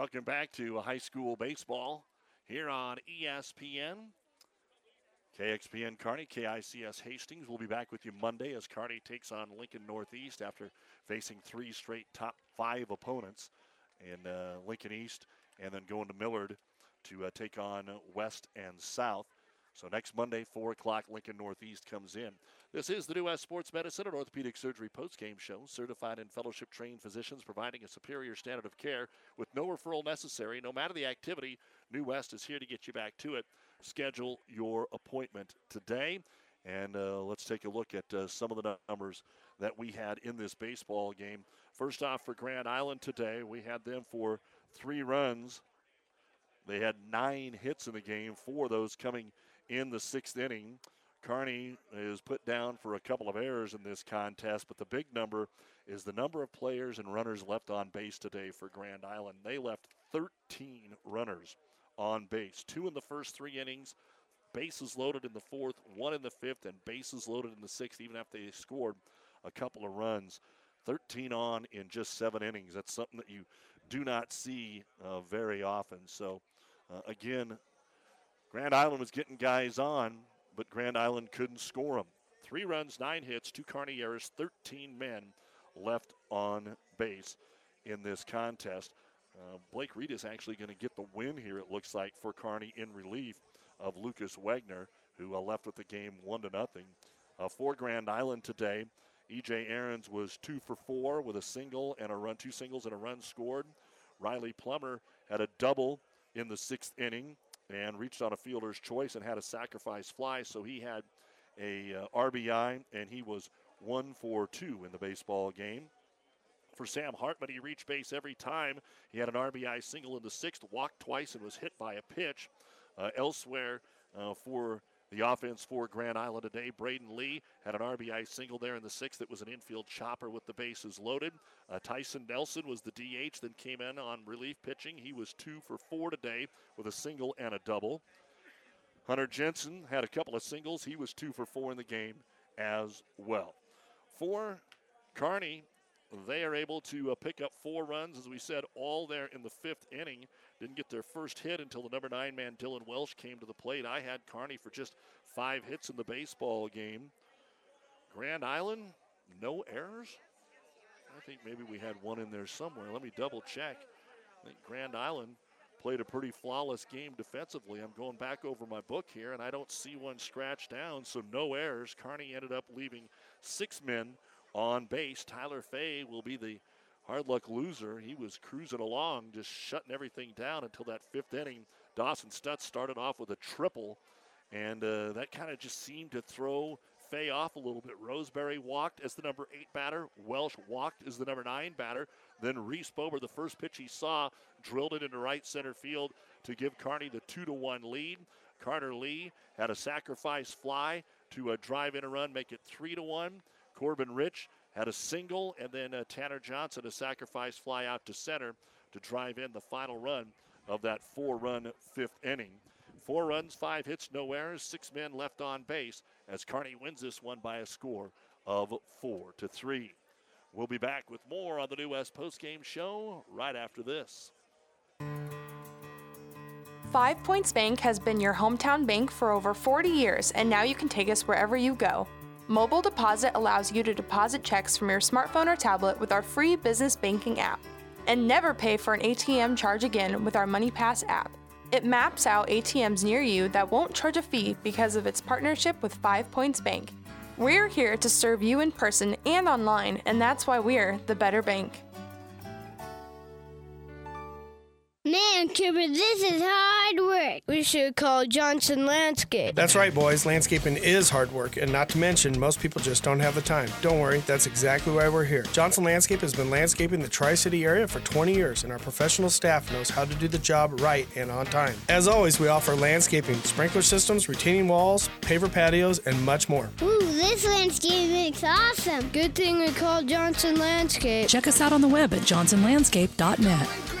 Welcome back to high school baseball here on ESPN. KXPN Kearney, KICS Hastings. We'll be back with you Monday as Kearney takes on Lincoln Northeast after facing three straight top five opponents in uh, Lincoln East and then going to Millard to uh, take on West and South. So next Monday, 4 o'clock, Lincoln Northeast comes in. This is the New West Sports Medicine and Orthopedic Surgery postgame show. Certified and fellowship trained physicians providing a superior standard of care with no referral necessary. No matter the activity, New West is here to get you back to it. Schedule your appointment today. And uh, let's take a look at uh, some of the numbers that we had in this baseball game. First off, for Grand Island today, we had them for three runs. They had nine hits in the game, four of those coming in the sixth inning. Kearney is put down for a couple of errors in this contest, but the big number is the number of players and runners left on base today for Grand Island. They left 13 runners on base, two in the first three innings, bases loaded in the fourth, one in the fifth, and bases loaded in the sixth, even after they scored a couple of runs. 13 on in just seven innings. That's something that you do not see uh, very often. So, uh, again, Grand Island was getting guys on, but Grand Island couldn't score them. Three runs, nine hits, two Kearney 13 men left on base in this contest. Uh, Blake Reed is actually going to get the win here, it looks like, for Kearney in relief of Lucas Wagner, who uh, left with the game one to nothing. Uh, for Grand Island today, EJ Ahrens was two for four with a single and a run, two singles and a run scored. Riley Plummer had a double in the sixth inning and reached on a fielder's choice and had a sacrifice fly, so he had a uh, RBI and he was one for two in the baseball game. For Sam Hartman, he reached base every time. He had an RBI single in the sixth, walked twice, and was hit by a pitch. Uh, elsewhere uh, for the offense for Grand Island today, Braden Lee had an RBI single there in the sixth. It was an infield chopper with the bases loaded. Uh, Tyson Nelson was the DH, then came in on relief pitching. He was two for four today with a single and a double. Hunter Jensen had a couple of singles. He was two for four in the game as well. For Kearney, they are able to uh, pick up four runs, as we said, all there in the fifth inning. Didn't get their first hit until the number nine man Dylan Welsh came to the plate. I had Kearney for just five hits in the baseball game. Grand Island, no errors. I think maybe we had one in there somewhere. Let me double check. I think Grand Island played a pretty flawless game defensively. I'm going back over my book here, and I don't see one scratched down, so no errors. Kearney ended up leaving six men on base. Tyler Fay will be the hard luck loser. He was cruising along, just shutting everything down until that fifth inning. Dawson Stutz started off with a triple, and uh, that kind of just seemed to throw Fay off a little bit. Roseberry walked as the number eight batter. Welsh walked as the number nine batter. Then Reese Bober, the first pitch he saw, drilled it into right center field to give Kearney the two to one lead. Carter Lee had a sacrifice fly to uh, drive in a run, make it three to one. Corbin Rich had a single, and then uh, Tanner Johnson a sacrifice fly out to center to drive in the final run of that four-run fifth inning. Four runs, five hits, no errors, six men left on base as Kearney wins this one by a score of four to three. We'll be back with more on the New West postgame show right after this. Five Points Bank has been your hometown bank for over 40 years, and now you can take us wherever you go. Mobile Deposit allows you to deposit checks from your smartphone or tablet with our free business banking app. And never pay for an ATM charge again with our MoneyPass app. It maps out ATMs near you that won't charge a fee because of its partnership with Five Points Bank. We're here to serve you in person and online, and that's why we're the better bank. Man, Cooper, this is hard work. We should call Johnson Landscape. That's right, boys. Landscaping is hard work, and not to mention, most people just don't have the time. Don't worry, that's exactly why we're here. Johnson Landscape has been landscaping the Tri City area for 20 years, and our professional staff knows how to do the job right and on time. As always, we offer landscaping, sprinkler systems, retaining walls, paver patios, and much more. Ooh, this landscape looks awesome. Good thing we called Johnson Landscape. Check us out on the web at johnsonlandscape.net.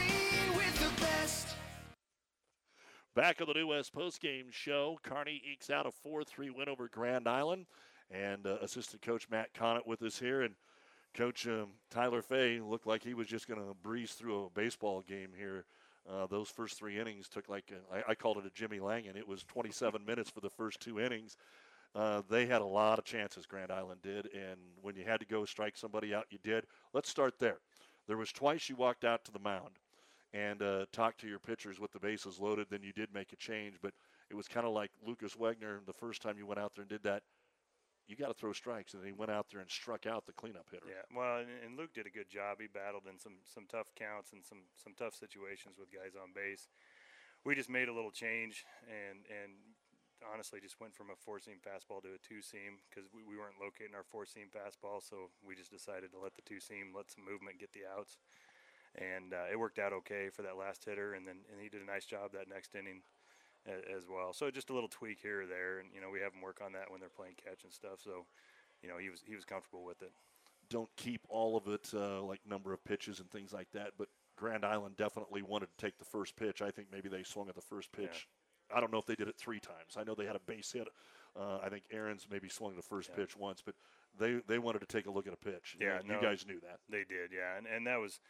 Back on the New West postgame show, Kearney ekes out a 4 3 win over Grand Island. And uh, assistant coach Matt Connett with us here. And coach um, Tyler Fay looked like he was just going to breeze through a baseball game here. Uh, those first three innings took like, a, I, I called it a Jimmy Langen. It was 27 minutes for the first two innings. Uh, they had a lot of chances, Grand Island did. And when you had to go strike somebody out, you did. Let's start there. There was twice you walked out to the mound and uh, talk to your pitchers with the bases loaded, then you did make a change. But it was kind of like Lucas Wegner the first time you went out there and did that. You got to throw strikes, and he went out there and struck out the cleanup hitter. Yeah, well, and, and Luke did a good job. He battled in some some tough counts and some some tough situations with guys on base. We just made a little change, and and honestly just went from a four seam fastball to a two seam because we, we weren't locating our four seam fastball, so we just decided to let the two seam, let some movement get the outs and uh, it worked out okay for that last hitter. And then and he did a nice job that next inning as well. So just a little tweak here or there, and you know we have them work on that when they're playing catch and stuff. So you know he was he was comfortable with it. Don't keep all of it uh, like number of pitches and things like that, but Grand Island definitely wanted to take the first pitch. I think maybe they swung at the first pitch. Yeah. I don't know if they did it three times. I know they had a base hit. Uh, I think Aaron's maybe swung the first yeah. pitch once, but they they wanted to take a look at a pitch. Yeah, you, no, you guys knew that. They did, yeah, and and that was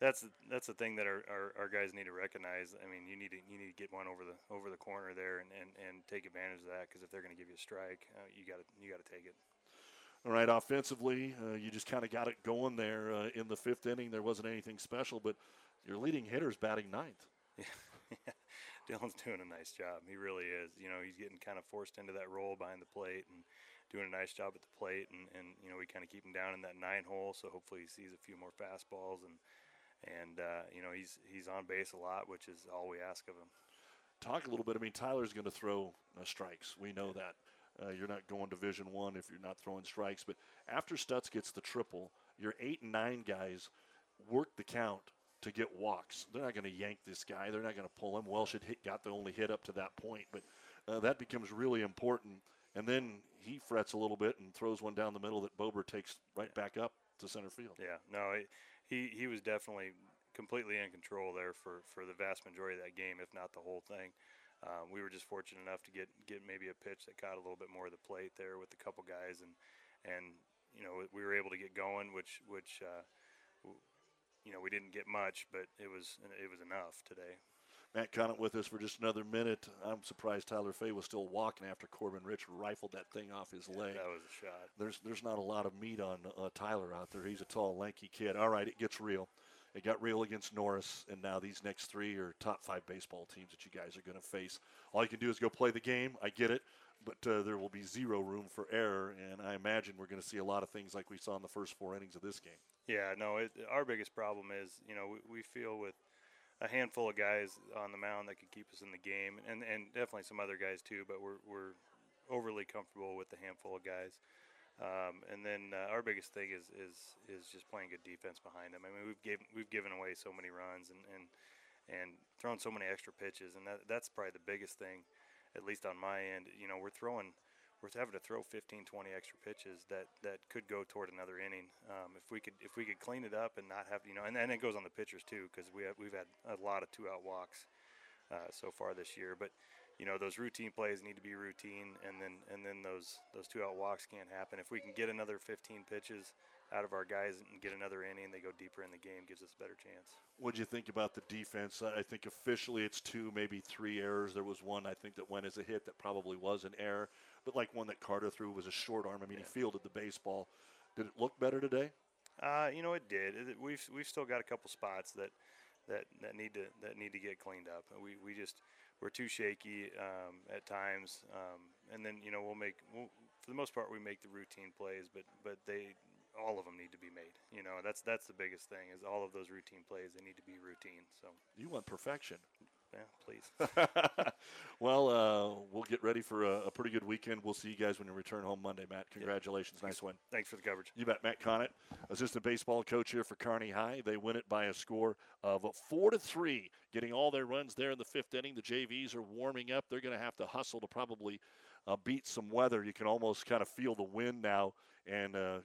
that's that's the thing that our, our, our, guys need to recognize. I mean, you need to you need to get one over the over the corner there and, and, and take advantage of that because if they're going to give you a strike, uh, you got to you got to take it. All right, offensively, uh, you just kind of got it going there uh, in the fifth inning. There wasn't anything special, but your leading hitter's batting ninth. Yeah. Dylan's doing a nice job. He really is. You know, he's getting kind of forced into that role behind the plate and doing a nice job at the plate. And, and you know, we kind of keep him down in that nine hole, so hopefully he sees a few more fastballs and – and uh, you know he's he's on base a lot, which is all we ask of him. Talk a little bit. I mean, Tyler's going to throw uh, strikes. We know that. Uh, you're not going Division One if you're not throwing strikes. But after Stutz gets the triple, your eight and nine guys work the count to get walks. They're not going to yank this guy. They're not going to pull him. Welsh had hit, got the only hit up to that point, but uh, that becomes really important. And then he frets a little bit and throws one down the middle that Bober takes right back up to center field. Yeah, no, he he was definitely completely in control there for for the vast majority of that game, if not the whole thing. Um, we were just fortunate enough to get get maybe a pitch that caught a little bit more of the plate there with a couple guys, and and you know we were able to get going, which which uh, you know we didn't get much, but it was it was enough today. Matt Connett with us for just another minute. I'm surprised Tyler Fay was still walking after Corbin Rich rifled that thing off his leg. That was a shot. There's there's not a lot of meat on uh, Tyler out there. He's a tall, lanky kid. All right, it gets real. It got real against Norris, and now these next three are top five baseball teams that you guys are going to face. All you can do is go play the game. I get it, but uh, there will be zero room for error, and I imagine we're going to see a lot of things like we saw in the first four innings of this game. Yeah, no, it, our biggest problem is, you know, we, we feel with a handful of guys on the mound that can keep us in the game, and, and definitely some other guys too, but we're, we're overly comfortable with the handful of guys. Um, and then uh, our biggest thing is, is is just playing good defense behind them. I mean, we've given we've given away so many runs and, and and thrown so many extra pitches, and that that's probably the biggest thing, at least on my end. You know, we're throwing having to throw 15, 20 extra pitches that, that could go toward another inning. Um, if we could if we could clean it up and not have you know, and, and it goes on the pitchers too because we have, we've had a lot of two out walks uh, so far this year, but you know those routine plays need to be routine, and then and then those those two out walks can't happen. If we can get another 15 pitches out of our guys and get another inning, they go deeper in the game, gives us a better chance. What do you think about the defense? I think officially it's two, maybe three errors. There was one I think that went as a hit that probably was an error, but like one that Carter threw was a short arm. I mean, yeah. he fielded the baseball. Did it look better today? Uh, you know, it did. We've we've still got a couple spots that that that need to that need to get cleaned up. We we just we're too shaky um, at times, um, and then you know we'll make we'll, for the most part we make the routine plays, but but they all of them need to be made. You know that's that's the biggest thing is all of those routine plays they need to be routine. So you want perfection. Yeah, please. well, uh, we'll get ready for a, a, pretty good weekend. We'll see you guys when you return home Monday, Matt. Congratulations. Nice win. Thanks for the coverage. You bet. Matt Connett, assistant baseball coach here for Kearney High. They win it by a score of 4 to 3, getting all their runs there in the fifth inning. The JVs are warming up. They're going to have to hustle to probably uh, beat some weather. You can almost kind of feel the wind now and uh,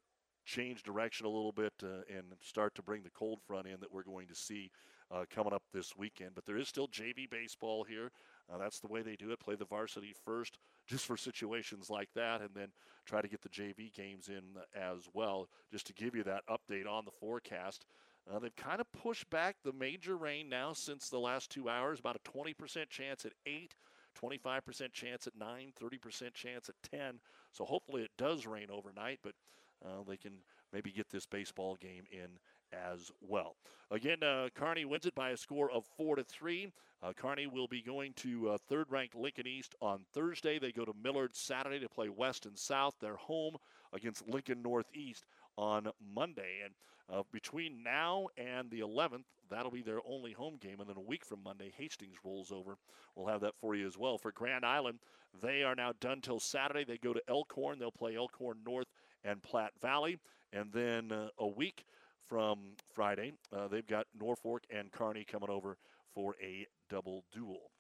change direction a little bit uh, and start to bring the cold front in that we're going to see uh, coming up this weekend. But there is still JV baseball here. Uh, that's the way they do it. Play the varsity first, just for situations like that, and then try to get the JV games in as well. Just to give you that update on the forecast. Uh, they've kind of pushed back the major rain now since the last two hours. About a 20% chance at 8, 25% chance at 9, 30% chance at 10. So hopefully it does rain overnight, but uh, they can maybe get this baseball game in as well. Again, uh, Kearney wins it by a score of four to three. Uh, Kearney will be going to uh, third-ranked Lincoln East on Thursday. They go to Millard Saturday to play West and South. They're home against Lincoln Northeast on Monday. And uh, between now and the 11th, that'll be their only home game. And then a week from Monday, Hastings rolls over. We'll have that for you as well. For Grand Island, they are now done till Saturday. They go to Elkhorn. They'll play Elkhorn North and Platte Valley. And then uh, a week from Friday. Uh, they've got Norfolk and Kearney coming over for a double duel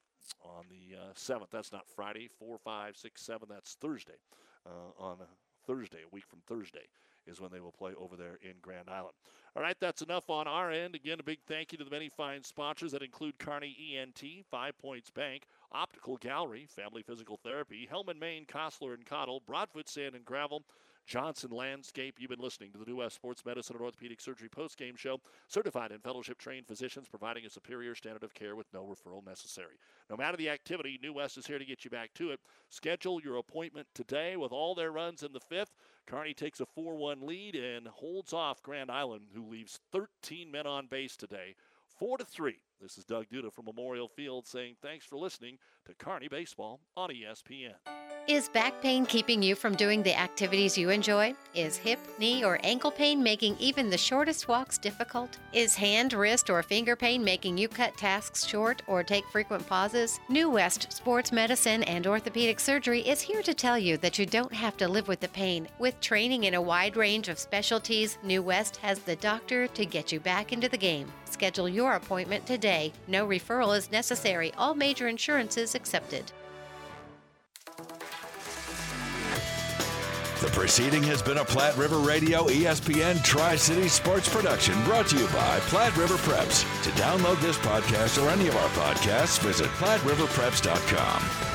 on the uh, 7th. That's not Friday. 4, 5, 6, 7. That's Thursday. Uh, on Thursday, a week from Thursday, is when they will play over there in Grand Island. All right, that's enough on our end. Again, a big thank you to the many fine sponsors that include Kearney ENT, Five Points Bank, Optical Gallery, Family Physical Therapy, Hellman, Maine, Kostler and Cottle, Broadfoot Sand and Gravel, Johnson Landscape. You've been listening to the New West Sports Medicine and Orthopedic Surgery post-game show. Certified and fellowship trained physicians providing a superior standard of care with no referral necessary. No matter the activity, New West is here to get you back to it. Schedule your appointment today with all their runs in the fifth. Kearney takes a 4 1 lead and holds off Grand Island, who leaves 13 men on base today. 4 to 3. This is Doug Duda from Memorial Field saying thanks for listening to Kearney Baseball on ESPN. Is back pain keeping you from doing the activities you enjoy? Is hip, knee, or ankle pain making even the shortest walks difficult? Is hand, wrist, or finger pain making you cut tasks short or take frequent pauses? New West Sports Medicine and Orthopedic Surgery is here to tell you that you don't have to live with the pain. With training in a wide range of specialties, New West has the doctor to get you back into the game. Schedule your appointment today. No referral is necessary. All major insurances accepted. The proceeding has been a Platte River Radio ESPN Tri City Sports production brought to you by Platte River Preps. To download this podcast or any of our podcasts, visit PlatteRiverPreps.com.